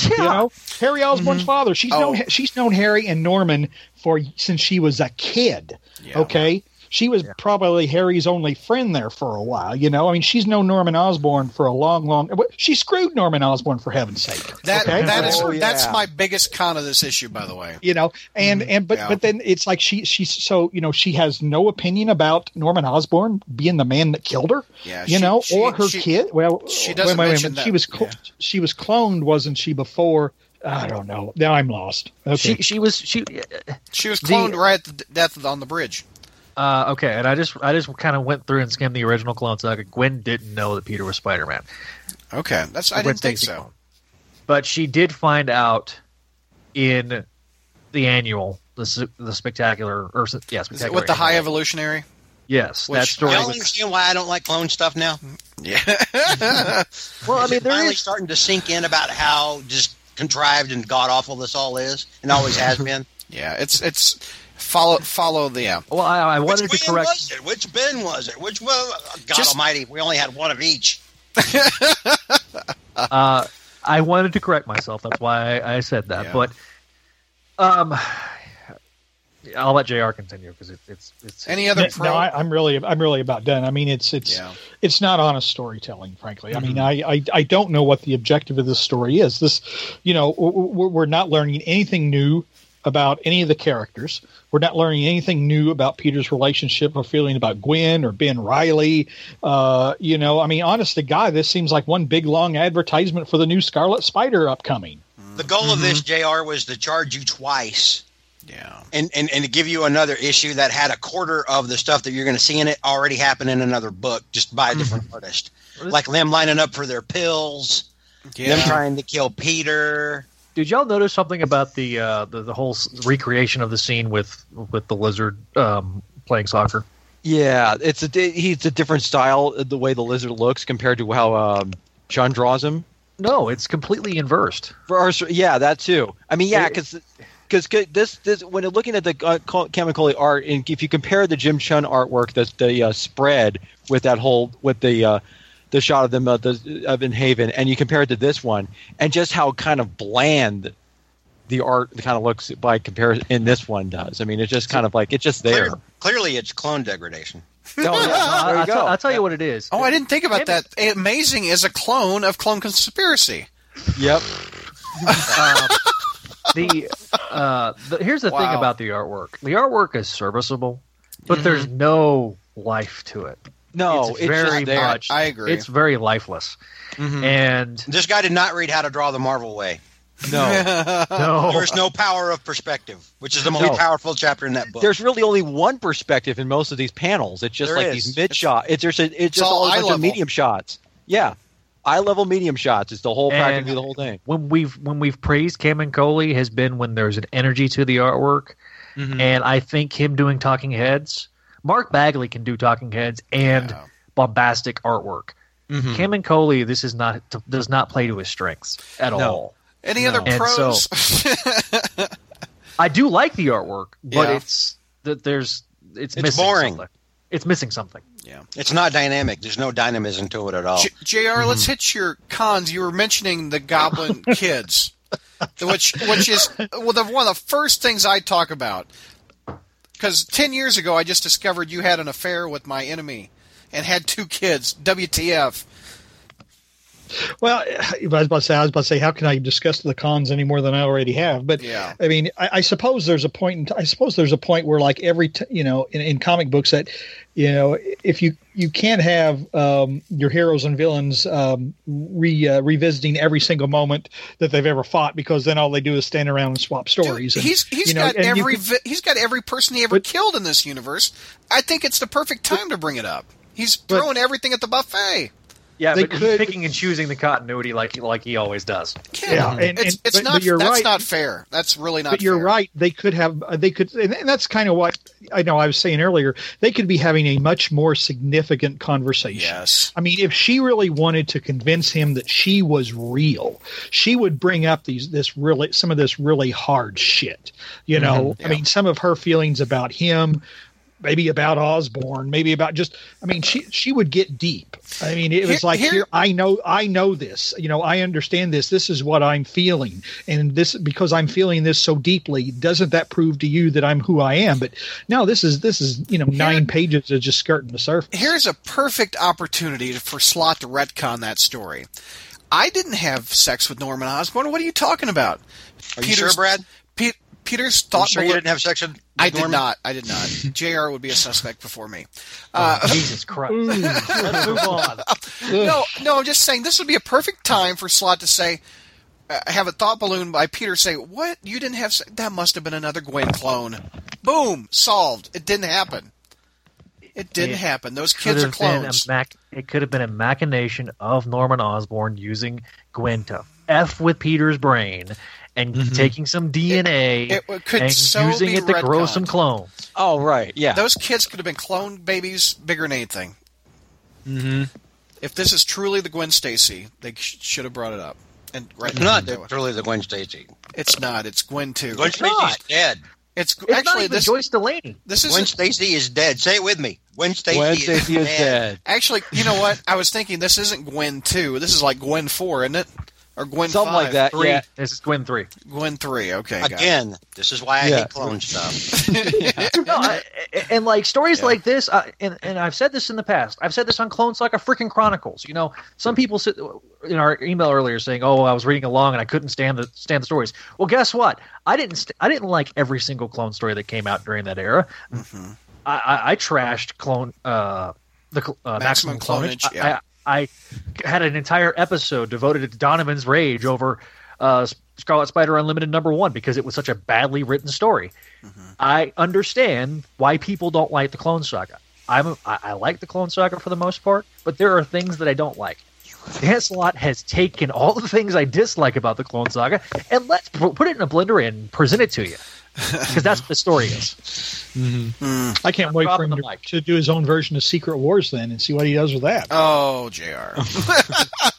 Yeah,
You know, Harry Osborn's mm-hmm. father. She's
Oh.
known she's known Harry and Norman for since she was a kid.
Yeah.
Okay. She was probably Harry's only friend there for a while, you know. I mean, she's known Norman Osborn for a long, long. She screwed Norman Osborn for heaven's sake.
that
okay?
that is
Oh,
that's my biggest con of this issue by the way
you know and mm-hmm. and but
Yeah.
but then it's like she she's so you know she has no opinion about Norman Osborn being the man that killed her
Yeah,
you
she-
know
she-
or her
she-
kid well
she doesn't
wait, wait,
mention
wait. she was cl-
Yeah.
she was cloned wasn't she before I don't know now I'm lost okay
she she was she
she was
The-
cloned right at the d- death on the bridge
uh, okay and i just i just kind of went through and skimmed the original clone saga gwen didn't know that peter was spider-man
Okay, that's I
Gwen
didn't think
Stacy
so.
clone. But she did find out in the annual, the the spectacular, or s- yeah, spectacular.
with the high evolutionary?
Yes,
Which-
that story
Y'all
was.
understand why I don't like clone stuff now?
Yeah.
Well, I mean,
it
there
finally
is.
starting to sink in about how just contrived and god awful this all is, and always has been.
yeah, it's it's follow follow the yeah.
Well, I, I wanted
Which
to
Gwen
correct.
was it? Which Ben was it? Which well, God
Just-
Almighty, we only had one of each.
Uh, I wanted to correct myself. That's why I, I said that.
Yeah.
But um, I'll let Jr. continue because it, it's it's.
Any other
No,
pro?
I, I'm really, I'm really about done. I mean, it's, it's,
Yeah.
it's not honest storytelling, frankly. I mean, I, I, I don't know what the objective of this story is. This, you know, w- w- we're not learning anything new about any of the characters. We're not learning anything new about Peter's relationship or feeling about Gwen or Ben Reilly. Uh, you know, I mean, honest to God, this seems like one big long advertisement for the new Scarlet Spider upcoming.
The goal of
Mm-hmm.
this, Jr., was to charge you twice.
yeah.
And, and, and to give you another issue that had a quarter of the stuff that you're going to see in it already happen in another book, just by a different artist. Like them lining up for their pills, them
Yeah.
trying to kill Peter.
Did y'all notice something about the uh, the, the whole recreation of the scene with with the lizard um, playing soccer?
Yeah, it's a he's a different style uh, the way the lizard looks compared to how um, draws him.
No, it's completely inversed.
For our, yeah, that too. I mean, yeah, because because this this when looking at the uh, art, and if you compare the Jim Cheung artwork, the the uh, spread with that whole with the uh, the shot of them uh, the, of in Haven, and you compare it to this one, and just how kind of bland the art kind of looks by comparison in this one does. I mean, it's just kind of like it's just there.
Clear- clearly, it's clone degradation.
Oh, yeah.
I,
There you
I'll,
go.
tell, I'll tell you what it is.
Oh, I didn't think about
Damn
that. Amazing is a clone of Clone Conspiracy.
Yep.
Um, the, uh, the here's the thing about the artwork. The artwork is serviceable, but
Mm-hmm.
there's no life to it.
No,
it's
it's,
very
just there.
much.
I agree.
It's very lifeless,
Mhm.
and
This guy did not read how to draw the Marvel way.
no.
no,
There is no power of perspective, which is the most
No.
powerful chapter in that book.
There's really only one perspective in most of these panels. It's just
There
like
is.
these mid shot. It's just it's, just
all
all a bunch
level.
of medium shots. Yeah, eye level medium shots. It's the whole
And-
practically the whole thing.
when we've when we've praised Kamen Coley has been when there's an energy to the artwork,
Mm-hmm.
and I think him doing talking heads. Mark Bagley can do talking heads and
Yeah.
bombastic artwork.
Mhm.
and Coley, this is not does not play to his strengths at
No.
all.
Any
No.
other
And
pros?
I do like the artwork, but
Yeah.
it's that there's it's,
It's
missing
boring.
something. It's missing something.
Yeah, it's not dynamic. There's no dynamism to it at all.
J- Jr. Let's hit your cons. You were mentioning the Goblin Kids, which which is well the one of the first things I talk about. Because ten years ago, I just discovered you had an affair with my enemy and had two kids. WTF?
Well, I was about to say, I was about to say, how can I discuss the cons any more than I already have? But
Yeah.
I mean, I, I suppose there's a point. In, I suppose there's a point where, like every, t- you know, in, in comic books, that you know, if you you can't have um, your heroes and villains um, re, uh, revisiting every single moment that they've ever fought, because then all they do is stand around and swap
Dude,
stories. and,
he's he's
you know,
got every vi- he's got every person he ever killed in this universe. I think it's the perfect time to bring it up. He's
But-
throwing everything at the buffet.
Yeah,
They
but he's
could-
picking and choosing the continuity like like he always does.
Yeah, and-
it's
and-
it's
but-
not
but you're
that's
right.
not fair. That's really not.
but you're
fair.
right. They could have. uh, They could, and and that's kind of what I know. I was saying earlier. They could be having a much more significant conversation.
Yes.
I mean, if she really wanted to convince him that she was real, she would bring up these this really some of this really hard shit. You know,
yeah.
I mean, some of her feelings about him, maybe about Osborn, maybe about just. I mean, she she would get deep. I mean, it was
Here-
like
here-
here I know I know this. You know, I understand this. This is what I'm feeling, and this because I'm feeling this so deeply. Doesn't that prove to you that I'm who I am? But no, this is this is you know nine pages of just skirting the surface.
Here's a perfect opportunity for Slott to retcon that story. I didn't have sex with Norman Osborn. What are you talking about?
Are you sure, Brad?
Pe- Peter's
Are you
thought.
sure you didn't have sex with
I did not. I did not. Jr. would be a suspect before me. Uh,
Jesus Christ. Let's move on.
no, no. I'm just saying this would be a perfect time for Slott to say, uh, have a thought balloon by Peter say, "What? You didn't have? Se- that must have been another Gwen clone." Boom, solved. It didn't happen. It didn't
It
happen. Those kids are
have
clones.
mac- it could have been a machination of Norman Osborn using Gwen to f with Peter's brain and taking some DNA
It w- could
and
so
using it to grow
retconned.
some clones.
Oh right, yeah.
Those kids could have been clone babies bigger than anything.
hmm
If this is truly the Gwen Stacy, they sh- should have brought it up. And right
It's
now
not
it.
truly the Gwen Stacy.
It's not. It's Gwen too.
Gwen
It's not.
Stacy's dead.
It's,
It's not
actually
even
this.
Joyce Delaney.
This is
Gwen Stacy is dead. Say it with me. Gwen Stacy,
Gwen
is,
is
dead.
dead.
actually. You know what? I was thinking this isn't Gwen two. This is like Gwen four, isn't it? Or Gwen
Something like that.
Three.
Yeah.
This is Gwen three.
Gwen three. Okay. got.
Again, this is why I
Yeah.
hate clone stuff.
No, I, and like stories
Yeah.
like this, uh, and, and I've said this in the past. I've said this on Clone Saga freaking Chronicles. You know, some people sit in our email earlier saying, "Oh, I was reading along and I couldn't stand the stand the stories." Well, guess what? I didn't. St- I didn't like every single clone story that came out during that era.
Mhm.
I, I, I trashed clone uh, the uh,
Maximum
maximum,
Clonage,
clonage.
yeah.
I, had an entire episode devoted to Donovan's rage over uh, Scarlet Spider Unlimited number one because it was such a badly written story.
Mm-hmm.
I understand why people don't like the Clone Saga. I'm I, I like the Clone Saga for the most part, but there are things that I don't like. Dan Slott has taken all the things I dislike about the Clone Saga and let's put it in a blender and present it to you because that's what the story is.
Mm.
I can't wait for him to, to do his own version of Secret Wars then and see what he does with that.
Oh, Jr.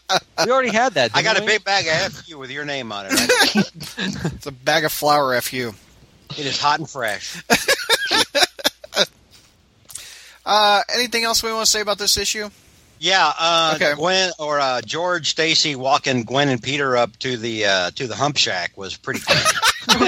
We already had that.
I got a big bag of FU with your name on it.
it's a bag of flour. Fu.
it is hot and fresh.
Uh, anything else we want to say about this issue?
Yeah, uh,
Okay.
Gwen or uh, George Stacy walking Gwen and Peter up to the uh, to the hump shack was pretty cool.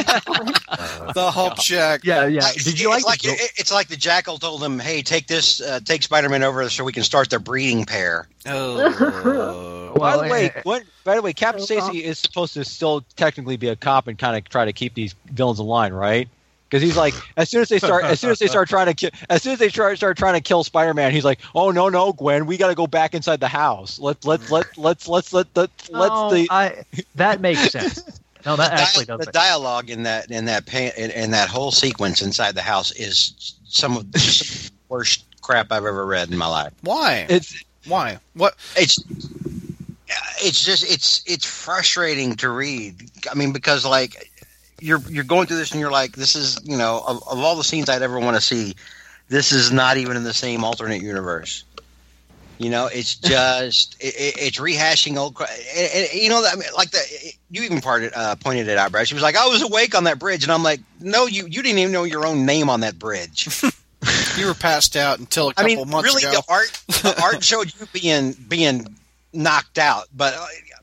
The Hump Shack.
Yeah, yeah.
I-
Did you like,
it's like
the-
it- it's like the jackal told them, "Hey, take this, uh, take Spider-Man over so we can start their breeding pair."
Oh.
By the way, Gwen, by the way, Captain
Oh,
Stacy is supposed to still technically be a cop and kind of try to keep these villains in line, right? Because he's like, as soon as they start, as soon as they start trying to, ki- as soon as they try, start trying to kill Spider-Man, he's like, "Oh no, no, Gwen, we got to go back inside the house. Let's let, let, let's, let's, let, let, let's
No,
the."
I, that makes sense. No, that actually does.
the dialogue in that in that pan, in, in that whole sequence inside the house is some of the worst crap I've ever read in my life.
Why?
It's
Why? What?
It's it's just it's it's frustrating to read. I mean, because like you're you're going through this and you're like, this is you know of, of all the scenes I'd ever want to see, this is not even in the same alternate universe. You know, it's just it, it, it's rehashing old. cra- and- and, you know, I mean, like the you even parted, uh, pointed it out, Brad. She was like, "I was awake on that bridge," and I'm like, "No, you you didn't even know your own name on that bridge."
You were passed out until a couple
mean,
months
really,
ago.
Really, the art the art showed you being being knocked out, but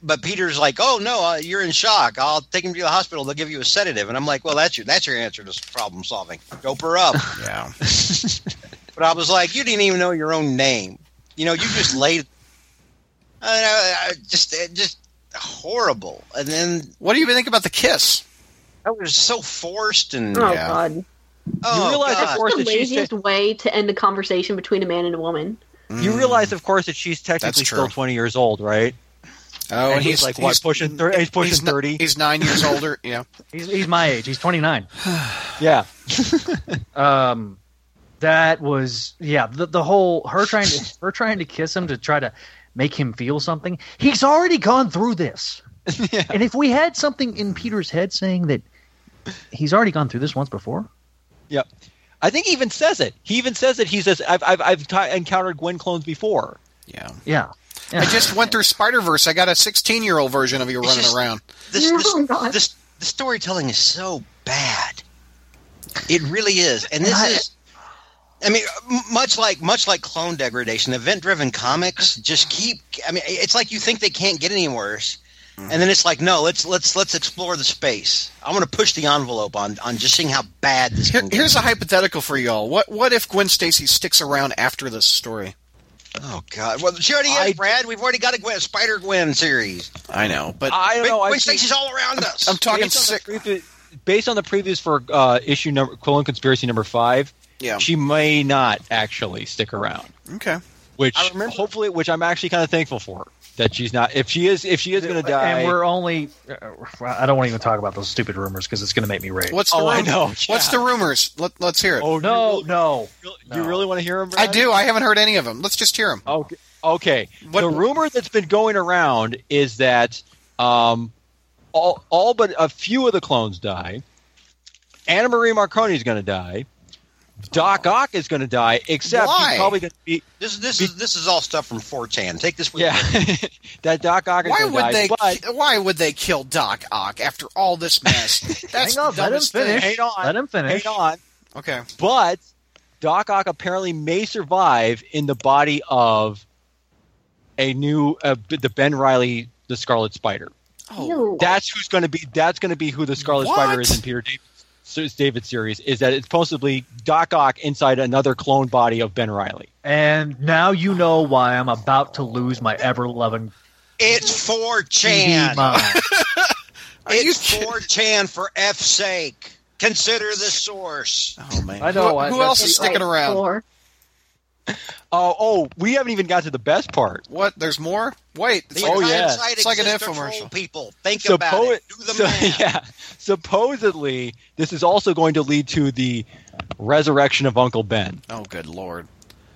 but Peter's like, "Oh no, uh, you're in shock. I'll take him to the hospital. They'll give you a sedative." And I'm like, "Well, that's your that's your answer to problem solving. Dope her up."
yeah.
but I was like, "You didn't even know your own name. You know, you just laid." I, I, just just horrible. And then
What do you think about the kiss?
that was so forced and
Oh
Yeah.
god.
oh,
realize, of
God.
course,
That's the
that she's
laziest way to end a conversation between a man and a woman.
you
Mm.
realize, of course, that she's technically still 20 years old, right?
Oh,
and he's like, what, pushing thir- he's pushing
n-
30?
He's nine years older. Yeah.
He's, he's my age. He's 29.
Yeah.
Um, that was yeah. The the whole her trying to her trying to kiss him to try to make him feel something. He's already gone through this.
Yeah.
And if we had something in Peter's head saying that he's already gone through this once before,
Yep. I think he even says it. He even says it. He says, "I've I've, I've t- encountered Gwen clones before."
Yeah.
yeah. Yeah.
I just went through Spider Verse. I got a 16 year old version of you
It's
running
just-
around.
this,
Oh,
this,
God.
this the storytelling is so bad. It really is, and this
I-
is. I mean, much like much like clone degradation, event-driven comics just keep. I mean, it's like you think they can't get any worse, mm-hmm. and then it's like, no, let's let's let's explore the space. I want to push the envelope on on just seeing how bad this.
Here,
get.
here's a hypothetical for y'all. What what if Gwen Stacy sticks around after this story?
Oh God! Well, she already is,
I-
Brad. We've already got a Gwen, Spider Gwen series.
I know, but
I don't know.
Gwen
I
Stacy's all around us.
I'm talking
based on,
sick.
the previous, based on the previews for uh, issue number Clone Conspiracy number five,
Yeah.
she may not actually stick around.
Okay.
Which hopefully, which I'm actually kind of thankful for. That she's not. If she is, if she is going to die,
and we're only. Uh, I don't want to even talk about those stupid rumors because it's going to make me rage.
What's the
Oh, I
rum-
know,
What's
yeah.
the rumors? Let, let's hear it.
oh
no,
you
no.
really, you really want to hear him?
I do. I haven't heard any of them. Let's just hear them.
Okay. Okay.
What-
the rumor that's been going around is that um, all, all but a few of the clones die. Anna Maria Marconi is going to die. Doc Ock is going to die, except
Why?
he's probably going to be.
This this is this is all stuff from 4chan. Take this with
Yeah,
you.
that Doc Ock is
Why
going to
would
die.
they?
but
Why would they kill Doc Ock after all this mess? That's
Hang on,
the
let him finish.
Hang on.
Let him finish.
hang on,
Okay.
but Doc Ock apparently may survive in the body of a new uh, the Ben Reilly, the Scarlet Spider.
Oh,
That's who's going to be. That's going to be who the Scarlet
What?
Spider is in Peter David, David series. Is that it's supposedly Doc Ock inside another clone body of Ben Reilly?
And now you know why I'm about to lose my ever loving
It's
TV
4chan.
mind.
Are you
It's
kidding?
4chan for F's sake. Consider the source.
Oh man.
I know,
Who,
I-
who
that's
else is sticking
Right,
around?
four.
Oh, oh, we haven't even got to the best part.
What? There's more. Wait. It's
The
like,
Oh, yeah.
It's like an infomercial.
People, think about
Suppo-
it. Do the
so-
math.
yeah, supposedly this is also going to lead to the resurrection of Uncle Ben.
oh, good lord.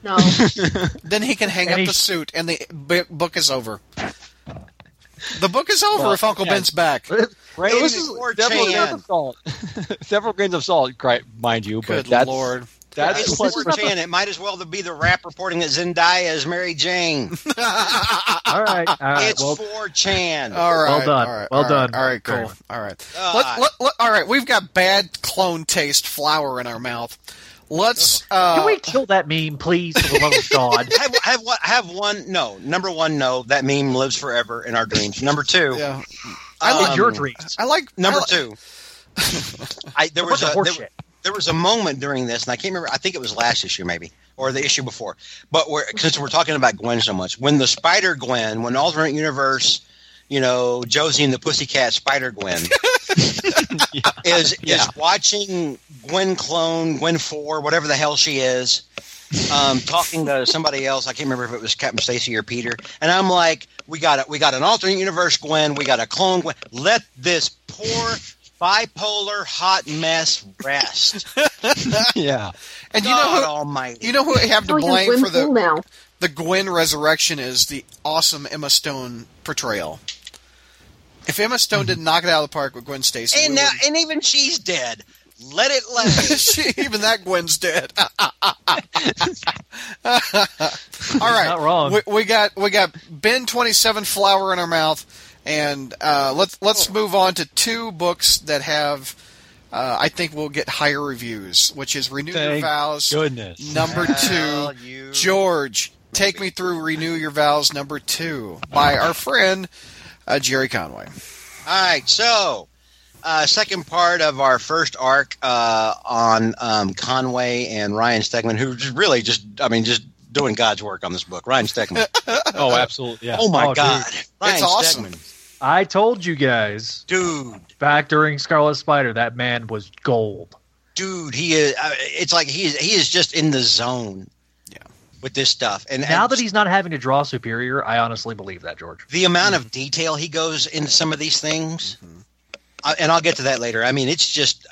No.
Then he can hang
And
up the suit, and the b- book is over. The book is over
Well,
if Uncle
yeah.
Ben's back.
4chan.
several grains of salt. several grains of salt, mind you, but
Good
that's
lord.
That's
It's
what.
4chan. It might as well be the rap reporting that Zendaya is Mary Jane.
all right, all right.
it's
Well,
4chan.
All right.
Well done.
All right,
Well
all right,
done,
All right. Cool.
Graham.
All right.
God.
Let, let, let- all right. We've got bad clone taste flour in our mouth. Let's. Uh,
can we kill that meme, please, for the love of God?
have, have one. Have one. No. Number one. No. That meme lives forever in our dreams. Number two.
Yeah.
I
In
like
your dreams.
I like
Number
I li-
two. I, there was
bunch
a
of
there,
horseshit.
There was a moment during this, and I can't remember. I think it was last issue, maybe, or the issue before. But we're, since we're talking about Gwen so much, when the Spider Gwen, when alternate universe, you know, Josie and the Pussycat Spider Gwen is
Yeah.
is watching Gwen clone Gwen four, whatever the hell she is. Um, talking to somebody else, I can't remember if it was Captain Stacy or Peter, and I'm like, "We got it. We got an alternate universe Gwen. We got a clone Gwen. Let this poor bipolar hot mess rest."
yeah.
And you know who?
Almighty!
You know who I have to
Oh,
blame for the
now.
the Gwen resurrection is the awesome Emma Stone portrayal. If Emma Stone didn't knock it out of the park with Gwen Stacy,
and now,
wouldn't-
and even she's dead. Let it lay.
she, even that Gwen's dead. All right,
Not wrong.
We, we got we got Ben twenty seven flour in our mouth, and uh, let's let's move on to two books that have. Uh, I think we'll get higher reviews, which is Renew Your Vows
Goodness.
number
Well,
two.
you-
George, take me through Renew Your Vows number two by our friend uh, Jerry Conway.
All right, so uh, second part of our first arc uh, on um, Conway and Ryan Stegman, who's really just, I mean, just doing God's work on this book. Ryan Stegman.
Oh, absolutely. Yeah.
oh my
Oh,
God, Ryan
It's awesome.
Stegman,
I told you guys
dude,
back during Scarlet Spider that man was gold.
dude, he is. Uh, it's like he is. He is just in the zone.
Yeah.
With this stuff, and
Now
and
that he's not having to draw Superior, I honestly believe that, George.
the amount of detail he goes into some of these things, I, and I'll get to that later. I mean, it's just,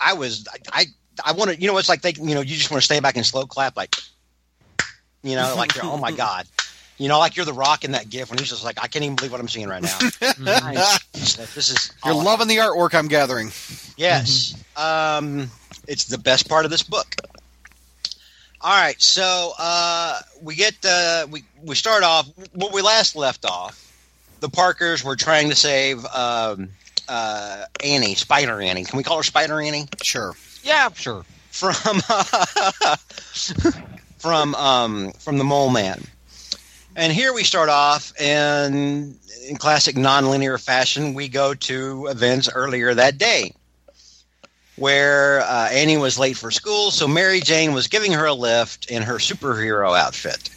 I was, I, I want to, you know, it's like they, you know, you just want to stay back and slow clap, like, you know, like you're, oh my god, you know, like you're the Rock in that gif when he's just like, I can't even believe what I'm seeing right now. It's this is
You're
awesome.
loving the artwork I'm gathering.
Yes. Um, it's the best part of this book. All right, so uh, we get uh, we we start off where we last left off. The Parkers were trying to save um, uh, Annie, Spider Annie. Can we call her Spider Annie?
Sure.
Yeah, sure.
From from um, from the Mole Man. And here we start off, and in classic nonlinear fashion, we go to events earlier that day where uh, Annie was late for school, so Mary Jane was giving her a lift in her superhero outfit.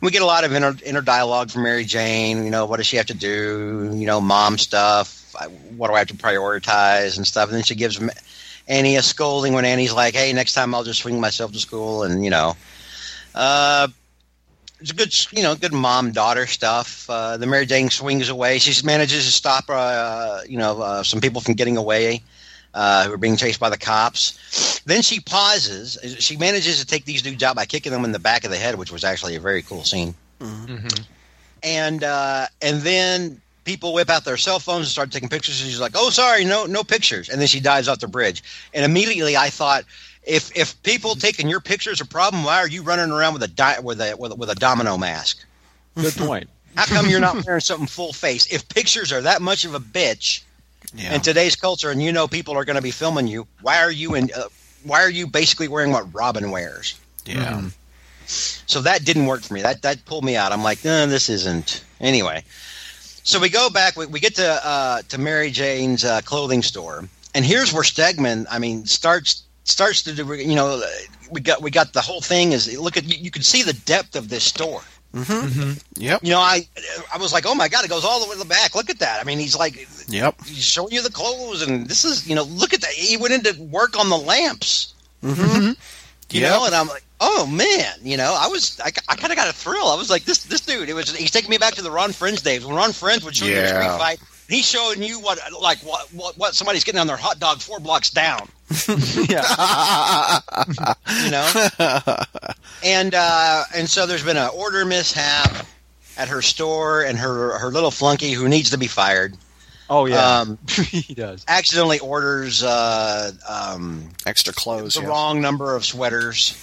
We get a lot of inner, inner dialogue from Mary Jane. You know, what does she have to do? You know, mom stuff. I, what do I have to prioritize and stuff? And then she gives Annie a scolding when Annie's like, "Hey, next time I'll just swing myself to school." And you know, uh, it's a good, you know, good mom daughter stuff. Uh, the Mary Jane swings away. She manages to stop, uh, you know, uh, some people from getting away uh, who are being chased by the cops. Then she pauses. She manages to take these dudes out by kicking them in the back of the head, which was actually a very cool scene.
Mhm.
And uh, and then people whip out their cell phones and start taking pictures. And she's like, "Oh, sorry, no, no pictures." And then she dives off the bridge. And immediately, I thought, if if people taking your pictures are a problem, why are you running around with a di- with a with a, with a domino mask?
Good point.
How come you're not wearing something full face? If pictures are that much of a bitch
Yeah.
in today's culture, and you know people are going to be filming you, why are you in? Uh, why are you basically wearing what Robin wears?
yeah.
So that didn't work for me. That that pulled me out. I'm like, no, this isn't. Anyway, so we go back. We, we get to uh, to Mary Jane's uh, clothing store, and here's where Stegman, I mean, starts starts to do. You know, we got we got the whole thing. Is look at you, you can see the depth of this store.
Mm-hmm. Yep.
You know, I I was like, oh my god, it goes all the way to the back. Look at that. I mean, he's like
Yep.
he's showing you the clothes, and this is you know, look at that. He went into work on the lamps.
Mm-hmm.
You know, and I'm like, oh man, you know, I was, I, I kind of got a thrill. I was like, this, this dude, it was, he's taking me back to the Ron Frenz days when Ron Frenz would show you a street fight. He's showing you what, like, what, what, what somebody's getting on their hot dog four blocks down.
yeah.
You know, and uh, and so there's been an order mishap at her store, and her her little flunky who needs to be fired
Oh yeah.
um,
he does.
accidentally orders uh, um,
Extra clothes.
the
yeah.
wrong number of sweaters.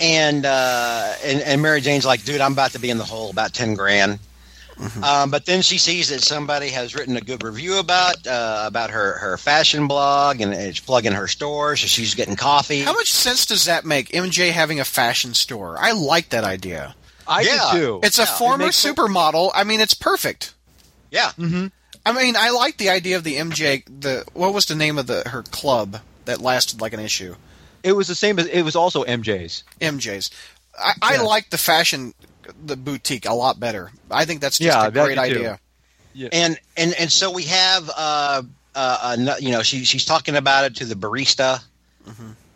And, uh, and and Mary Jane's like, dude, I'm about to be in the hole, about ten grand. Um, but then she sees that somebody has written a good review about uh, about her, her fashion blog, and it's plugging her store, so she's getting coffee.
How much sense does that make? MJ having a fashion store. I like that idea.
I
Yeah.
do too.
It's a former
it makes sense.
supermodel. I mean, it's perfect.
Yeah,
I mean, I like the idea of the MJ. The what was the name of the her club that lasted like an issue?
It was the same as it was also MJ's.
MJ's. I, I like the fashion, the boutique a lot better. I think that's just
Yeah,
a
that
great
I do too.
idea.
and and and so we have, uh, uh, uh, you know, she she's talking about it to the barista.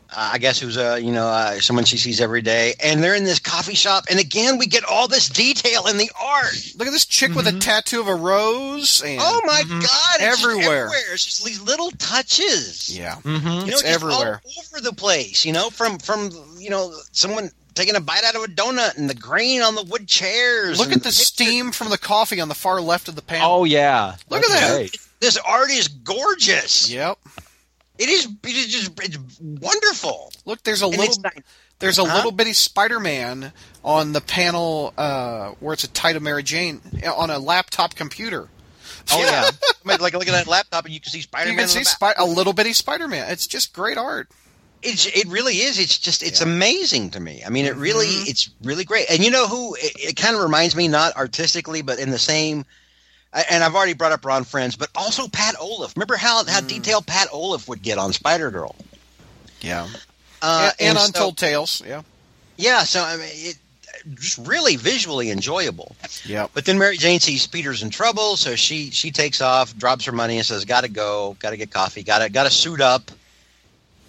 Uh, I guess who's a you know uh, someone she sees every day, and they're in this coffee shop, and again we get all this detail in the art.
Look at this chick with a tattoo of a rose. And,
Oh my god! It's just
Everywhere.
everywhere. It's just these little touches.
Yeah.
Mm-hmm.
you know,
It's
just
everywhere.
all over the place. You know, from from you know someone taking a bite out of a donut and the grain on the wood chairs.
Look at the
picture-
steam from the coffee on the far left of the panel.
Oh yeah.
Look at that.
great.
This art is gorgeous.
Yep.
It is. It is just. It's wonderful.
Look, there's a
And
little
not-
there's a
Huh?
little bitty Spider-Man on the panel uh, where it's a tight of Mary Jane on a laptop computer.
Oh yeah. like like look at that laptop and you can see Spider
You
Man.
can see Spi- a little bitty Spider-Man. It's just great art.
It's it really is. It's just it's
Yeah.
amazing to me. I mean, it really
Mhm.
it's really great. And you know who? It, it kind of reminds me not artistically, but in the same. And I've already brought up Ron Frenz, but also Pat Olliffe. Remember how how
Mm.
detailed Pat Olliffe would get on Spider Girl,
Yeah.
uh,
and, and
so-
Untold Tales. Yeah.
yeah, so I mean, it just really visually enjoyable.
Yeah.
But then Mary Jane sees Peter's in trouble, so she she takes off, drops her money, and says, "Got to go, got to get coffee, got to got to suit up,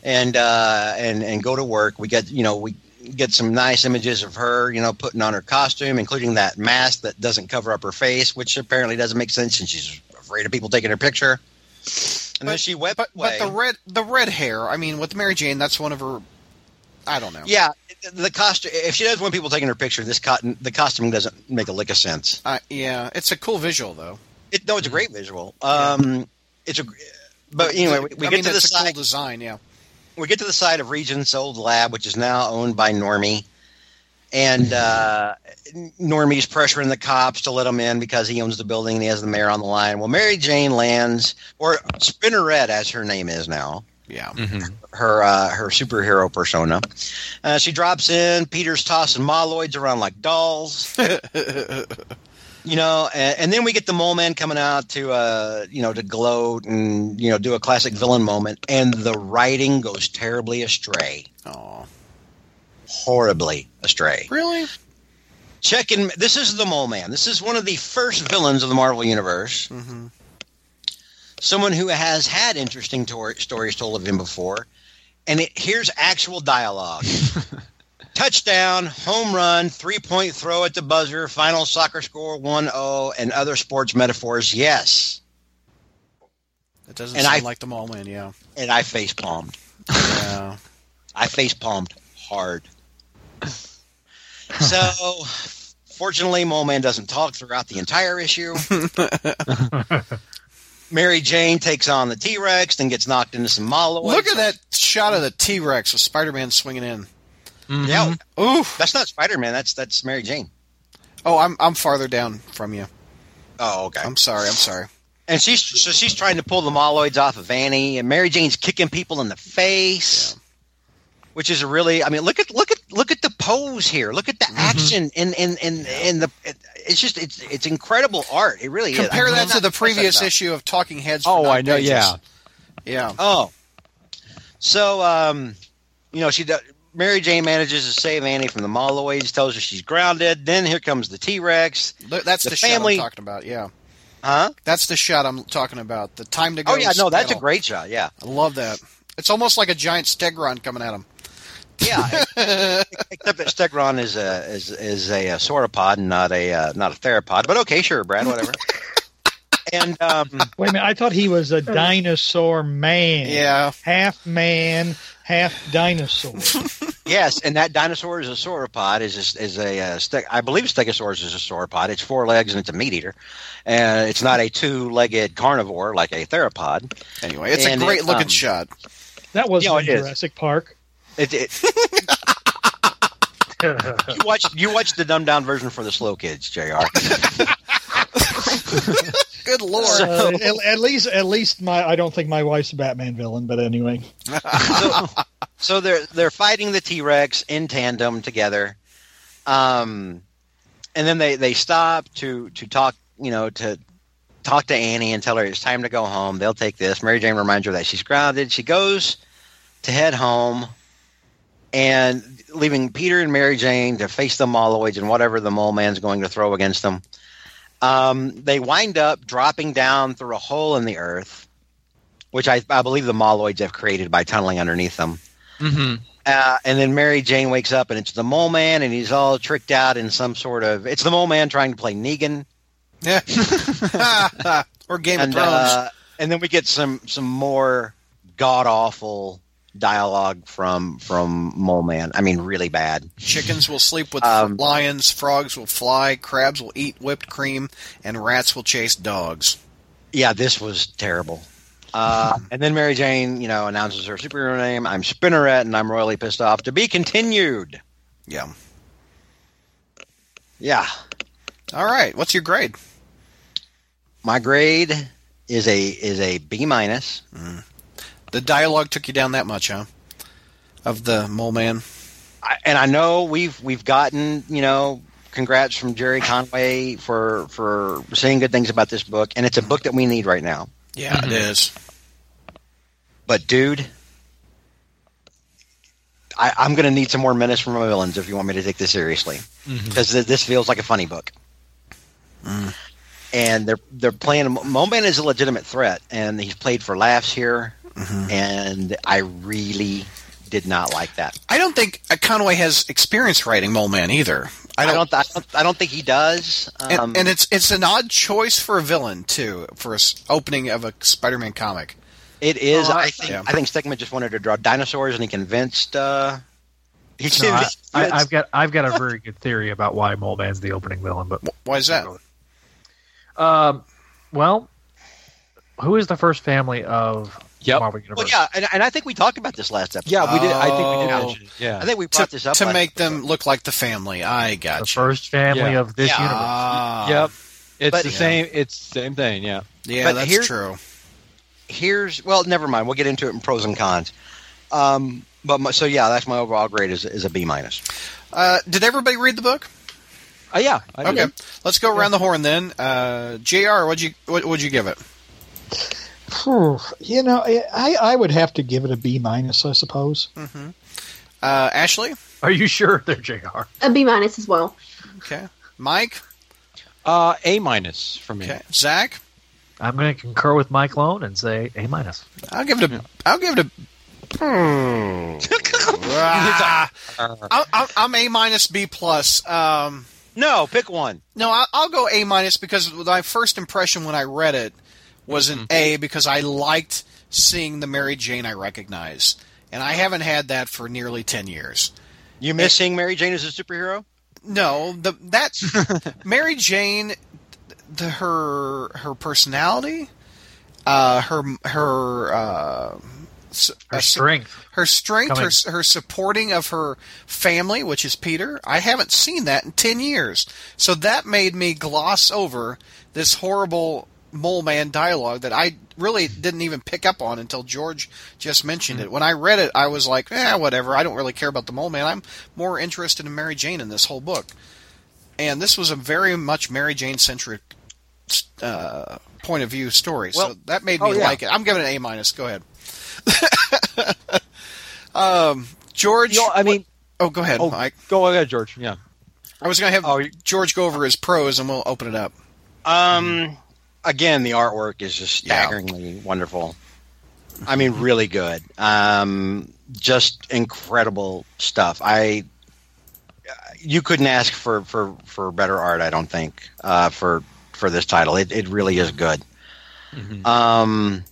and uh, and and go to work." We get you know we get some nice images of her, you know, putting on her costume, including that mask that doesn't cover up her face, which apparently doesn't make sense, and she's afraid of people taking her picture. And then she went
But
away.
but the red the red hair. I mean, with Mary Jane, that's one of her. I don't know.
yeah, the costume. If she doesn't want people taking her picture, this cotton the costume doesn't make a lick of sense.
Uh, yeah. It's a cool visual though.
It, no, it's a great visual. Um, it's a, but anyway, we, we get
mean,
to the side.
cool design. Yeah.
We get to the side of Regent's old lab, which is now owned by Normie, and uh, Normie's pressuring the cops to let him in because he owns the building and he has the mayor on the line. Well, Mary Jane lands, or Spinneret, as her name is now,
Yeah.
her uh, her superhero persona. Uh, she drops in. Peter's tossing moloids around like dolls. you know, and, and then we get the mole man coming out to, uh, you know, to gloat and you know do a classic villain moment, and the writing goes terribly astray,
Oh.
horribly astray.
Really?
Check in. This is the mole man. This is one of the first villains of the Marvel universe.
hmm
Someone who has had interesting tor- stories told of him before, and it, here's actual dialogue. touchdown, home run, three point throw at the buzzer, final soccer score 1 0, and other sports metaphors. Yes.
It doesn't
And
sound
I-
like the mole man. Yeah.
And I face palmed.
Yeah.
I face palmed hard. So, fortunately, Mole Man doesn't talk throughout the entire issue. Mary Jane takes on the T Rex, then gets knocked into some moloids.
Look at that shot of the T Rex with Spider Man swinging in.
Yeah,
Oof.
that's not Spider Man. That's that's Mary Jane.
Oh, I'm I'm farther down from you.
Oh, okay.
I'm sorry. I'm sorry.
And she's so she's trying to pull the moloids off of Annie, and Mary Jane's kicking people in the face, which is a really. I mean, look at look at look at the pose here. Look at the action in in in in the. It, it's just it's it's incredible art. It really
Compare
is. I
that to the previous issue of Talking Heads. for
Oh,
nine
I know.
pages.
Yeah.
Yeah.
Oh, so um, you know she do- Mary Jane manages to save Annie from the moloids, tells her she's grounded. Then here comes the T Rex.
That's the,
The
shot
family-
I'm talking about. Yeah.
Huh?
That's the shot I'm talking about. The time to go.
Oh yeah, no, that's a great shot. Yeah,
I love that. It's almost like a giant Stegron coming at him.
yeah. Except that Stegron is a is is a, uh sauropod and not a uh, not a theropod. But okay, sure, Brad, whatever. and um,
Wait a minute, I thought he was a dinosaur man.
Yeah.
Half man, half dinosaur.
yes, and that dinosaur is a sauropod. Is a, is a uh, ste- I believe Stegosaurus is a sauropod. It's four legs and it's a meat eater, and it's not a two-legged carnivore like a theropod.
Anyway, it's
And
a great
it,
looking
um,
shot.
That was
Yeah,
in
it is.
Jurassic Park.
It, it, you watch you watch the dumbed down version for the slow kids, Jr.
Good lord.
Uh, at, at least, at least my I don't think my wife's a Batman villain, but anyway.
so, so they're they're fighting the T Rex in tandem together, um, and then they they stop to to talk, you know, to talk to Annie and tell her it's time to go home. They'll take this. Mary Jane reminds her that she's grounded. She goes to head home, and leaving Peter and Mary Jane to face the moloids and whatever the mole man's going to throw against them. Um, they wind up dropping down through a hole in the earth, which I, I believe the moloids have created by tunneling underneath them.
Mm-hmm.
Uh, and then Mary Jane wakes up and it's the mole man and he's all tricked out in some sort of it's the mole man trying to play Negan.
Yeah. or Game
and
of Thrones.
uh, and then we get some some more god awful dialogue from from Mole Man. I mean, really bad.
Chickens will sleep with
um,
lions, frogs will fly, crabs will eat whipped cream, and rats will chase dogs.
Yeah, this was terrible. Uh, and then Mary Jane, you know, announces her superhero name. I'm Spinneret, and I'm royally pissed off. To be continued.
Yeah.
Yeah,
All right. What's your grade?
my grade is a is a B minus.
The dialogue took you down that much, huh? Of the mole man.
I, and I know we've we've gotten you know congrats from Gerry Conway for for saying good things about this book, and it's a book that we need right now.
Yeah, it mm-hmm. is.
But dude, I, I'm going to need some more menace from my villains if you want me to take this seriously, mm-hmm. because th- this feels like a funny book. Mm. And they're they're playing. Mole Man is a legitimate threat, and he's played for laughs here. And I really did not like that.
I don't think uh, Conway has experience writing Mole Man either. I
I
don't.
don't. I don't, I don't think he does.
and,
Um,
and it's it's an odd choice for a villain too for a s- opening of a Spider-Man comic.
It is.
Oh, I-
I think.
yeah.
I think Stegman just wanted to draw dinosaurs, and he convinced. Uh, he
No, I,
convinced-
I, I've got I've got a very good theory about why Mole Man's the opening villain, but
Why is that?
um, well, who is the first family of
Yep.
Marvel Universe?
well, yeah, and, and I think we talked about this last episode.
Yeah, we did. I think we did
Oh.
mention it. Yeah.
I think we
To,
brought this up
to
last
make
episode.
them look like the family. I got
the
you.
first family
Yeah.
of this
Yeah.
universe.
Ah,
yep. It's
But-
the
Yeah.
same. It's the same thing. Yeah.
Yeah,
But
that's
here-
true.
Here's well, never mind. We'll get into it in pros and cons. Um, but my, so yeah, that's my overall grade is is a B minus.
Uh, did everybody read the book?
Uh, yeah. I
Okay,
did.
let's go around the horn then. Uh, Jr. What'd you what would you give it?
Phew, you know, I I would have to give it a B minus, I suppose.
Uh, Ashley.
Are you sure they're Jr.
A B minus as well.
Okay. Mike.
Uh, a minus for me.
Okay. Zach.
I'm going to concur with Mike Lone and say A minus.
I'll give it a. I'll give it a. Ah, I'm, I'm- I'm A minus B plus. Um,
No, pick one.
no, I- I'll go A minus because my first impression when I read it was an A because I liked seeing the Mary Jane I recognize, and I haven't had that for nearly ten years.
You miss seeing Mary Jane as a superhero?
No, the that Mary Jane, the, her her personality, uh, her her uh,
Her
uh,
strength.
her strength,
Coming-
her her supporting of her family, which is Peter. I haven't seen that in ten years, so that made me gloss over this horrible mole man dialogue that I really didn't even pick up on until George just mentioned it. When I read it, I was like, eh, whatever. I don't really care about the mole man. I'm more interested in Mary Jane in this whole book, and this was a very much Mary Jane centric. Uh, point of view story, so that made me
oh, yeah.
like it. I'm giving it an A minus. Go ahead. um, George.
You know, I mean,
oh, go ahead,
oh,
Mike.
go ahead, George. Yeah.
I was going to have
Oh,
George go over his pros, and we'll open it up.
Um, again, the artwork is just
Yeah.
staggeringly wonderful. I mean, really good. Um, just incredible stuff. I you couldn't ask for for for better art. I don't think uh, for for this title. It it really is good. Um,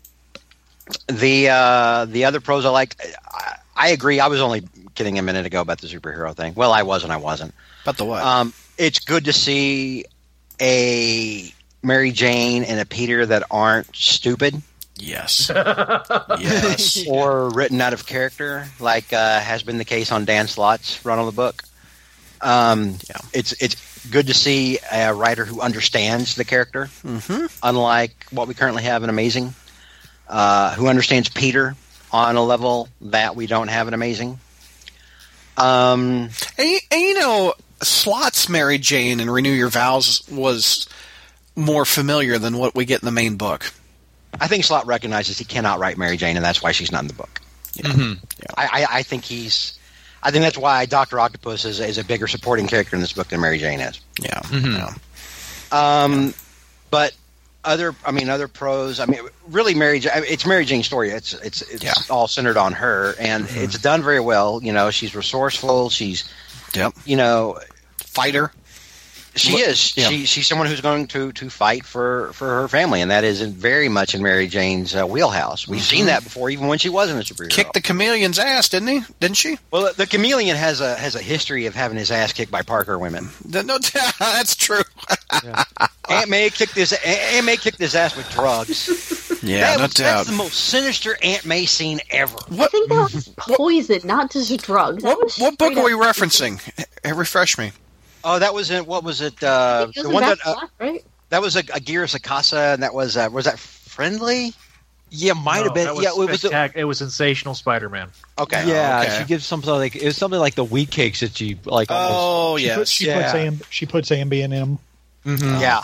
the uh, the other pros I liked. I, I agree. I was only kidding a minute ago about the superhero thing. Well, I was and I wasn't.
But the what?
Um, it's good to see a Mary Jane and a Peter that aren't stupid
yes. yes.
or written out of character, like uh, has been the case on Dan Slott's run on the book. Um,
Yeah.
It's it's good to see a writer who understands the character,
hmm
unlike what we currently have in Amazing, uh, who understands Peter on a level that we don't have in Amazing. Um,
And, you- and you know, Slott's Mary Jane and Renew Your Vows was more familiar than what we get in the main book.
I think Slott recognizes he cannot write Mary Jane, and that's why she's not in the book.
Mhm.
I, I, I think he's. I think that's why Doctor Octopus is, is a bigger supporting character in this book than Mary Jane is.
Yeah.
Mhm.
yeah.
Um, but other, I mean, other pros. I mean, really, Mary. Ja- I mean, it's Mary Jane's story. It's it's it's
Yeah.
all centered on her, and it's done very well. You know, she's resourceful. She's
Yep.
you know
Fighter.
She
Look-
is.
yeah.
She she's someone who's going to to fight for for her family, and that is in, very much in Mary Jane's uh, wheelhouse. We've seen that before, even when she wasn't a superhero.
Kicked the chameleon's ass, didn't he? Didn't she?
well, the chameleon has a has a history of having his ass kicked by Parker women.
No, no, that's true.
Aunt May kicked his Aunt May kicked his ass with drugs.
yeah,
That
no
was-
doubt.
That's the most sinister Aunt May scene ever.
I
What
think that was poison, not just drugs.
What, what book are we referencing? Refresh me.
Oh, that was in what was it? Uh,
it was
the one that
Back
uh,
Black, right?
that was a, a Aguirre-Sacasa, and that was uh, was that friendly?
Yeah, might
No,
have been.
was
yeah, it was. a-
it was sensational Spider-Man.
Okay,
yeah,
okay.
she gives something like it was something like the wheat cakes that she like. almost,
Oh
She,
yes.
put, she
Yeah.
puts Am- she puts Ambien in.
Mhm.
yeah.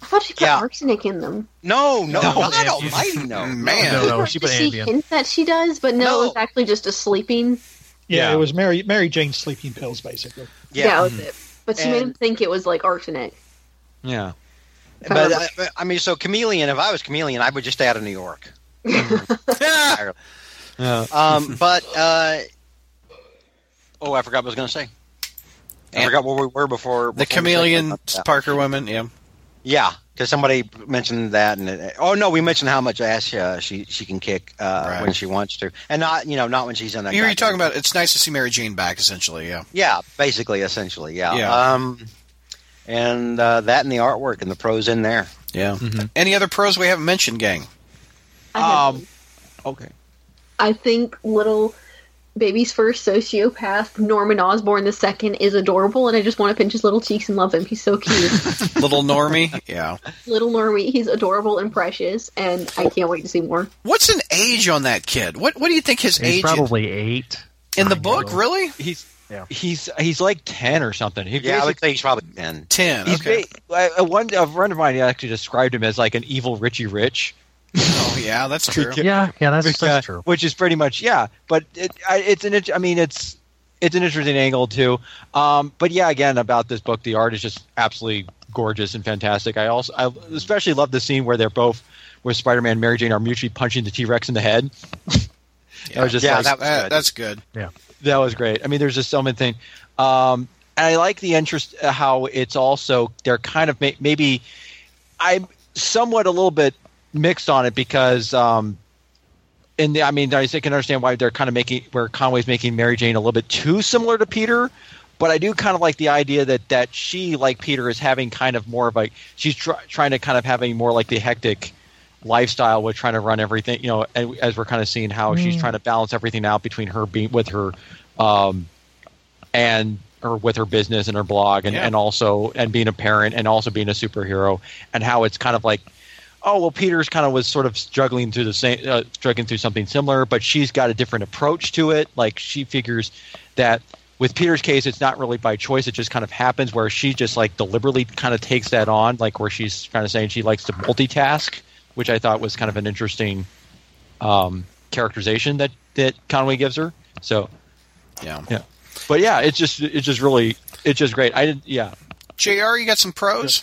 I thought she put
Yeah.
arsenic in them.
No, no,
No.
God
Ambien.
Almighty, no.
Man.
No, no, she
does
put
she
Ambien.
hint that she does, but no,
No.
it was actually just a sleeping.
Yeah,
Yeah.
it was Mary Mary Jane's sleeping pills, basically.
Yeah,
Yeah,
that was it. But she made
And-
him think it was like arsenic.
Yeah.
if I
but uh, I mean, so Chameleon. If I was Chameleon, I would just stay out of New York.
Yeah.
Yeah.
Um, but uh, oh, I forgot what I was going to say. I
And-
forgot where we were before.
The
before we
chameleon
said.
Parker women. Yeah.
Yeah, because somebody mentioned that, and it, oh no, we mentioned how much ass uh, she she can kick uh,
Right.
when she wants to, and not you know not when she's in a.
You're
goddamn-
talking about. It's nice to see Mary Jane back. Essentially, yeah.
Yeah, basically, essentially, yeah.
Yeah.
Um, and uh, that and the artwork and the pros in there.
Yeah.
Mhm.
Any other pros we haven't mentioned, gang?
I,
Um. Okay.
I think little baby's first sociopath, Norman Osborn the second, is adorable, and I just want to pinch his little cheeks and love him. He's so cute.
Little Normie. Yeah.
little Normie, he's adorable and precious, and I can't wait to see more.
What's an age on that kid? What What do you think his
He's
age
probably eight.
in the
nine
book?
years old.
Really?
He's
Yeah.
he's he's like ten or something. He
Yeah, I would say he's probably ten.
Ten.
He's
Okay.
ba- a, one a friend of mine actually described him as like an evil Richie Rich.
Oh yeah, that's true.
Yeah, yeah, that's,
Which,
that's
uh,
true.
Which is pretty much yeah, but it, I, it's an int- I mean it's it's an interesting angle too. Um, but yeah, again about this book, the art is just absolutely gorgeous and fantastic. I also I especially love the scene where they're both where Spider-Man and Mary Jane are mutually punching the T-Rex in the head. That was just
Yeah,
like,
that
That-
good.
that's good.
Yeah, that was great. I mean, there's just so many things. Um, and I like the interest uh, how it's also they're kind of may, maybe I'm somewhat a little bit mixed on it because um, in the I mean I can understand why they're kind of making where Conway's making Mary Jane a little bit too similar to Peter. But I do kind of like the idea that that she, like Peter, is having kind of more of like she's try, trying to kind of having more like the hectic lifestyle with trying to run everything. You know, and as we're kind of seeing how she's trying to balance everything out between her being with her um, and or with her business and her blog and,
Yeah.
and also and being a parent and also being a superhero and how it's kind of like oh well peter's kind of was sort of struggling through the same uh, struggling through something similar but she's got a different approach to it like she figures that with peter's case it's not really by choice it just kind of happens where she just like deliberately kind of takes that on like where she's kind of saying she likes to multitask which i thought was kind of an interesting um, characterization that that conway gives her so
Yeah.
yeah but yeah it's just it's just really it's just great i didn't yeah
Jr. You got some pros?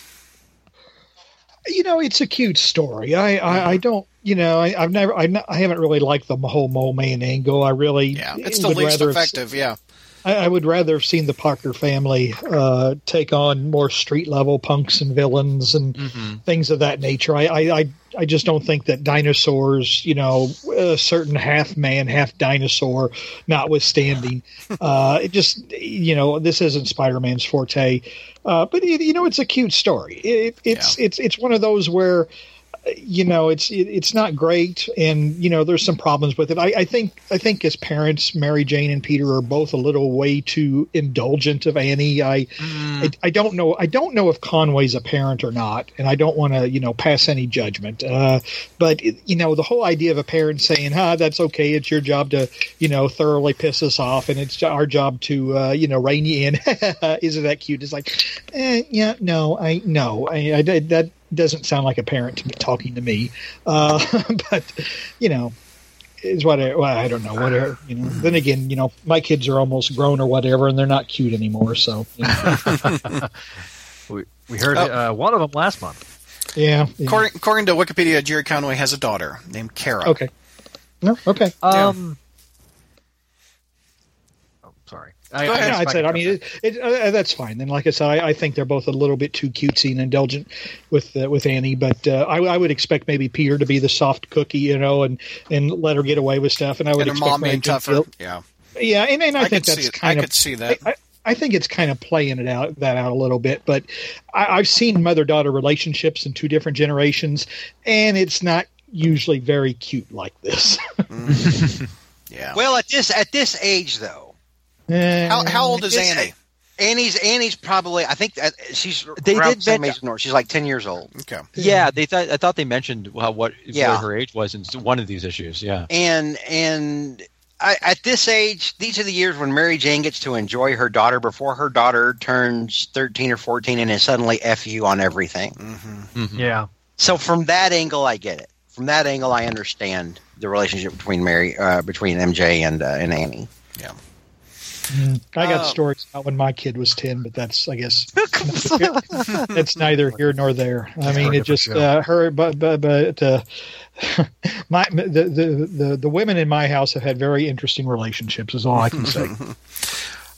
You know, it's a cute story. I, I, I mm-hmm. don't, you know, I, I've never, I, I haven't really liked the whole mole man angle. I really,
Yeah, it's the least
have
effective. Yeah.
I, I would rather have seen the Parker family uh, take on more street level punks and villains and things of that nature. I, I, I, just don't think that dinosaurs, you know, a certain half man, half dinosaur, notwithstanding, uh, it just, you know, this isn't Spider Man's forte. Uh, but it, you know, it's a cute story. It, it's it's it's one of those where you know it's it, it's not great and you know there's some problems with it. I, I think i think as parents mary jane and peter are both a little way too indulgent of annie i I, I don't know i don't know if conway's a parent or not and i don't want to you know pass any judgment. Uh, but it, you know the whole idea of a parent saying huh that's okay it's your job to you know thoroughly piss us off and it's our job to uh, you know rein you in. Isn't that cute? It's like eh, yeah no i no I, I that doesn't sound like a parent to be talking to me. Uh, but you know, is what I, well, I don't know. Whatever you know. Then again, you know, my kids are almost grown or whatever, and they're not cute anymore. So you know.
We, we heard
Oh.
uh, one of them last month.
yeah, yeah.
According, according to Wikipedia, Gerry Conway has a daughter named Kara.
Okay. No. Okay.
Um, oh, sorry. I,
Go
I
ahead.
guess
Yeah, I'd say. I mean, it, it, uh, that's fine. Then, like I said, I, I think they're both a little bit too cutesy and indulgent with uh, with Annie. But uh, I, I would expect maybe Peter to be the soft cookie, you know, and and let her get away with stuff. And I would
And her
expect
mom
Mary
being tougher.
Field-
Yeah.
Yeah, and, and I,
I,
think
could
that's
see
kind
I
of
could see that.
I, I think it's kind of playing it out that out a little bit, but I, I've seen mother daughter relationships in two different generations, and it's not usually very cute like this.
yeah.
Well, at this at this age though,
how, how old is
It's-
Annie?
Annie's Annie's probably I think uh, she's
They did
the same
mention-
age as Nora. She's like ten years old,
Okay.
Yeah, they thought I thought they mentioned well, what
Yeah.
what her age was in one of these issues. Yeah,
and and I, at this age, these are the years when Mary Jane gets to enjoy her daughter before her daughter turns thirteen or fourteen and is suddenly f you on everything.
hmm
to- Yeah.
So from that angle, I get it. From that angle, I understand the relationship between Mary, uh, between MJ and uh, and Annie.
I got
Oh.
stories about when my kid was ten, but that's I guess it's neither here nor there. I mean, it just
show.
uh, her, but but but uh, my the, the the the women in my house have had very interesting relationships. Is all I can say.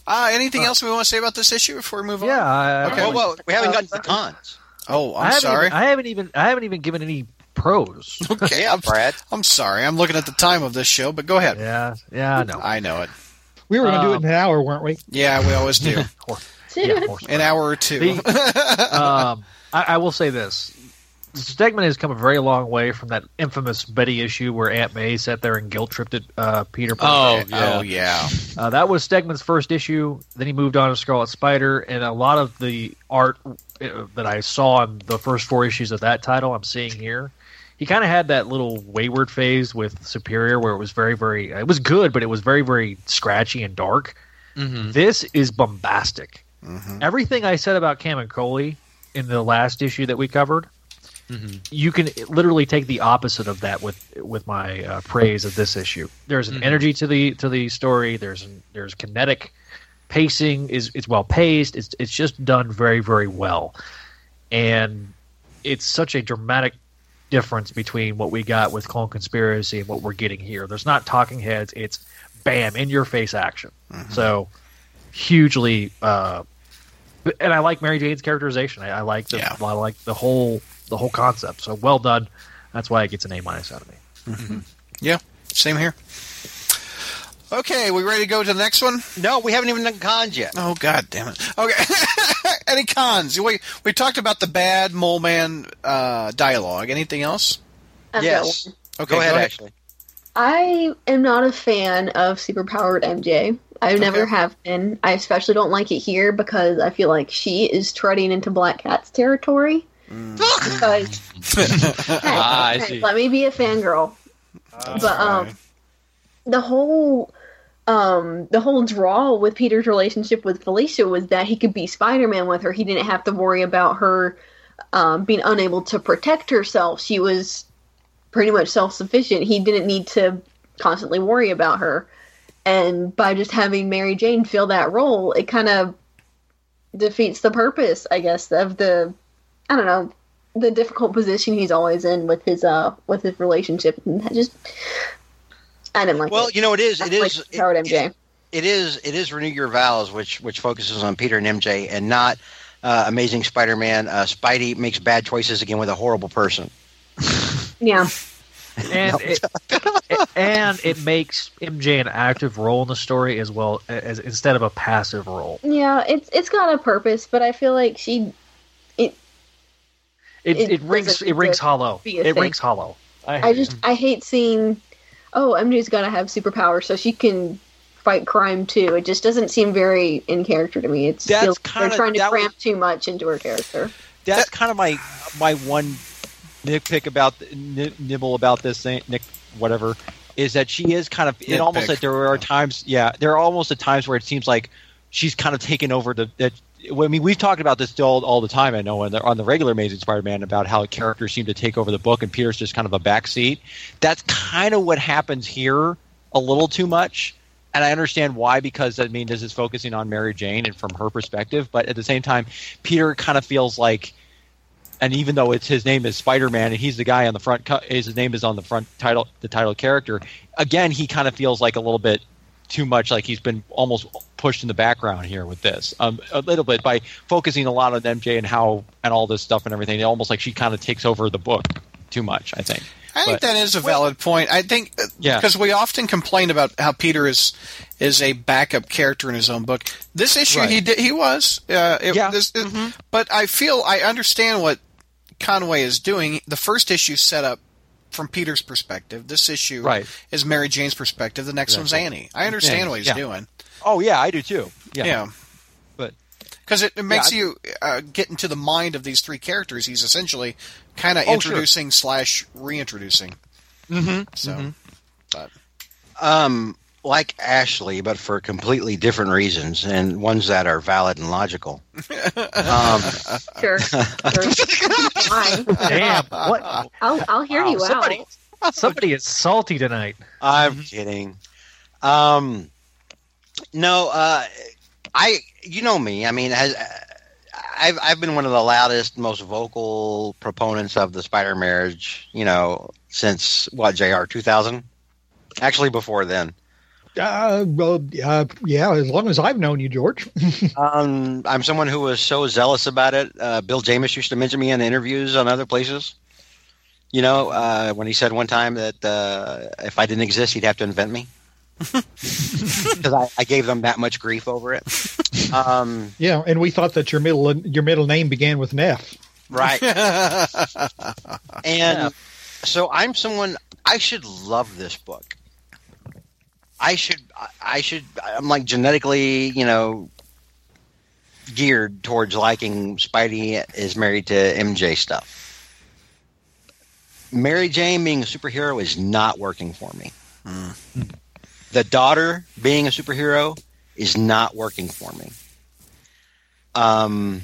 Uh, anything else we want to say about this issue before we move
Yeah.
on?
I,
Okay.
Well, well, we haven't gotten to the cons.
Oh,
I
I'm
haven't
sorry.
Even, I haven't even I haven't even given any pros.
okay, I'm,
Brad.
I'm sorry. I'm looking at the time of this show, but go ahead.
yeah. Yeah. I know.
I know it.
We were going to do it
Um,
in an hour, weren't we?
Yeah, we always do.
Yeah, of course.
An hour or two.
um, I, I will say this: Stegman has come a very long way from that infamous Betty issue where Aunt May sat there and guilt tripped at uh, Peter. Parker.
Oh yeah.
Uh, that was Stegman's first issue. Then he moved on to Scarlet Spider, and a lot of the art uh, that I saw in the first four issues of that title, I'm seeing here. He kind of had that little wayward phase with Superior, where it was very, very. It was good, but it was very, very scratchy and dark. Mm-hmm. This is bombastic. Mm-hmm. Everything I said about Camuncoli in the last issue that we covered, mm-hmm. you can literally take the opposite of that with with my uh, praise of this issue. There's an energy to the to the story. There's an, there's kinetic pacing is it's well paced. It's it's just done very very well, and it's such a dramatic difference between what we got with Clone Conspiracy and what we're getting here. There's not talking heads. It's bam in your face action. So hugely, uh, and I like Mary Jane's characterization. I, I like the
Yeah.
I like the whole the whole concept. So well done. That's why it gets an A minus out of me.
Yeah, same here. Okay, we ready to go to the next one?
No, we haven't even done cons yet.
Oh God damn it! Okay, any cons? We we talked about the bad mole man uh, dialogue. Anything else?
I've
yes.
Okay,
go ahead, Ashley.
I am not a fan of superpowered MJ. I never have been. I especially don't like it here because I feel like she is treading into Black Cat's territory. Because hey,
Ah, I
hey,
see.
let me be a fangirl. but um, the whole um the whole draw with Peter's relationship with Felicia was that he could be Spider-Man with her. He didn't have to worry about her um, being unable to protect herself. She was pretty much self-sufficient. He didn't need to constantly worry about her. And by just having Mary Jane fill that role, it kind of defeats the purpose, I guess, of the I don't know, the difficult position he's always in with his uh with his relationship and that just I didn't like
Well,
it.
you know, it is.
I
It
didn't
is.
like Howard
it-
MJ.
it is it is renew your vows which which focuses on peter and mj and not uh, amazing spider-man uh, spidey makes bad choices again with a horrible person
yeah.
and it, it- and it makes MJ an active role in the story as well as instead of a passive role.
Yeah, it's it's got a purpose, but I feel like she
It
It
it, rings it rings hollow. It
thing.
rings hollow.
I just I hate seeing oh, MJ's gotta have superpowers so she can fight crime too. It just doesn't seem very in character to me. It's
That's
feels like
kinda-
they're trying to
cram was-
too much into her character.
That's kind of my my one nitpick about n- nibble about this thing, Nick, whatever, is that she is kind of. It almost
Nitpick.
like there are times, yeah, there are almost at times where it seems like she's kind of taken over the. That, I mean, we've talked about this still all the time. I know on the, on the regular Amazing Spider-Man about how characters seem to take over the book, and Peter's just kind of a backseat. That's kind of what happens here a little too much. And I understand why, because I mean, this is focusing on Mary Jane and from her perspective. But at the same time, Peter kind of feels like, and even though it's his name is Spider Man and he's the guy on the front, his name is on the front title, the title character. Again, he kind of feels like a little bit too much like he's been almost pushed in the background here with this um, a little bit by focusing a lot on MJ and how and all this stuff and everything. Almost like she kind of takes over the book too much. I think.
I think
But-
that is a valid point. I think
Yeah.
because we often complain about how Peter is is a backup character in his own book. This issue
Right.
he did he was. Uh, it,
Yeah.
this- it- but I feel I understand what Conway is doing. The first issue set up from Peter's perspective. This issue
Right.
is Mary Jane's perspective. The next one's Annie. I understand
Yeah.
what he's
Yeah.
doing.
Oh yeah, I do too. Yeah.
Yeah.
But
Because it, it makes
I-
you uh, get into the mind of these three characters. He's essentially kind of
Oh, sure.
introducing slash reintroducing.
mm-hmm.
So, but
um like ashley but for completely different reasons and ones that are valid and logical um
Sure. sure.
Damn, what?
I'll I'll hear
Wow,
you
somebody,
out.
somebody is salty tonight.
I'm kidding. Um, no, uh, I, you know me. I mean, has, I've I've been one of the loudest, most vocal proponents of the Spider marriage. You know, since what Jr. two thousand. Actually, before then.
Uh, well, uh, yeah, as long as I've known you, George.
Um, I'm someone who was so zealous about it. Uh, Bill Jemas used to mention me in interviews on other places. You know, uh, when he said one time that uh, if I didn't exist, he'd have to invent me. Because I, I gave them that much grief over it. Um,
yeah, and we thought that your middle your middle name began with an F.
right. And so I'm someone, I should love this book. I should, I should, I'm like genetically, you know, geared towards liking Spidey is married to MJ stuff. Mary Jane being a superhero is not working for me. The daughter being a superhero is not working for me. Um,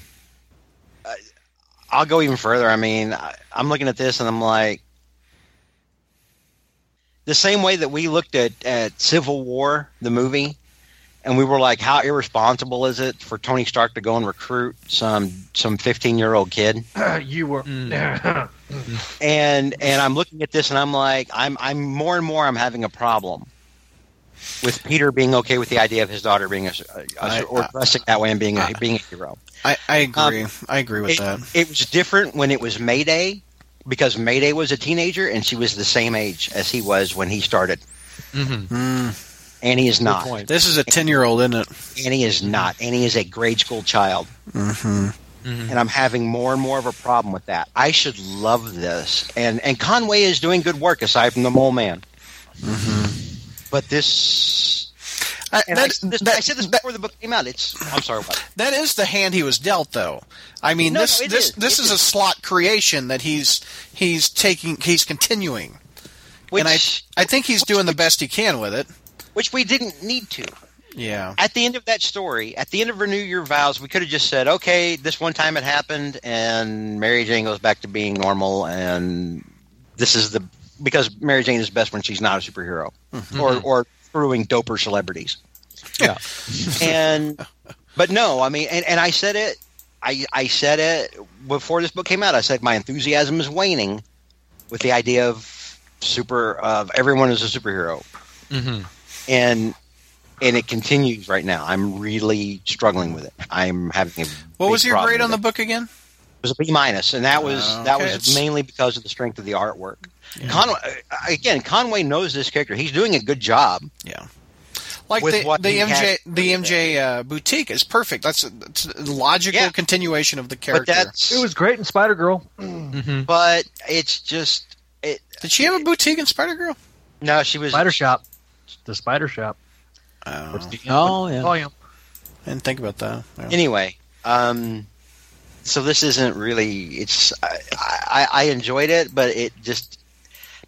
I'll go even further. I mean, I, I'm looking at this and I'm like, the same way that we looked at, at Civil War, the movie, and we were like, how irresponsible is it for Tony Stark to go and recruit some some 15 year old kid?
you were. Mm.
And and I'm looking at this and I'm like, I'm I'm more and more I'm having a problem with Peter being okay with the idea of his daughter being a, a,
I-
or dressing that way and being a, being a hero.
I, I um, agree. I agree with
It,
that.
it was different when it was Mayday because Mayday was a teenager and she was the same age as he was when he started.
Mm-hmm.
Mm,
Annie is not.
point.
this is a ten-year-old, isn't it?
Annie is not. Annie is a grade school child.
Mm-hmm.
Mm-hmm.
and I'm having more and more of a problem with that. I should love this, and and Conway is doing good work aside from the Mole Man. But this,
Uh,
I,
that,
I, this,
that-
I said this
that-
before the book came out. It's I'm sorry, what?
that is the hand he was dealt, though. I mean,
No,
this
no,
this
is.
this
It
is a Slott creation that he's he's taking he's continuing,
Which
and I I think he's doing the best he can with it.
which we didn't need to.
Yeah.
At the end of that story, at the end of Renew Your Vows, we could have just said, okay, this one time it happened, and Mary Jane goes back to being normal, and this is the because Mary Jane is best when she's not a superhero mm-hmm. or or screwing doper celebrities.
Yeah.
and but no, I mean, and, and I said it, I I said it before this book came out. I said my enthusiasm is waning with the idea of super of everyone is a superhero,
Mm-hmm.
and and it continues right now. I'm really struggling with it. I'm having a
What was your grade on the
with
book again?
It It was a B minus, and that was
Oh,
that was
it's-
mainly because of the strength of the artwork.
Yeah.
Conway again, Conway knows this character. He's doing a good job.
Yeah. Like
With
the
what
the MJ
had-
the MJ uh, boutique is perfect. That's a, that's a logical
Yeah.
continuation of the
But
character.
that's
It was great in Spider Girl.
Mm-hmm.
but it's just it.
Did she have a boutique in Spider Girl?
No, she was
Spider Shop. The Spider Shop.
Oh,
the
Oh, yeah.
volume?
I didn't think about that. Yeah.
anyway. Um, so this isn't really. It's I, I, I enjoyed it, but it just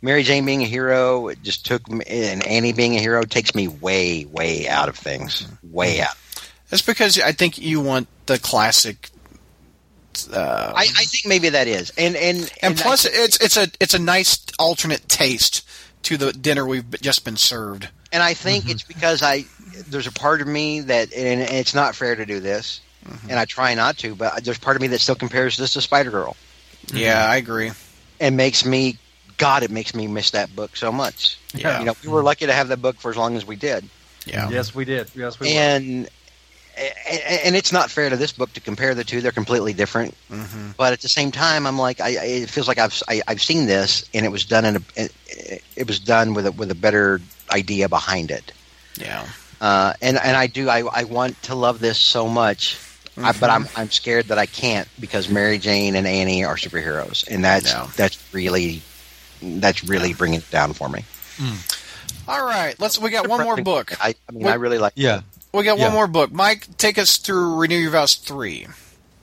Mary Jane being a hero. It just took me, and Annie being a hero takes me way, way out of things. Way out.
That's because I think you want the classic. Uh,
I, I think maybe that is, and and
and
I
plus, it's it's a it's a nice alternate taste to the dinner we've just been served.
and I think it's because I there's a part of me that and it's not fair to do this, and I try not to, but there's part of me that still compares this to Spider Girl,
Yeah, I agree.
and makes me God, it makes me miss that book so much.
Yeah.
You know, we were lucky to have that book for as long as we did,
Yeah.
Yes, we did. Yes, we
and and and it's not fair to this book to compare the two; they're completely different.
hmm
But at the same time, I'm like, I, I it feels like I've I, I've seen this, and it was done in a it, it was done with a with a better idea behind it.
Yeah.
uh, and and I do I, I want to love this so much, I, but I'm I'm scared that I can't because Mary Jane and Annie are superheroes, and that's
No.
that's really that's really bringing it down for me.
All right, let's. We got one more book.
I, I mean,
What-
I really like.
Yeah.
We got
Yeah.
one more book. Mike, take us through Renew Your Vows three.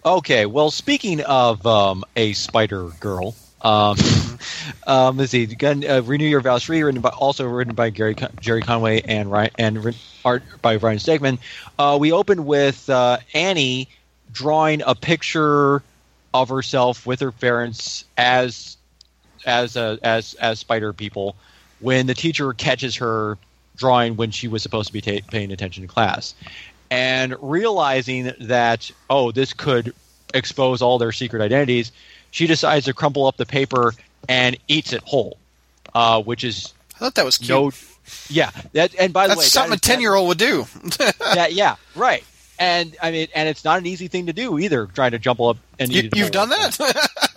Okay, well, speaking of um, a Spider Girl, um, um, let's see, again, uh, Renew Your Vows 3, written by, also written by Gary Gerry Conway and Ryan, and art by Ryan Stegman. Uh, we open with uh, Annie drawing a picture of herself with her parents as as uh, as as spider people when the teacher catches her drawing when she was supposed to be ta- paying attention to class and realizing that oh this could expose all their secret identities she decides to crumple up the paper and eats it whole uh, which is
I thought that was cute.
no yeah that and by the
That's
way
something
that
a ten year old would do.
that yeah right and i mean and it's not an easy thing to do either trying to jump up and
you,
eat it
you've done that,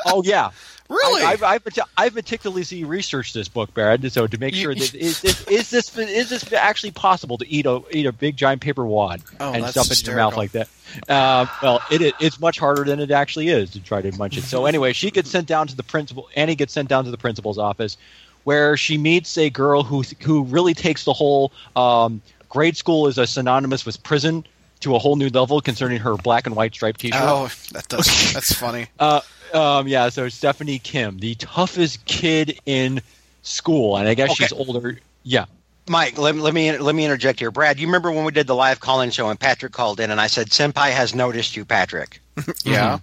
oh yeah
really?
I, I've, I've, I've meticulously researched this book, Barrett, so to make sure that is, is, is this is this actually possible to eat a eat a big giant paper wad
Oh,
and stuff it in your mouth like that? Uh, well, it, it it's much harder than it actually is to try to munch it. So anyway, she gets sent down to the principal. Annie gets sent down to the principal's office, where she meets a girl who who really takes the whole um, grade school is a synonymous with prison to a whole new level concerning her black and white striped t-shirt.
oh, that does. That's funny.
Uh, um, yeah, so Stephanie Kim, the toughest kid in school, and I guess
Okay.
she's older. Yeah,
Mike, let, let me let me interject here. Brad, you remember when we did the live call-in show and Patrick called in and I said, "Senpai has noticed you, Patrick,"
Yeah.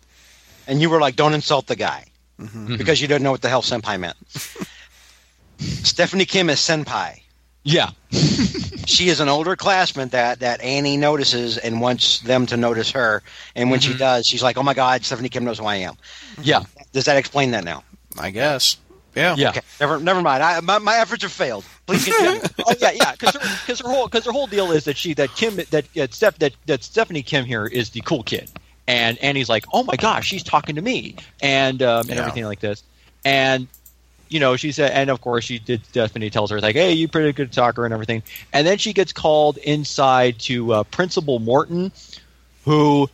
and you were like, "Don't insult the guy."
Mhm.
because you didn't know what the hell senpai meant. Stephanie Kim is senpai.
Yeah,
She is an older classmate that, that Annie notices and wants them to notice her. And when
Mm-hmm.
she does, she's like, "Oh my God, Stephanie Kim knows who I am."
yeah.
Does that explain that now?
I guess Yeah.
Yeah.
Okay, never, never mind. I, my, my efforts have failed. Please continue.
oh yeah, yeah. Because her, cause her whole because her whole deal is that she that Kim that that, Steph, that that Stephanie Kim here is the cool kid, and Annie's like, oh my gosh, she's talking to me, and um, and
Yeah.
everything like this, and you know she said, and of course she did. Stephanie tells her like, hey, you're pretty good talker and everything, and then she gets called inside to uh, Principal Morton, who.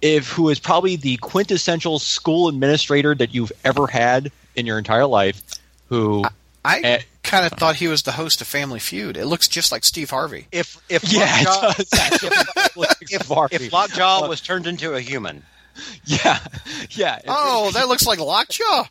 If who is probably the quintessential school administrator that you've ever had in your entire life, who
I
Eh.
kind of thought he was the host of Family Feud. It looks just like Steve Harvey.
If if
Yeah,
Lockjaw,
it does.
if, if Lockjaw was turned into a human
yeah, yeah.
Oh, that looks like Lockjaw.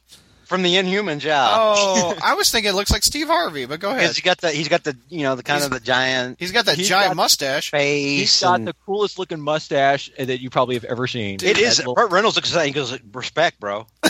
From the Inhumans, yeah.
Oh, I was thinking it looks like Steve Harvey, but go ahead.
He's got the he's got the you know the kind of the giant
He's got that
He's
giant
got-
mustache.
face.
he's got
and-
the coolest looking mustache that you probably have ever seen.
it is.
That little-
Burt Reynolds looks at that and he goes, "Respect, bro."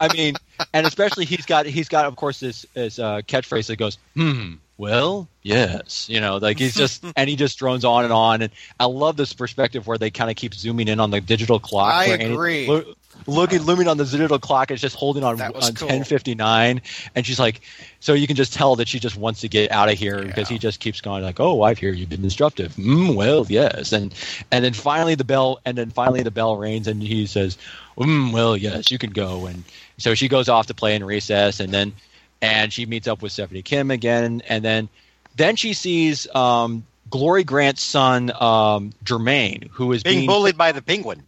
I mean, and especially he's got he's got of course this this uh, catchphrase that goes, "Hmm, well, yes," you know, like he's just and he just drones on and on, and I love this perspective where they kind of keep zooming in on the digital clock.
I agree.
lo- looking looming on the digital clock, is just holding on on
cool.
ten fifty nine, and she's like, so you can just tell that she just wants to get out of here because he just keeps going like, oh, I hear you've been disruptive. Mm, well, yes, and and then finally the bell, and then finally the bell rings, and he says, mm, well, yes, you can go, and so she goes off to play in recess, and then and she meets up with Stephanie Kim again, and then then she sees um, Glory Grant's son um, Jermaine, who is
Being
being
bullied by the penguin.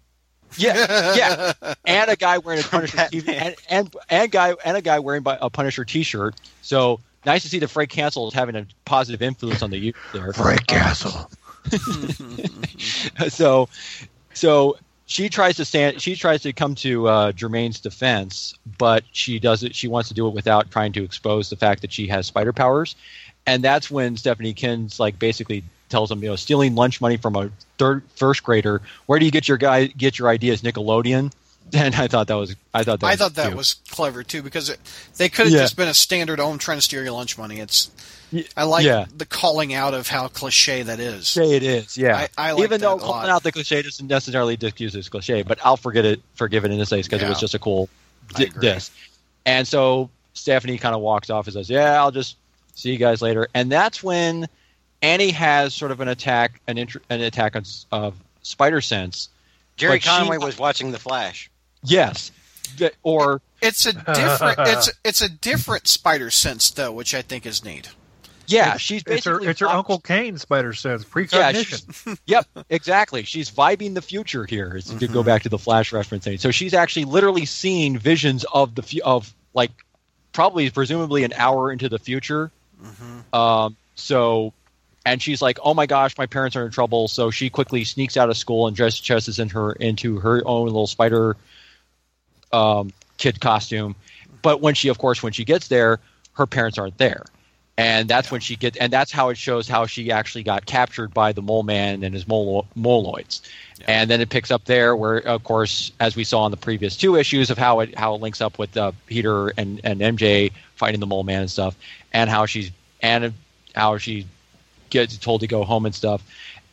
Yeah, yeah, and a guy wearing a Punisher t- and, and and guy and a guy wearing a Punisher T-shirt. So nice to see that Frank Castle is having a positive influence on the youth there.
Frank Castle.
so, so she tries to stand. She tries to come to uh, Jermaine's defense, but she does it. She wants to do it without trying to expose the fact that she has spider powers, and that's when Stephanie Kins like basically tells him, you know, stealing lunch money from a third first grader. Where do you get your guy get your ideas? Nickelodeon. And I thought that was. I thought that.
I
was
thought that
cute.
was clever too because it, they could have
Yeah.
just been a standard. Oh, I'm trying to steal your lunch money. It's. I like
yeah.
the calling out of how cliche that is.
Say it is, yeah.
I- I like
Even though calling out the cliche doesn't necessarily excuse this cliche, but I'll forget it, forgive it in this case because it was just a cool
I
di-
agree.
And so Stephanie kind of walks off and says, "Yeah, I'll just see you guys later." And that's when Annie has sort of an attack, an intr- an attack on of spider sense.
Gerry
But she-
Conway was watching The Flash.
Yes, Th- or
It's a different. it's it's a different spider sense though, which I think is neat.
yeah, she's
It's her, it's her Uncle Kaine spider sense precognition.
she's- yep, exactly. She's vibing the future here. is To
Mm-hmm.
go back to the Flash referencing, so she's actually literally seeing visions of the fu- of like probably presumably an hour into the future.
Mm-hmm.
Um, so, and she's like, "Oh my gosh, my parents are in trouble." So she quickly sneaks out of school and dress dresses in her into her own little spider um, kid costume. But when she, of course, when she gets there, her parents aren't there, and that's when she gets, and that's how it shows how she actually got captured by the mole man and his molo- moloids. And then it picks up there, where of course, as we saw in the previous two issues of how it how it links up with uh, Peter and and MJ fighting the mole man and stuff, and how she's and how she gets told to go home and stuff,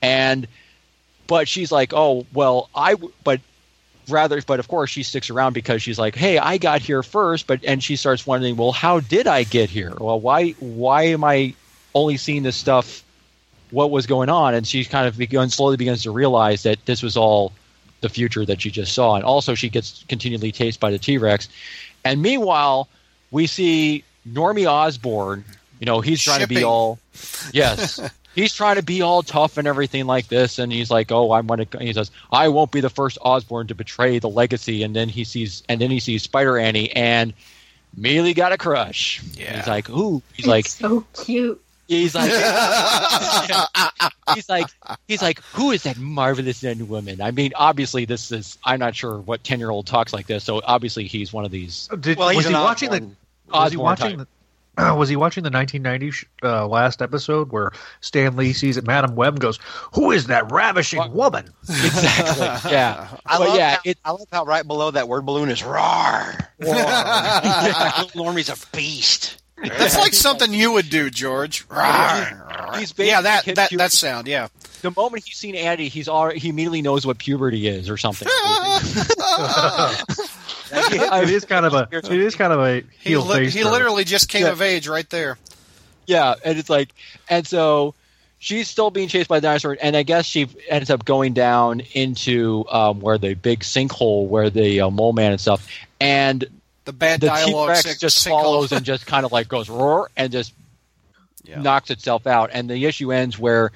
and but she's like, oh well, I but rather but of course she sticks around because she's like hey i got here first but and she starts wondering well how did i get here? Well why why am i only seeing this stuff? What was going on? And she kind of begins slowly begins to realize that this was all the future that she just saw. And also she gets continually chased by the t-rex. And meanwhile we see normie osborn you know he's trying to be all yes he's trying to be all tough and everything like this and he's like oh i'm gonna he says i won't be the first Osborn to betray the legacy and then he sees and then he sees spider annie and immediately got a crush
Yeah.
he's like ooh he's
It's
like
so cute.
he's like he's like he's like who is that marvelous young woman i mean obviously this is i'm not sure what 10 year old talks like this so obviously he's one of these
Did,
Well, he's
was he watching the?
Osborn.
Was he watching the? Uh, was he watching the 1990 sh- uh, last episode where Stan Lee sees it, Madam Web and goes, "Who is that ravishing
What?
woman?"
exactly yeah
I
but
love,
yeah
how,
it,
I love how right below that word balloon is roar. Little Normie's a beast.
That's like something you would do, George.
he's
yeah, that that that sound. Yeah.
the moment he's seen Andy, he's already he immediately knows what puberty is or something.
it is kind of a it is kind of a
He, li-
face.
he
turn.
literally just came
Yeah.
of age right there.
Yeah, and it's like, and so she's still being chased by the dinosaur, and I guess she ends up going down into um, where the big sinkhole, where the uh, mole man and stuff, and
The bad
the T
dialogue
Rex
sink-
just
sinkhole.
follows and just kind of like goes roar and just
Yeah.
knocks itself out, and the issue ends where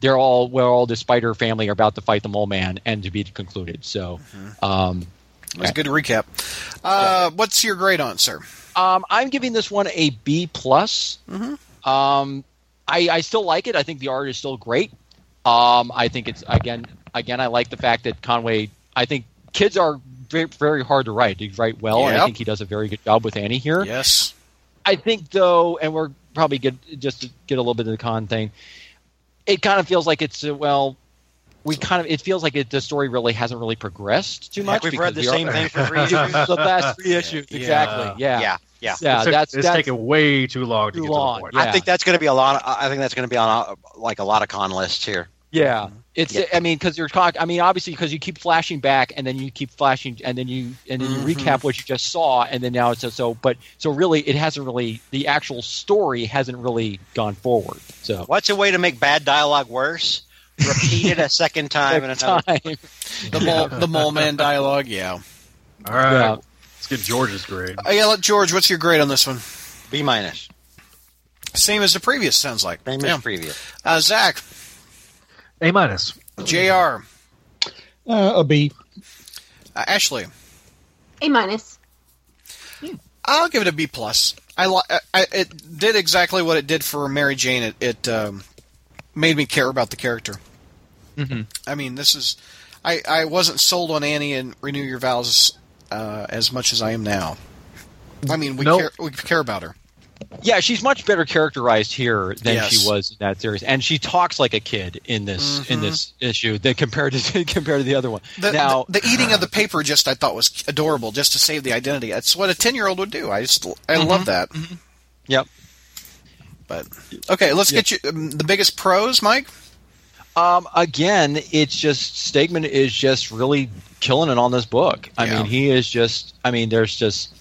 they're all where all the spider family are about to fight the mole man, and to be concluded. So,
Mm-hmm.
um,
That was a good recap. Uh, What's your grade on, sir?
Um, I'm giving this one a B plus.
Mm-hmm.
Um, I, I still like it. I think the art is still great. Um, I think it's again, again, I like the fact that Conway. I think kids are very, very hard to write. They write well, and I think he does a very good job with Annie here.
Yes.
I think though, and we're probably get just to get a little bit of the con thing. It kind of feels like it's uh, well, we kind of it feels like it, the story really hasn't really progressed too much.
Heck, we've read the
we
same
are-
thing for three issues.
the last three issues,
Yeah.
exactly. Yeah,
Yeah, yeah.
yeah.
It's,
that's
it's
that's
taking way too long to get
long,
to the point.
yeah.
I think that's going to be a lot. Of, I think that's going to be on like a lot of con lists here.
Yeah, it's.
Yeah.
I mean, because you're talking. I mean, obviously, because you keep flashing back, and then you keep flashing, and then you and then you
Mhm.
recap what you just saw, and then now it's so. so but so really, it hasn't really. The actual story hasn't really gone forward. So
What's a way to make bad dialogue worse? Repeat it a second time and
next
another.
time,
The mole, the mole man dialogue. Yeah.
All right,
Yeah.
let's get George's grade.
Uh, yeah. Let George. What's your grade on this one?
B minus.
Same as the previous. Sounds like.
Same
Yeah.
as previous.
Uh, Zach.
A minus.
Jr.
Uh, a B.
Uh, Ashley.
A minus.
I'll give it a B plus. I, li- I it did exactly what it did for Mary Jane. It, it um, made me care about the character.
Mhm.
I mean, this is I, I wasn't sold on Annie and Renew Your Vows uh, as much as I am now. I mean, we
Nope.
care we care about her.
yeah, she's much better characterized here than
Yes.
she was in that series, and she talks like a kid in this in
Mhm.
this issue than compared to compared to the other one.
The,
now,
the, the eating of the paper just I thought was adorable, just to save the identity. That's what a ten year old would do. I just I love that.
yep.
But okay, let's
Yeah.
get you um, the biggest pros, Mike.
Um, again, it's just Stegman is just really killing it on this book. I
Yeah.
mean, he is just. I mean, there's just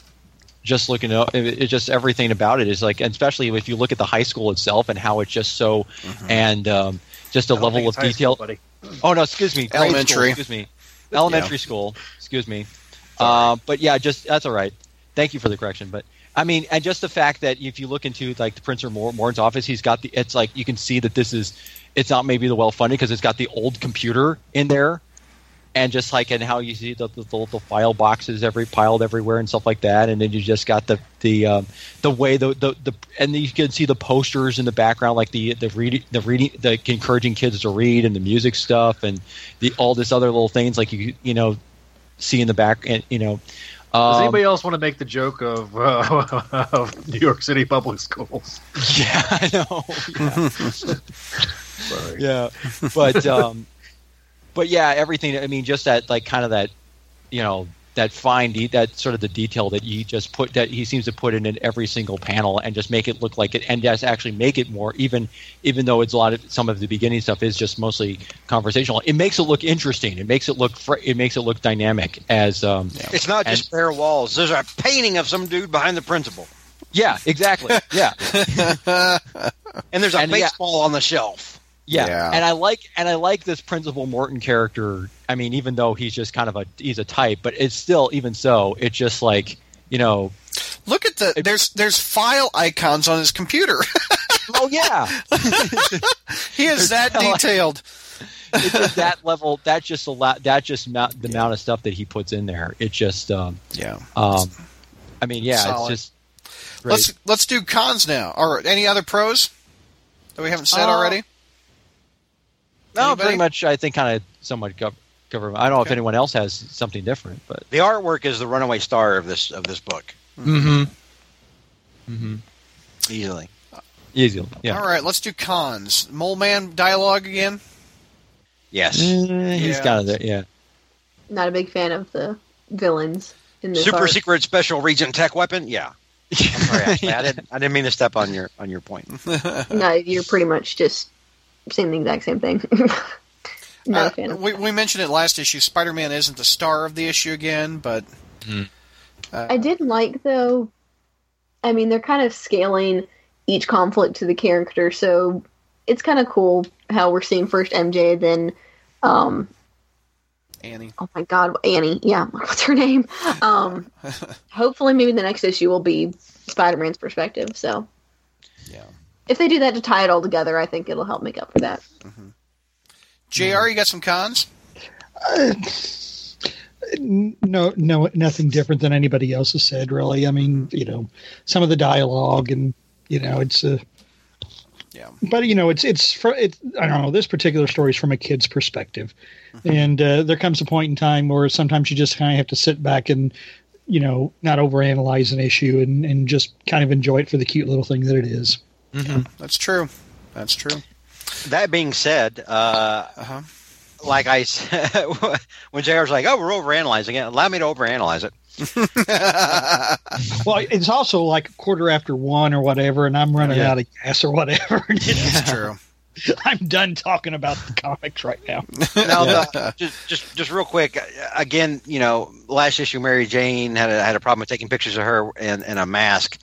just looking at it, it's just everything about it is like, especially if you look at the high school itself and how it's just so, and um, just a level of detail.
school.
Oh no, excuse me,
Elementary.
School, excuse me, elementary school. Excuse me. Uh, but yeah, just that's all right. Thank you for the correction. But I mean, and just the fact that if you look into like the Prince Mor- Morn's office, he's got the. It's like you can see that this is. It's not maybe the well funded because it's got the old computer in there, and just like and how you see the the, the, the file boxes every piled everywhere and stuff like that, and then you just got the the um, the way the, the the and you can see the posters in the background, like the the reading the reading the encouraging kids to read and the music stuff and the all this other little things like you you know see in the back and you know.
Does
Um,
anybody else want to make the joke of, uh, of New York City public schools?
Yeah, I know. Yeah.
Sorry.
yeah but um but yeah everything i mean just that like kind of that you know that fine de- that sort of the detail that he just put that he seems to put in, in every single panel and just make it look like it and just actually make it more even even though it's a lot of some of the beginning stuff is just mostly conversational it makes it look interesting it makes it look fr- it makes it look dynamic as um
It's not just bare walls. There's a painting of some dude behind the principal,
yeah exactly yeah
and there's a
And, yeah.
baseball on the shelf.
Yeah.
Yeah.
and I like and I like this Principal Morton character. I mean, even though he's just kind of a he's a type, but it's still even so, it's just like you know,
Look at the there's there's file icons on his computer.
oh yeah,
he is that
There's
detailed.
it's just that level. That just a lot. That just amount, the amount of stuff that he puts in there. It just, um,
Yeah.
um, I mean, yeah,
Solid.
it's just. Great.
Let's let's do cons now. Or any other pros that we haven't said
Uh,
already?
No,
anybody?
pretty much. I think kind of somewhat cover. cover I don't know if anyone else has something different, but.
The artwork is the runaway star of this of this book,
Mm-hmm. Mm-hmm.
easily.
Easy. Yeah.
All right, let's do cons. Mole Man dialogue again.
Yes.
Eh, he's
Yeah.
kind of there. Yeah.
Not a big fan of the villains in this
Super
arc.
secret special regent tech weapon. Yeah. I'm sorry, Ashley. I didn't. I didn't mean to step on your on your point.
No, you're pretty much just saying the exact same thing. Not
Uh,
fan
we, we mentioned it last issue. Spider Man isn't the star of the issue again, but
Hmm.
I did like though. I mean, they're kind of scaling each conflict to the character, so it's kind of cool how we're seeing first MJ, then, um,
Annie.
oh my God, Annie. Yeah, what's her name? Um, hopefully, maybe the next issue will be Spider-Man's perspective. So,
Yeah.
If they do that to tie it all together, I think it'll help make up for that. Mm-hmm.
Jr. You got some cons?
Uh, no, no, nothing different than anybody else has said. Really, I mean, you know, some of the dialogue and you know, it's a.
Yeah.
But you know, it's it's for it. I don't know. This particular story is from a kid's perspective, mm-hmm. and uh, there comes a point in time where sometimes you just kind of have to sit back and you know not overanalyze an issue and and just kind of enjoy it for the cute little thing that it is.
That's true. That's true.
That being said, uh,
Uh-huh.
like I said, when JR was like, "Oh, we're overanalyzing it," allow me to overanalyze it.
Well, it's also like a quarter after one or whatever, and I'm running
Yeah.
out of gas or whatever.
That's true.
I'm done talking about the comics right now.
Now, the- just, just, just real quick. uh, Again, you know, last issue, Mary Jane had a, had a problem with taking pictures of her in, in a mask,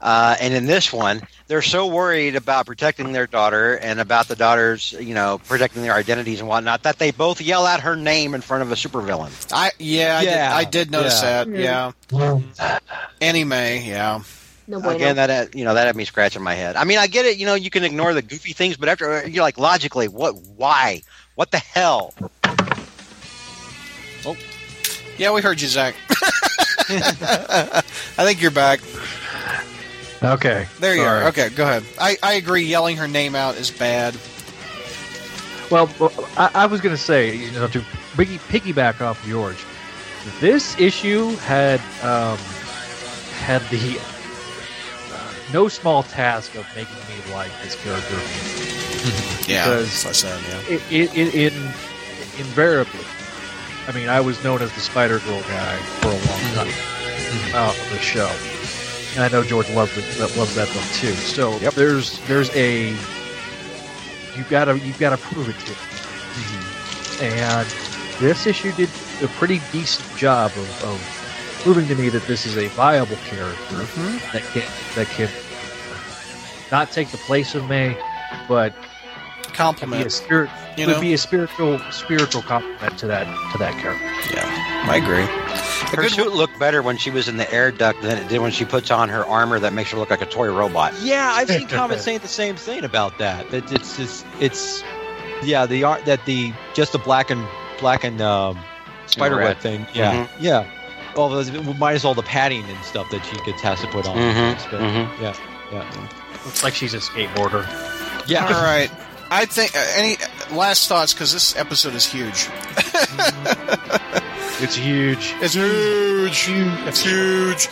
uh, and in this one, they're so worried about protecting their daughter and about the daughters, you know, protecting their identities and whatnot, that they both yell out her name in front of a supervillain.
I yeah, I, Did, I did notice
Yeah.
that. Yeah. Annie May. Yeah.
No bueno.
Again, that had, you know that had me scratching my head. I mean, I get it. You know, you can ignore the goofy things, but after you're like, logically, what? Why? What the hell?
Oh, yeah, we heard you, Zach. I think you're back.
Okay.
There you
sorry.
are. Okay, go ahead. I, I agree. Yelling her name out is bad.
Well, I, I was going to say, you know, to piggy, piggyback off George, this issue had um, had the uh, no small task of making me like this character.
Yeah,
Because-
that's what I said. Yeah.
It, it, it, in, invariably, I mean, I was known as the Spider Girl guy for a long time uh, on the show, and I know George loves that loves that one too. So there's there's a you gotta you gotta prove it to me. Mm-hmm. And this issue did a pretty decent job of, of proving to me that this is a viable character mm-hmm. that can that can not take the place of May, but be a
Compliment.
spirit
You
would
know?
be a spiritual spiritual complement to that to that character.
Yeah, I agree.
Her
good
suit looked better when she was in the air duct than it did when she puts on her armor that makes her look like a toy robot.
Yeah, I've seen comments saying the same thing about that. That it's just it's yeah the art that the just the black and black and um, spider web thing. Yeah, yeah. All those minus all the padding and stuff that she gets has to put on.
Mm-hmm.
But,
mhm.
Yeah, yeah,
Looks like she's a skateboarder.
yeah.
All right. I think uh, any last thoughts because this episode is huge.
It's huge.
It's huge. It's huge.